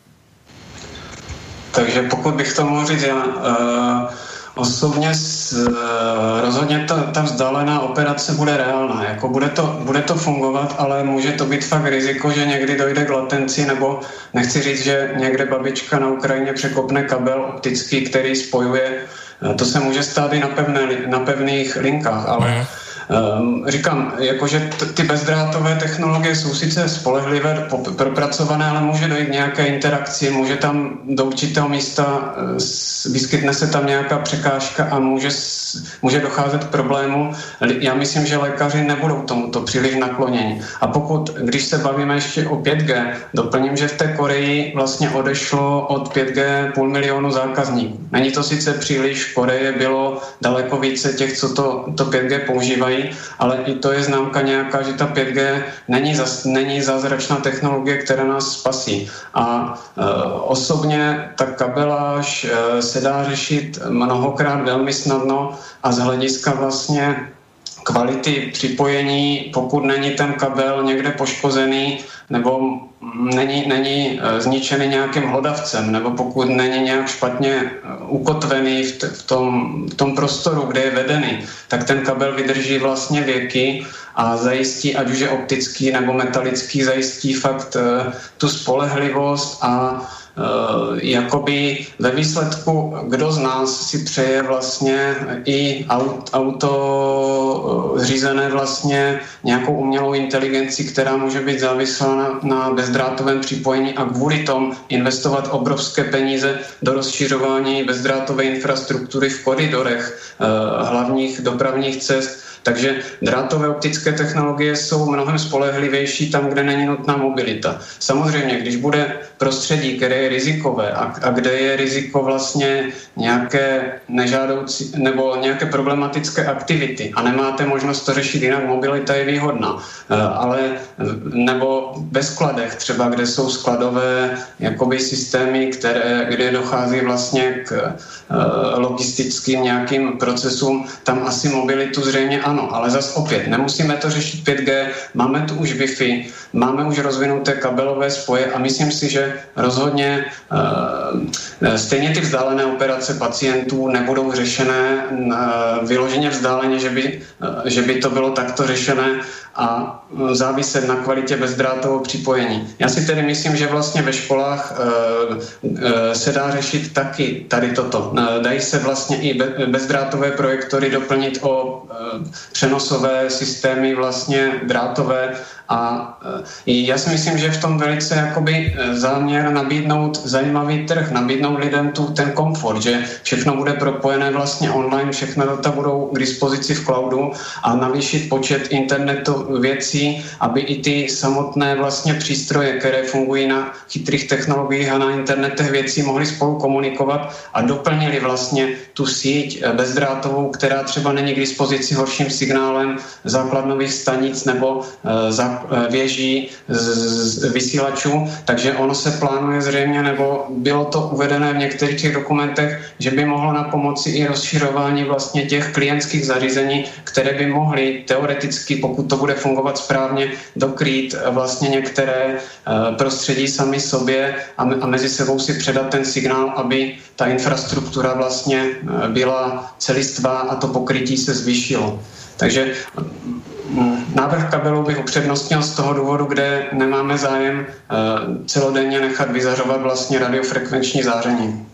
Speaker 3: Takže pokud bych to mohl říct, já uh, osobně s, uh, rozhodně ta, ta vzdálená operace bude reálná. Jako bude, to, bude to fungovat, ale může to být fakt riziko, že někdy dojde k latenci, nebo nechci říct, že někde babička na Ukrajině překopne kabel optický, který spojuje Eh, to se může stát i na, pevné, na pevných linkách, ale Um, říkám, jakože ty bezdrátové technologie jsou sice spolehlivé, propracované, ale může dojít nějaké interakci, může tam do určitého místa, uh, vyskytne se tam nějaká překážka a může, může docházet k problému. Já myslím, že lékaři nebudou tomuto příliš nakloněni. A pokud, když se bavíme ještě o 5G, doplním, že v té Koreji vlastně odešlo od 5G půl milionu zákazníků. Není to sice příliš, v Koreji bylo daleko více těch, co to, to 5G používají, ale i to je známka nějaká, že ta 5G není, zas, není zázračná technologie, která nás spasí. A e, osobně ta kabeláž e, se dá řešit mnohokrát velmi snadno a z hlediska vlastně kvality připojení, pokud není ten kabel někde poškozený nebo není, není eh, zničený nějakým hlodavcem, nebo pokud není nějak špatně eh, ukotvený v, t- v, tom, v tom prostoru, kde je vedený, tak ten kabel vydrží vlastně věky a zajistí, ať už je optický nebo metalický, zajistí fakt uh, tu spolehlivost a Eh, jakoby ve výsledku, kdo z nás si přeje vlastně i auto eh, zřízené vlastně nějakou umělou inteligenci, která může být závislá na, na bezdrátovém připojení a kvůli tomu investovat obrovské peníze do rozšiřování bezdrátové infrastruktury v koridorech eh, hlavních dopravních cest, takže drátové optické technologie jsou mnohem spolehlivější tam, kde není nutná mobilita. Samozřejmě, když bude prostředí, které je rizikové a, a kde je riziko vlastně nějaké nežádoucí nebo nějaké problematické aktivity a nemáte možnost to řešit jinak, mobilita je výhodná. Eh, ale nebo ve skladech třeba, kde jsou skladové jakoby systémy, které, kde dochází vlastně k eh, logistickým nějakým procesům, tam asi mobilitu zřejmě ano, ale zas opět, nemusíme to řešit 5G, máme tu už Wi-Fi, máme už rozvinuté kabelové spoje a myslím si, že rozhodně uh, stejně ty vzdálené operace pacientů nebudou řešené uh, vyloženě vzdáleně, že by, uh, že by to bylo takto řešené a záviset na kvalitě bezdrátového připojení. Já si tedy myslím, že vlastně ve školách se dá řešit taky tady toto. Dají se vlastně i bezdrátové projektory doplnit o přenosové systémy vlastně drátové a e, já si myslím, že v tom velice jakoby e, záměr nabídnout zajímavý trh, nabídnout lidem tu ten komfort, že všechno bude propojené vlastně online, všechno data budou k dispozici v cloudu a navýšit počet internetu věcí, aby i ty samotné vlastně přístroje, které fungují na chytrých technologiích a na internetech věcí, mohly spolu komunikovat a doplnili vlastně tu síť e, bezdrátovou, která třeba není k dispozici horším signálem základnových stanic nebo Eh, věží z vysílačů, takže ono se plánuje zřejmě, nebo bylo to uvedené v některých těch dokumentech, že by mohlo na pomoci i rozširování vlastně těch klientských zařízení, které by mohly teoreticky, pokud to bude fungovat správně, dokrýt vlastně některé eh, prostředí sami sobě a, mezi sebou si předat ten signál, aby ta infrastruktura vlastně eh, byla celistvá a to pokrytí se zvýšilo. Takže Návrh kabelu bych upřednostnil z toho důvodu, kde nemáme zájem eh, celodenně nechat vyzařovat vlastně radiofrekvenční záření.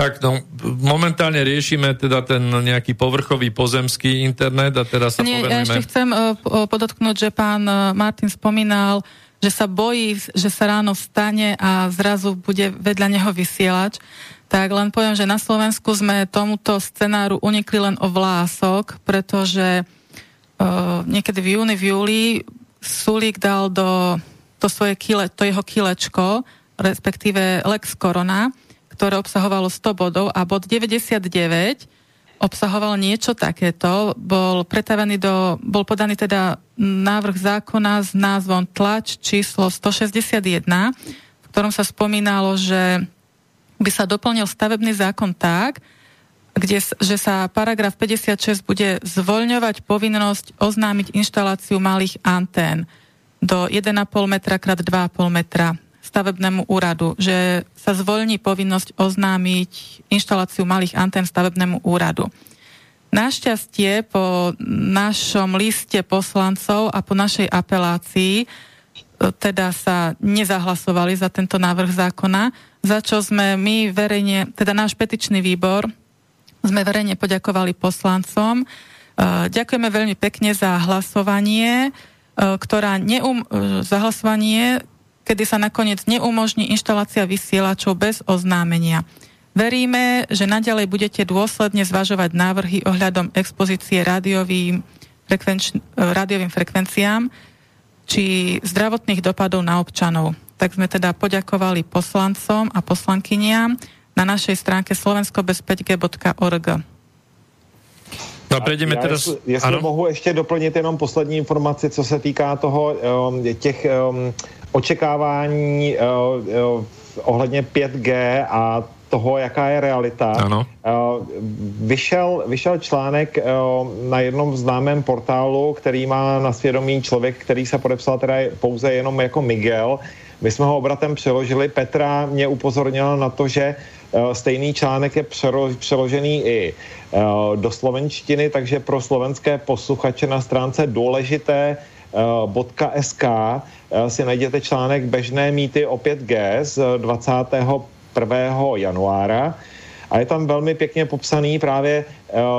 Speaker 1: Tak, no, momentálne riešime teda ten nejaký povrchový pozemský internet a teraz sa
Speaker 2: Nie,
Speaker 1: povenujeme...
Speaker 2: ešte chcem uh, podotknúť, že pán uh, Martin spomínal, že sa bojí, že sa ráno vstane a zrazu bude vedľa neho vysielač. Tak len poviem, že na Slovensku sme tomuto scenáru unikli len o vlások, pretože uh, niekedy v júni, v júli Sulík dal do to svoje kile, to jeho kilečko, respektíve Lex Corona, ktoré obsahovalo 100 bodov a bod 99 obsahoval niečo takéto, bol pretavený do, bol podaný teda návrh zákona s názvom Tlač číslo 161, v ktorom sa spomínalo, že by sa doplnil stavebný zákon tak, kde, že sa paragraf 56 bude zvoľňovať povinnosť oznámiť inštaláciu malých antén do 1,5 metra krát 2,5 metra stavebnému úradu, že sa zvoľní povinnosť oznámiť inštaláciu malých antén stavebnému úradu. Našťastie po našom liste poslancov a po našej apelácii e, teda sa nezahlasovali za tento návrh zákona, za čo sme my verejne, teda náš petičný výbor, sme verejne poďakovali poslancom. E, ďakujeme veľmi pekne za hlasovanie, e, ktorá neum, za hlasovanie, kedy sa nakoniec neumožní inštalácia vysielačov bez oznámenia. Veríme, že naďalej budete dôsledne zvažovať návrhy ohľadom expozície rádiovým, frekvenč, rádiovým frekvenciám či zdravotných dopadov na občanov. Tak sme teda poďakovali poslancom a poslankyniam na našej stránke slovenskobez5g.org.
Speaker 1: No a prejdeme Já teraz...
Speaker 4: Jestli, jestli mohu ještě doplnit jenom poslední informaci, co se týká toho um, těch um, očekávání uh, uh, ohledně 5G a toho, jaká je realita.
Speaker 1: Ano.
Speaker 4: Uh, vyšel, vyšel článek uh, na jednom známém portálu, který má na svědomí člověk, který se podepsal teda pouze jenom jako Miguel. My jsme ho obratem přeložili. Petra mě upozornila na to, že uh, stejný článek je přeložený i uh, do slovenštiny, takže pro slovenské posluchače na stránce důležité .sk si najděte článek Bežné mýty o 5G z 21. januára a je tam velmi pěkně popsaný právě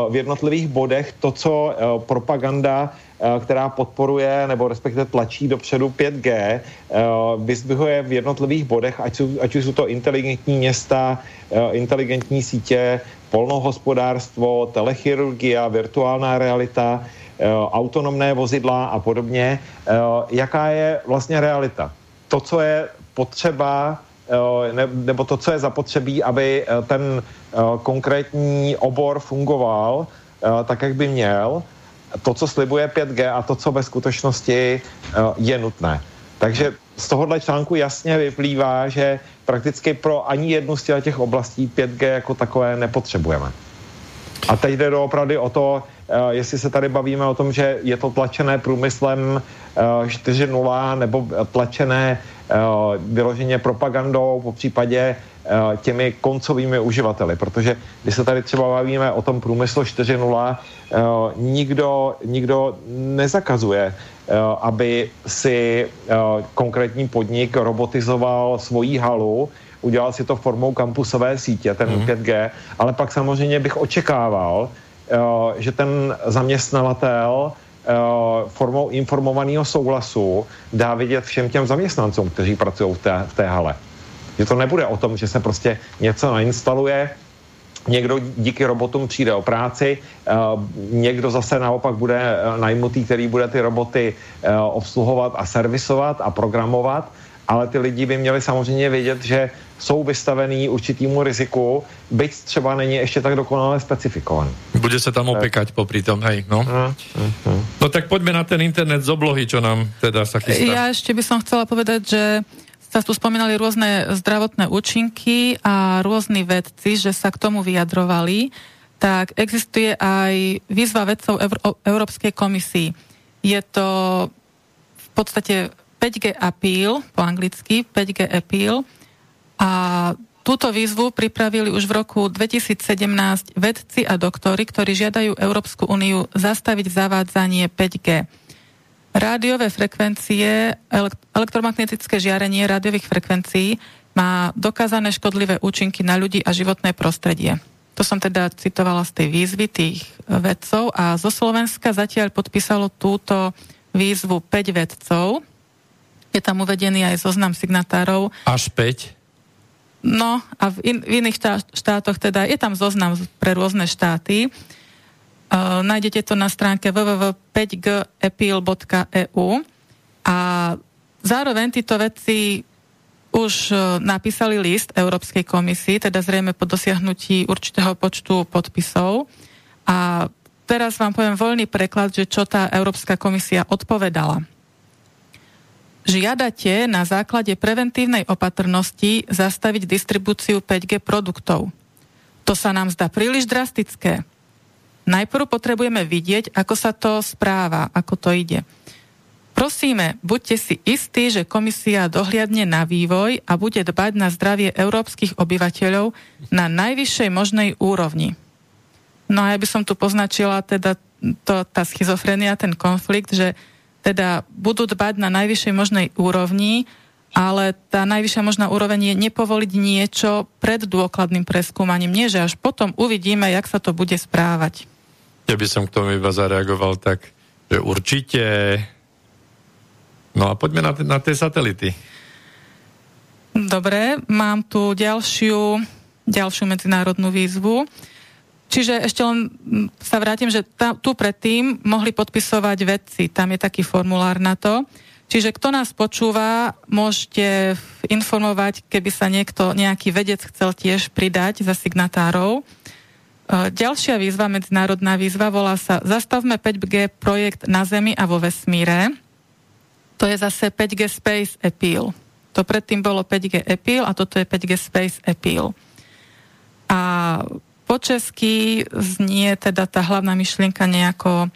Speaker 4: v jednotlivých bodech to, co propaganda která podporuje nebo respektive tlačí dopředu 5G, vyzdvihuje v jednotlivých bodech, ať, už jsou to inteligentní města, inteligentní sítě, polnohospodárstvo, telechirurgia, virtuální realita, Eh, autonomné vozidla a podobně. Eh, jaká je vlastně realita? To, co je potřeba eh, nebo to, co je zapotřebí, aby ten konkrétní obor fungoval tak, jak by měl, to, co slibuje 5G a to, co ve skutečnosti je nutné. Takže z tohohle článku jasně vyplývá, že prakticky pro ani jednu z těch oblastí 5G jako takové nepotřebujeme. A teď jde opravdu o to, Eh, jestli se tady bavíme o tom, že je to tlačené průmyslem 4.0 eh, nebo tlačené eh, vyloženě propagandou, po případě těmi koncovými uživateli, protože když se tady třeba bavíme o tom průmyslu 4.0, nikdo, nikdo nezakazuje, aby si konkrétní podnik robotizoval svoji halu, udělal si to formou kampusové sítě, ten mm. 5G, ale pak samozřejmě bych očekával, Eh, že ten zaměstnavatel eh, formou informovaného souhlasu dá vidět všem těm zaměstnancům, kteří pracují v té, v té hale. Že to nebude o tom, že se prostě něco nainstaluje, někdo díky robotům přijde o práci, eh, někdo zase naopak bude najmutý, který bude ty roboty obsluhovat a servisovat a programovat, ale ty lidi by měli samozřejmě vědět, že jsou vystavený určitýmu riziku, byť třeba není ještě tak dokonale specifikovaný.
Speaker 1: Bude se tam opekať popri tom, hej, no. Uh, uh. No tak poďme na ten internet z oblohy, čo nám teda sa chystá.
Speaker 2: Ja ešte by som chcela povedať, že sa tu spomínali rôzne zdravotné účinky a rôzni vedci, že sa k tomu vyjadrovali, tak existuje aj výzva vedcov Euró- Európskej komisii. Je to v podstate 5G appeal, po anglicky 5G appeal, a túto výzvu pripravili už v roku 2017 vedci a doktory, ktorí žiadajú Európsku úniu zastaviť zavádzanie 5G. Rádiové frekvencie, elektromagnetické žiarenie rádiových frekvencií má dokázané škodlivé účinky na ľudí a životné prostredie. To som teda citovala z tej výzvy tých vedcov a zo Slovenska zatiaľ podpísalo túto výzvu 5 vedcov. Je tam uvedený aj zoznam signatárov.
Speaker 1: Až 5?
Speaker 2: No a v, in, v iných štátoch teda je tam zoznam pre rôzne štáty. Uh, nájdete to na stránke www.5gepil.eu a zároveň títo veci už uh, napísali list Európskej komisii, teda zrejme po dosiahnutí určitého počtu podpisov. A teraz vám poviem voľný preklad, že čo tá Európska komisia odpovedala. Žiadate na základe preventívnej opatrnosti zastaviť distribúciu 5G produktov. To sa nám zdá príliš drastické. Najprv potrebujeme vidieť, ako sa to správa, ako to ide. Prosíme, buďte si istí, že komisia dohliadne na vývoj a bude dbať na zdravie európskych obyvateľov na najvyššej možnej úrovni. No a ja by som tu poznačila teda to, tá schizofrenia, ten konflikt, že teda budú dbať na najvyššej možnej úrovni, ale tá najvyššia možná úroveň je nepovoliť niečo pred dôkladným preskúmaním. Nie, že až potom uvidíme, jak sa to bude správať.
Speaker 1: Ja by som k tomu iba zareagoval tak, že určite. No a poďme na, na tie satelity.
Speaker 2: Dobre, mám tu ďalšiu, ďalšiu medzinárodnú výzvu. Čiže ešte len sa vrátim, že tá, tu predtým mohli podpisovať vedci, tam je taký formulár na to. Čiže kto nás počúva, môžete informovať, keby sa niekto, nejaký vedec chcel tiež pridať za signatárov. Ďalšia výzva, medzinárodná výzva, volá sa Zastavme 5G projekt na Zemi a vo vesmíre. To je zase 5G Space Appeal. To predtým bolo 5G Appeal a toto je 5G Space Appeal. A po česky znie teda tá hlavná myšlienka nejako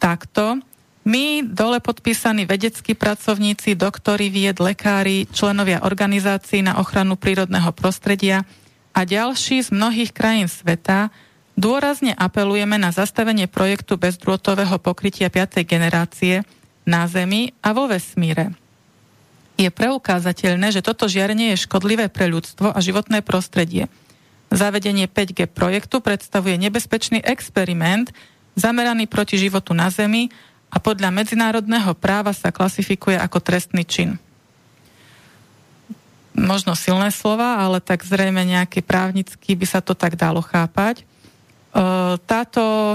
Speaker 2: takto. My, dole podpísaní vedeckí pracovníci, doktori, vied, lekári, členovia organizácií na ochranu prírodného prostredia, a ďalší z mnohých krajín sveta dôrazne apelujeme na zastavenie projektu bezdrôtového pokrytia 5. generácie na Zemi a vo vesmíre. Je preukázateľné, že toto žiarenie je škodlivé pre ľudstvo a životné prostredie. Zavedenie 5G projektu predstavuje nebezpečný experiment zameraný proti životu na Zemi a podľa medzinárodného práva sa klasifikuje ako trestný čin možno silné slova, ale tak zrejme nejaký právnický by sa to tak dalo chápať. E, táto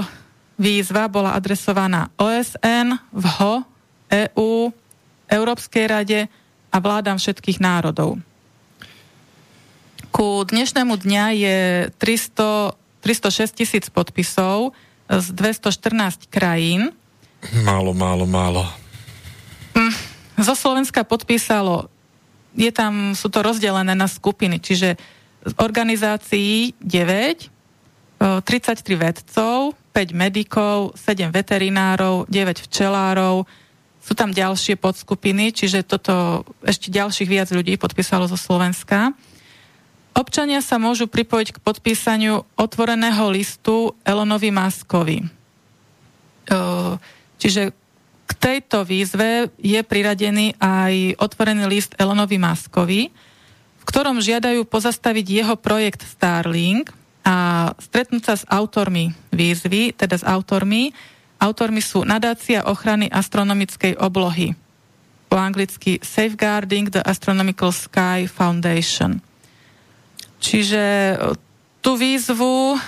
Speaker 2: výzva bola adresovaná OSN, VHO, EU, Európskej rade a vládam všetkých národov. Ku dnešnému dňa je 300, 306 tisíc podpisov z 214 krajín.
Speaker 1: Málo, málo, málo.
Speaker 2: Hm, zo Slovenska podpísalo je tam, sú to rozdelené na skupiny, čiže z organizácií 9, 33 vedcov, 5 medikov, 7 veterinárov, 9 včelárov, sú tam ďalšie podskupiny, čiže toto ešte ďalších viac ľudí podpísalo zo Slovenska. Občania sa môžu pripojiť k podpísaniu otvoreného listu Elonovi Maskovi. Čiže k tejto výzve je priradený aj otvorený list Elonovi Maskovi, v ktorom žiadajú pozastaviť jeho projekt Starlink a stretnúť sa s autormi výzvy, teda s autormi. Autormi sú Nadácia ochrany astronomickej oblohy, po anglicky Safeguarding the Astronomical Sky Foundation. Čiže e, tú výzvu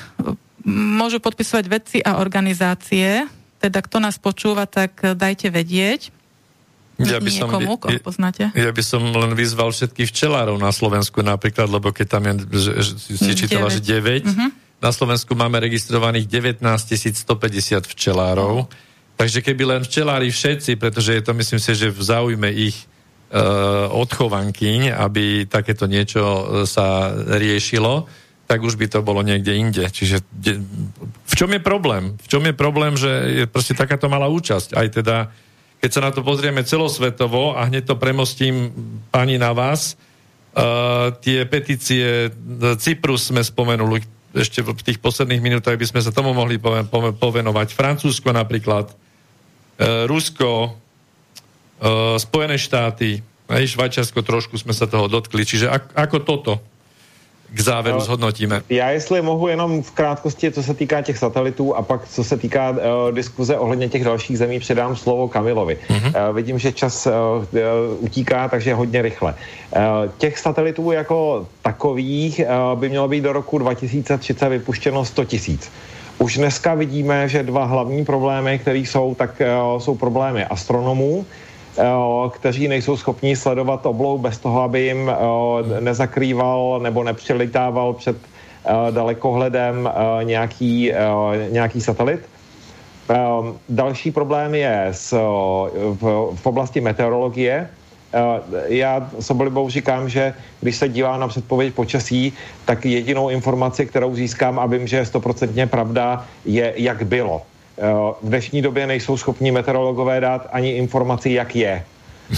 Speaker 2: môžu podpisovať vedci a organizácie, teda kto nás počúva, tak eh, dajte vedieť. Ja by som, Niekomu, koho poznáte?
Speaker 1: Ja by som len vyzval všetkých včelárov na Slovensku napríklad, lebo keď tam je, že, že si čítala, 9. že 9, uh-huh. na Slovensku máme registrovaných 19 150 včelárov, uh-huh. takže keby len včelári všetci, pretože je to myslím si, že v záujme ich uh, odchovankyň, aby takéto niečo uh, sa riešilo, tak už by to bolo niekde inde. Čiže de, v čom je problém? V čom je problém, že je proste takáto malá účasť? Aj teda, keď sa na to pozrieme celosvetovo a hneď to premostím pani na vás, uh, tie petície, Cyprus sme spomenuli, ešte v tých posledných minútach by sme sa tomu mohli povenovať. Francúzsko napríklad, uh, Rusko, uh, Spojené štáty, Aj Švajčiarsko trošku jsme se toho dotkli. Čiže ak, ako toto k závěru zhodnotíme.
Speaker 4: Já jestli mohu jenom v krátkosti, co se týká těch satelitů a pak co se týká uh, diskuze ohledně těch dalších zemí, předám slovo Kamilovi. Uh-huh. Uh, vidím, že čas uh, utíká, takže hodně rychle. Uh, těch satelitů jako takových uh, by mělo být do roku 2030 vypuštěno 100 tisíc. Už dneska vidíme, že dva hlavní problémy, které jsou, tak uh, jsou problémy astronomů, kteří nejsou schopni sledovat oblou bez toho, aby jim nezakrýval nebo nepřilitával před dalekohledem nějaký, nějaký satelit. Další problém je s, v, v oblasti meteorologie. Já s oblibou říkám, že když se dívám na předpověď počasí, tak jedinou informaci, kterou získám a vím, že je stoprocentně pravda, je jak bylo v dnešní době nejsou schopni meteorologové dát ani informaci, jak je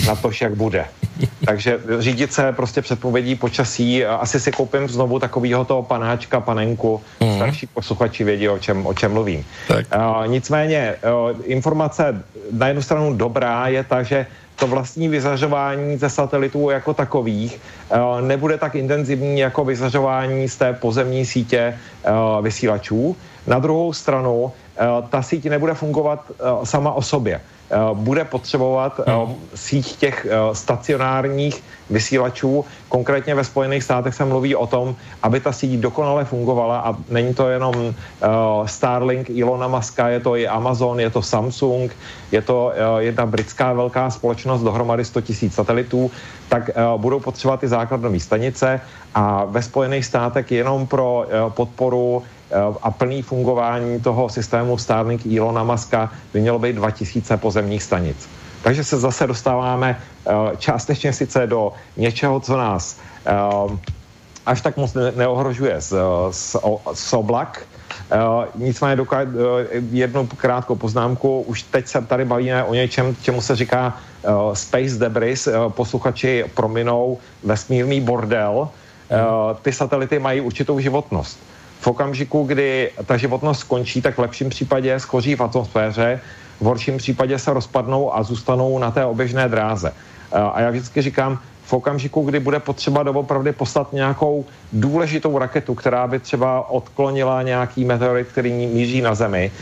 Speaker 4: na to, jak bude. Takže řídit se prostě předpovědí počasí, asi si koupím znovu takovýho toho panáčka, panenku, mm. starší posluchači vědí, o čem, o čem mluvím. Tak. Uh, nicméně, uh, informace na jednu stranu dobrá je ta, že to vlastní vyzařování ze satelitů jako takových uh, nebude tak intenzivní jako vyzařování z té pozemní sítě uh, vysílačů. Na druhou stranu Eh, ta síť nebude fungovat eh, sama o sobě. Eh, bude potřebovat hmm. síť těch stacionárních vysílačů. Konkrétně ve Spojených státech se mluví o tom, aby ta síť dokonale fungovala a není to jenom Starlink Ilona Muska, je to i Amazon, je to Samsung, je to jedna britská velká společnost, dohromady 100 000 satelitů, tak budou potřebovat ty základnové stanice a ve Spojených státech jenom pro podporu Eh, a plný fungování toho systému Starlink Ilona Muska by mělo být 2000 pozemních stanic. Takže se zase dostáváme eh, částečně sice do něčeho, co nás eh, až tak moc neohrožuje z, z, z oblak, nicméně jednu krátkou poznámku, už teď se tady bavíme o něčem, čemu se říká space debris, posluchači prominou vesmírný bordel, ty satelity mají určitou životnost v okamžiku, kdy ta životnost skončí, tak v lepším případě skoří v atmosféře, v horším případě se rozpadnou a zůstanou na té oběžné dráze. A já vždycky říkám, v okamžiku, kdy bude potřeba doopravdy poslat nějakou důležitou raketu, která by třeba odklonila nějaký meteorit, který míří na Zemi,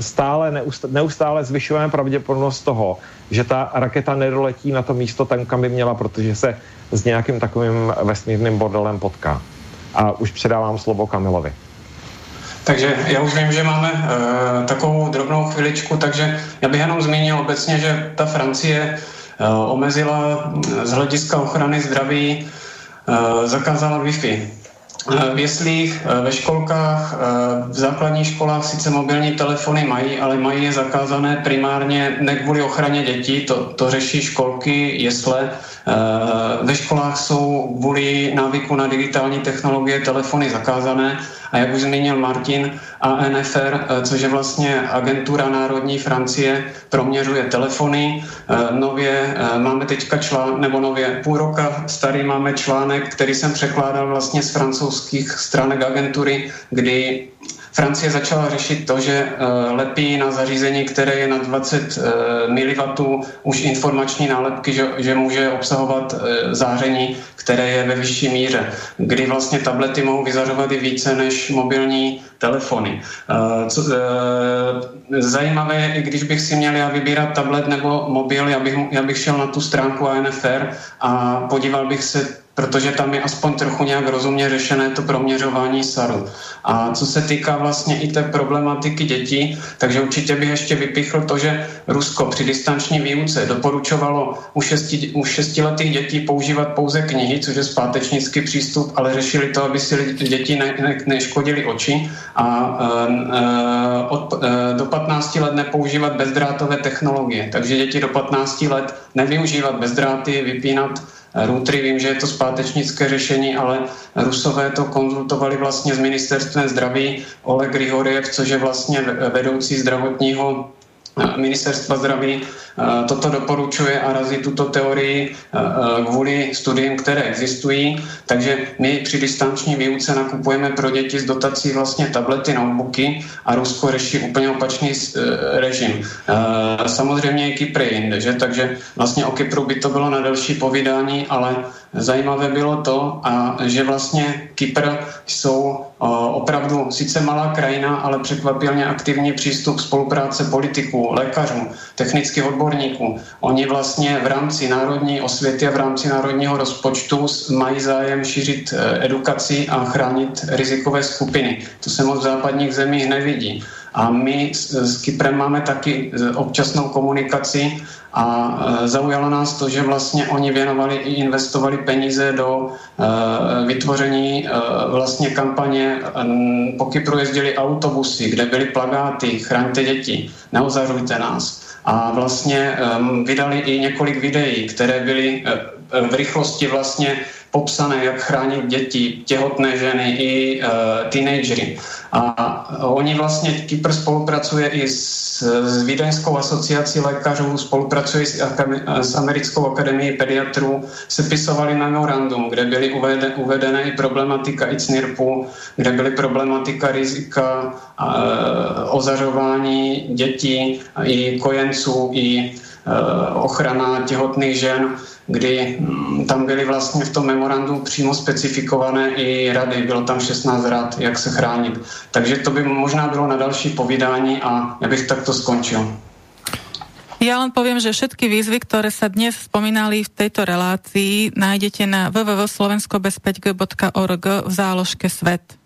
Speaker 4: stále neustále zvyšujeme pravděpodobnost toho, že ta raketa nedoletí na to místo tam, kam by měla, protože se s nějakým takovým vesmírným bordelem potká. A už předávám slovo Kamilovi.
Speaker 3: Takže já už vím, že máme uh, takovou drobnou chviličku, takže já bych jenom zmínil obecně, že ta Francie uh, omezila z hlediska ochrany zdraví, uh, zakázala Wi-Fi. V jeslích, ve školkách, v základních školách sice mobilní telefony mají, ale mají je zakázané primárně ne kvůli ochraně dětí, to, to řeší školky, jesle, Eh, ve školách jsou kvůli návyku na digitální technologie telefony zakázané a jak už zmínil Martin, ANFR, eh, což je vlastně agentura Národní Francie, proměřuje telefony. Eh, nově máme teďka článek, nebo nově půl roka starý máme článek, který jsem překládal vlastně z francouzských stránek agentury, kdy Francie začala řešit to, že uh, lepí na zařízení, které je na 20 uh, mW, už informační nálepky, že, že může obsahovat uh, záření, které je ve vyšší míře, kdy vlastně tablety mohou vyzařovat i více než mobilní telefony. Co, zajímavé je, i když bych si měl já vybírat tablet nebo mobil, já bych, já bych šel na tu stránku ANFR a podíval bych se protože tam je aspoň trochu nějak rozumně řešené to proměřování SARu. A co se týká vlastně i té problematiky dětí, takže určitě bych ještě vypichl to, že Rusko při distanční výuce doporučovalo u, šesti, u šestiletých dětí používat pouze knihy, což je zpátečnický přístup, ale řešili to, aby si děti ne, ne, neškodili oči a uh, od, uh, do 15 let nepoužívat bezdrátové technologie. Takže děti do 15 let nevyužívat bezdráty, vypínat routery. Vím, že je to zpátečnické řešení, ale Rusové to konzultovali vlastně s ministerstvem zdraví Oleg Grigoriev, což je vlastně vedoucí zdravotního ministerstva zdraví Eh, toto doporučuje a razí tuto teorii eh, eh, kvůli studiím, které existují. Takže my při distanční výuce nakupujeme pro děti z dotací vlastně tablety, notebooky a Rusko řeší úplně opačný režim. Samozřejmě i Kypr jinde, že? takže vlastně o Kypru by to bylo na delší povídání, ale zajímavé bylo to, a že vlastně Kypr jsou opravdu sice malá krajina, ale překvapilně aktivní přístup spolupráce politiků, lékařů, technických odborníků. Oni vlastně v rámci národní osvěty a v rámci národního rozpočtu mají zájem šířit e, edukaci a chránit rizikové skupiny. To se moc v západních zemích nevidí. A my s, s Kyprem máme taky e, občasnou komunikaci a e, zaujalo nás to, že vlastně oni věnovali i investovali peníze do e, vytvoření vlastně kampaně. Po Kypru jezdili autobusy, kde byly plagáty Chraňte děti, neozařujte nás. A vlastně vydali i několik videí, které byly v rychlosti vlastně popsané, jak chránit děti, těhotné ženy i uh, teenagery. A oni vlastně, Kypr spolupracuje i s, s Vídeňskou asociací lékařů, spolupracuje s, s Americkou akademií pediatrů, sepisovali memorandum, kde byly uvedené, uvedené i problematika ICNIRPu, kde byly problematika rizika uh, ozařování dětí, i kojenců, i ochrana těhotných žen kdy mm, tam byly vlastně v tom memorandu přímo specifikované i rady. Bylo tam 16 rad, jak se chránit. Takže to by možná bylo na další povídání a já bych takto skončil.
Speaker 2: Ja len poviem, že všetky výzvy, ktoré sa dnes spomínali v tejto relácii, nájdete na www.slovenskobezpeťg.org v záložke Svet.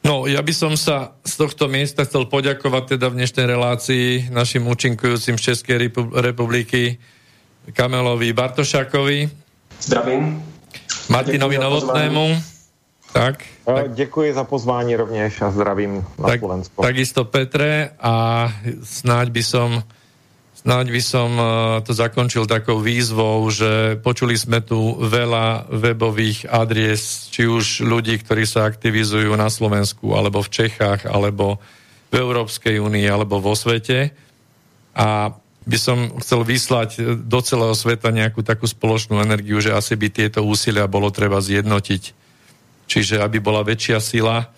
Speaker 1: No, ja by som sa z tohto miesta chcel poďakovať teda v dnešnej relácii našim účinkujúcim z Českej republiky Kamelovi Bartošákovi.
Speaker 3: Zdravím.
Speaker 1: Martinovi Novotnému. Tak,
Speaker 4: tak. Děkuji za pozvání rovněž a zdravím na tak, Slovensku.
Speaker 1: Takisto Petre a snáď by som snáď by som uh, to zakončil takou výzvou, že počuli sme tu veľa webových adries, či už ľudí, ktorí sa aktivizujú na Slovensku, alebo v Čechách, alebo v Európskej únii, alebo vo svete. A by som chcel vyslať do celého sveta nejakú takú spoločnú energiu, že asi by tieto úsilia bolo treba zjednotiť. Čiže aby bola väčšia sila,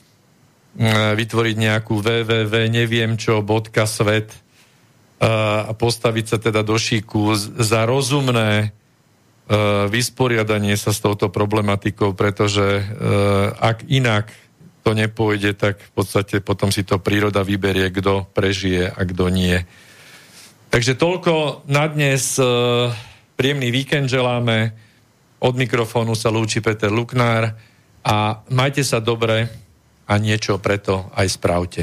Speaker 1: vytvoriť nejakú www neviem čo, bodka svet a postaviť sa teda do šíku za rozumné vysporiadanie sa s touto problematikou, pretože ak inak to nepôjde, tak v podstate potom si to príroda vyberie, kto prežije a kto nie. Takže toľko na dnes. Príjemný víkend želáme. Od mikrofónu sa lúči Peter Luknár a majte sa dobre a niečo preto aj spravte.